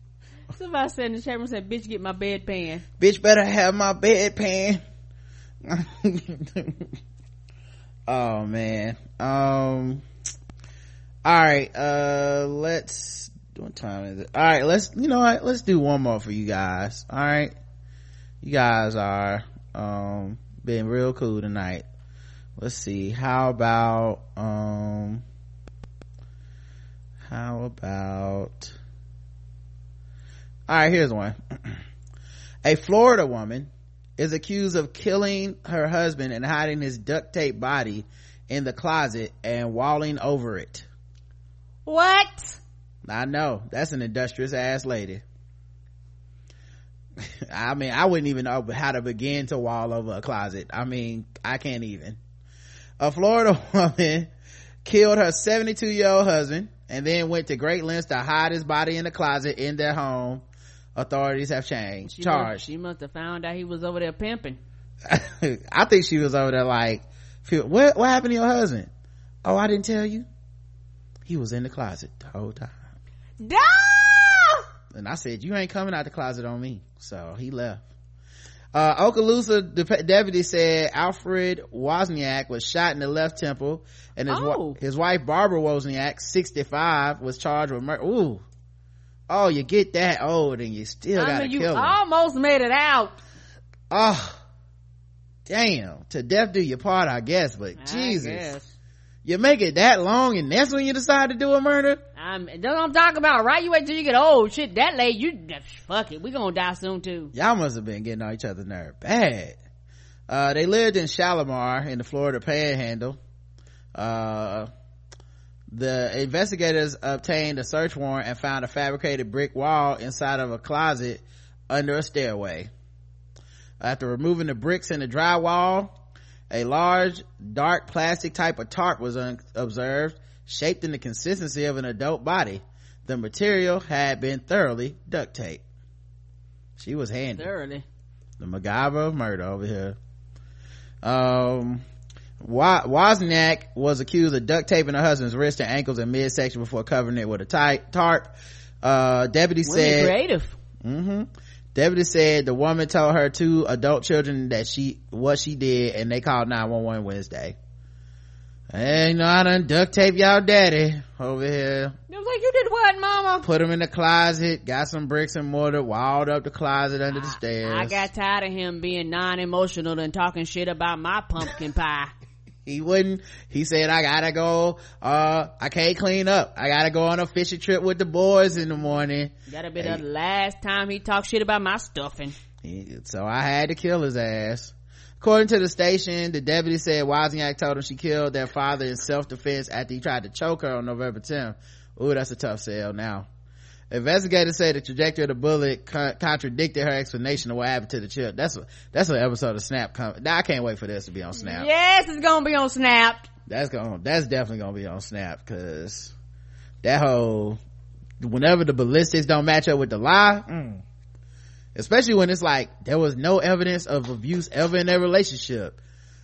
<laughs> somebody said in the chat room said, "Bitch, get my bedpan." bitch better have my bedpan <laughs> oh man um all right uh let's what time is it all right let's you know what let's do one more for you guys all right you guys are um being real cool tonight let's see how about um how about all right here's one <clears throat> a florida woman is accused of killing her husband and hiding his duct tape body in the closet and walling over it. What? I know. That's an industrious ass lady. <laughs> I mean, I wouldn't even know how to begin to wall over a closet. I mean, I can't even. A Florida <laughs> woman killed her 72 year old husband and then went to great lengths to hide his body in the closet in their home. Authorities have changed. She Charged. Must, she must have found out he was over there pimping. <laughs> I think she was over there like, what, what happened to your husband? Oh, I didn't tell you. He was in the closet the whole time. Da! And I said, you ain't coming out the closet on me. So he left. Uh, Okaloosa de- deputy said Alfred Wozniak was shot in the left temple and his, Oh. wa- his wife Barbara Wozniak, 65, was charged with murder. Ooh. Oh, you get that old and you still I gotta mean, you kill him. almost made it out. Oh, damn. To death do your part, I guess, but I Jesus. guess. You make it that long and that's when you decide to do a murder? I'm, that's what I'm talking about, right? You wait till you get old. Shit, that late, you, fuck it. We gonna die soon too. Y'all must have been getting on each other's nerve bad. Uh, they lived in Shalimar in the Florida Panhandle. Uh, the investigators obtained a search warrant and found a fabricated brick wall inside of a closet under a stairway. After removing the bricks in the drywall, a large, dark plastic type of tarp was un- observed, shaped in the consistency of an adult body. The material had been thoroughly duct taped. She was handy Thoroughly. the MacGyver of murder over here. Um, Wozniak was accused of duct taping her husband's wrists and ankles and midsection before covering it with a tight tarp. Uh, deputy Women said, creative. Mm hmm Deputy said the woman told her two adult children that she, what she did and they called 911 Wednesday. Hey, you know, I done duct tape y'all daddy over here. It was like, you did what, mama? Put him in the closet, got some bricks and mortar, walled up the closet under the stairs. I got tired of him being non-emotional and talking shit about my pumpkin pie. <laughs> he wouldn't he said i gotta go uh i can't clean up i gotta go on a fishing trip with the boys in the morning That'll be the last time he talked shit about my stuffing. So i had to kill his ass according to the station the deputy said wozniak told him she killed their father in self-defense after he tried to choke her on november 10th Ooh, that's a tough sell now. Investigators say the trajectory of the bullet co- contradicted her explanation of what happened to the chip that's a that's an episode of snap coming i can't wait for this to be on snap. Yes, it's gonna be on Snap. that's gonna that's definitely gonna be on snap because that whole whenever the ballistics don't match up with the lie mm, especially when it's like there was no evidence of abuse ever in their relationship.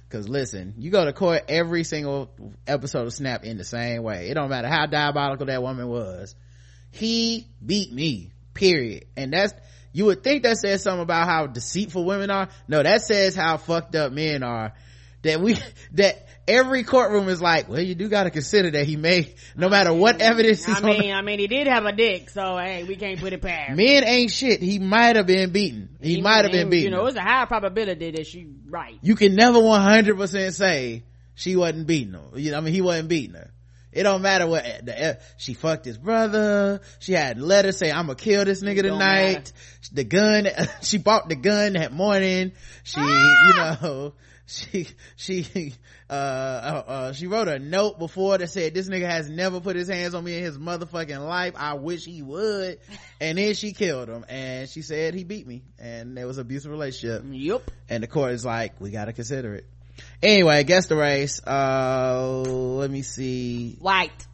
Because listen you go to court every single episode of snap in the same way. It don't matter how diabolical that woman was. He beat me period. And that's you would think that says something about how deceitful women are. No that says how fucked up men are. That we <laughs> that every courtroom is like well you do got to consider that he may no matter what mm-hmm. evidence he's I on. Mean, I mean, he did have a dick, so hey, we can't put it past. men ain't shit. He might have been beaten. He, might have been beaten You know, it's a high probability that she right. you can never 100% say she wasn't beating him. You know i mean he wasn't beating her. It don't matter what the, eh, she fucked his brother. She had letters saying i'm gonna kill this nigga tonight. the gun <laughs> she bought the gun that morning. She you ah! know she she uh, uh uh she wrote a note before that said this nigga has never put his hands on me in his motherfucking life. I wish he would. And then she killed him and she said he beat me and there was an abusive relationship. Yup. and the court is like we gotta consider it. Anyway guess the race. Uh let me see. White.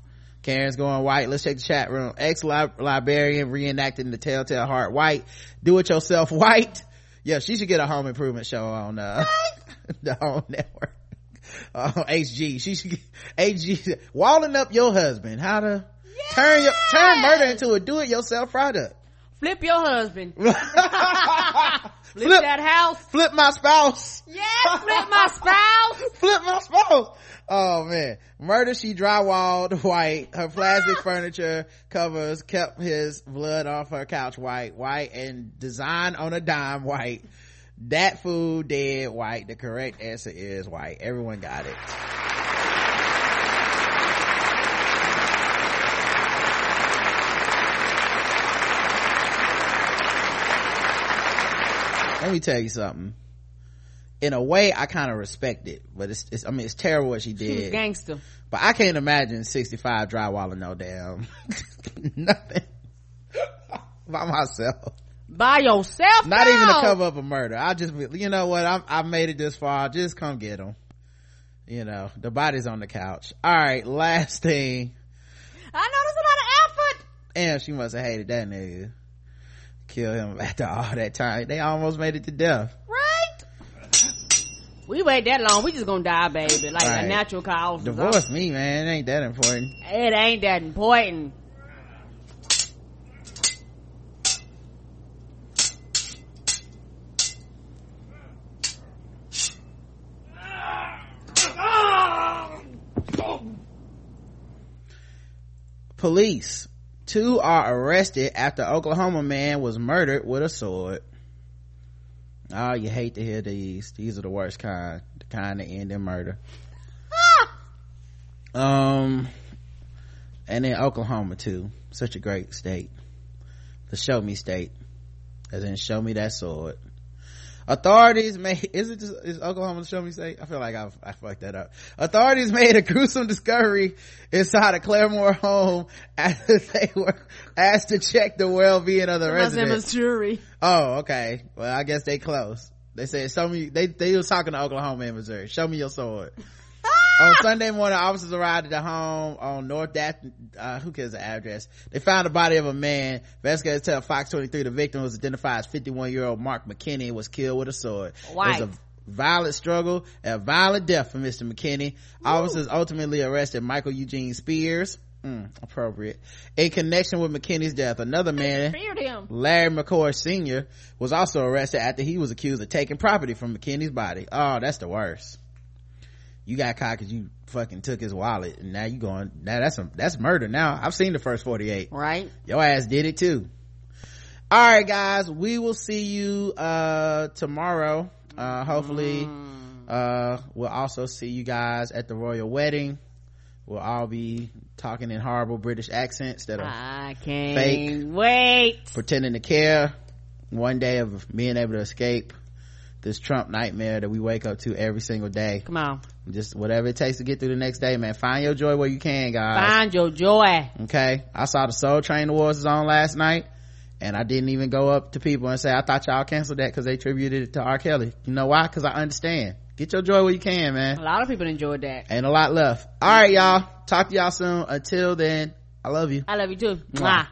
karen's going white. Let's check the chat room. Ex-librarian reenacting the telltale heart. White do it yourself. White yeah she should get a home improvement show on uh <laughs> the home network. Uh, hg she should get hg walling up your husband. How to turn your turn murder into a do-it-yourself product. Flip your husband. <laughs> <laughs> Flip, Flip- that house. flip my spouse Yes, flip my spouse. <laughs> flip my spouse. Oh man. Murder she drywalled <laughs> white. Her plastic furniture covers kept his blood off her couch white. White and design on a dime white. That food dead white. The correct answer is white. Everyone got it. Let me tell you something. in a way i kind of respect it but it's, it's i mean it's terrible what she She was did gangster. but i can't imagine 65 drywalling no damn <laughs> nothing by myself By yourself. not even to cover up a murder i just you know what i i made it this far just come get him you know the body's on the couch all right last thing I know there's a lot of effort. Damn, she must have hated that nigga. Kill him <laughs> after all that time. They almost made it to death. Right? We wait that long. We just gonna die, baby. Like Right. a natural cause. Divorce me, man. It ain't that important. It ain't that important. Police. Two are arrested after Oklahoma man was murdered with a sword. Oh, you hate to hear these. These are the worst kind. The kind that end in murder. <laughs> Um, and in Oklahoma too. Such a great state. The show me state. As in show me that sword. Authorities made, <laughs> is it just, is Oklahoma the show me state? I feel like I've, I fucked that up. Authorities made a gruesome discovery inside a Claremore home <laughs> after they were asked to check the well-being of the residents. Missouri. Oh, okay. Well, I guess they close. They said, show me, they, they was talking to Oklahoma and Missouri. Show me your sword. On Sunday morning, officers arrived at the home on North Dat, uh, who cares the address? They found the body of a man. Investigators tell Fox 23 the victim was identified as 51 year old Mark McKinney was killed with a sword. White. It was a violent struggle and a violent death for Mr. McKinney. Officers ultimately arrested Michael Eugene Spears. Mm, appropriate. In connection with McKinney's death, another man. Larry McCoy Sr. was also arrested after he was accused of taking property from McKinney's body. Oh, that's the worst. You got caught because you fucking took his wallet and now you going, now that's, a, that's murder now. I've seen the first 48. Right? Your ass did it too. All right, guys, we will see you, uh, tomorrow. Uh, hopefully, uh, we'll also see you guys at the royal wedding. We'll all be talking in horrible British accents that are I can't Fake. wait. pretending to care one day of being able to escape this Trump nightmare that we wake up to every single day. Come on. Just whatever it takes to get through the next day, man. Find your joy where you can, guys. Find your joy. Okay. I saw the Soul Train Awards was on last night and I didn't even go up to people and say, I thought y'all canceled that because they tributed it to R. Kelly. You know why? Cause I understand. Get your joy where you can, man. A lot of people enjoyed that. Ain't a lot left. All right, y'all. Talk to y'all soon. Until then, I love you. I love you too. Mwah. Mwah.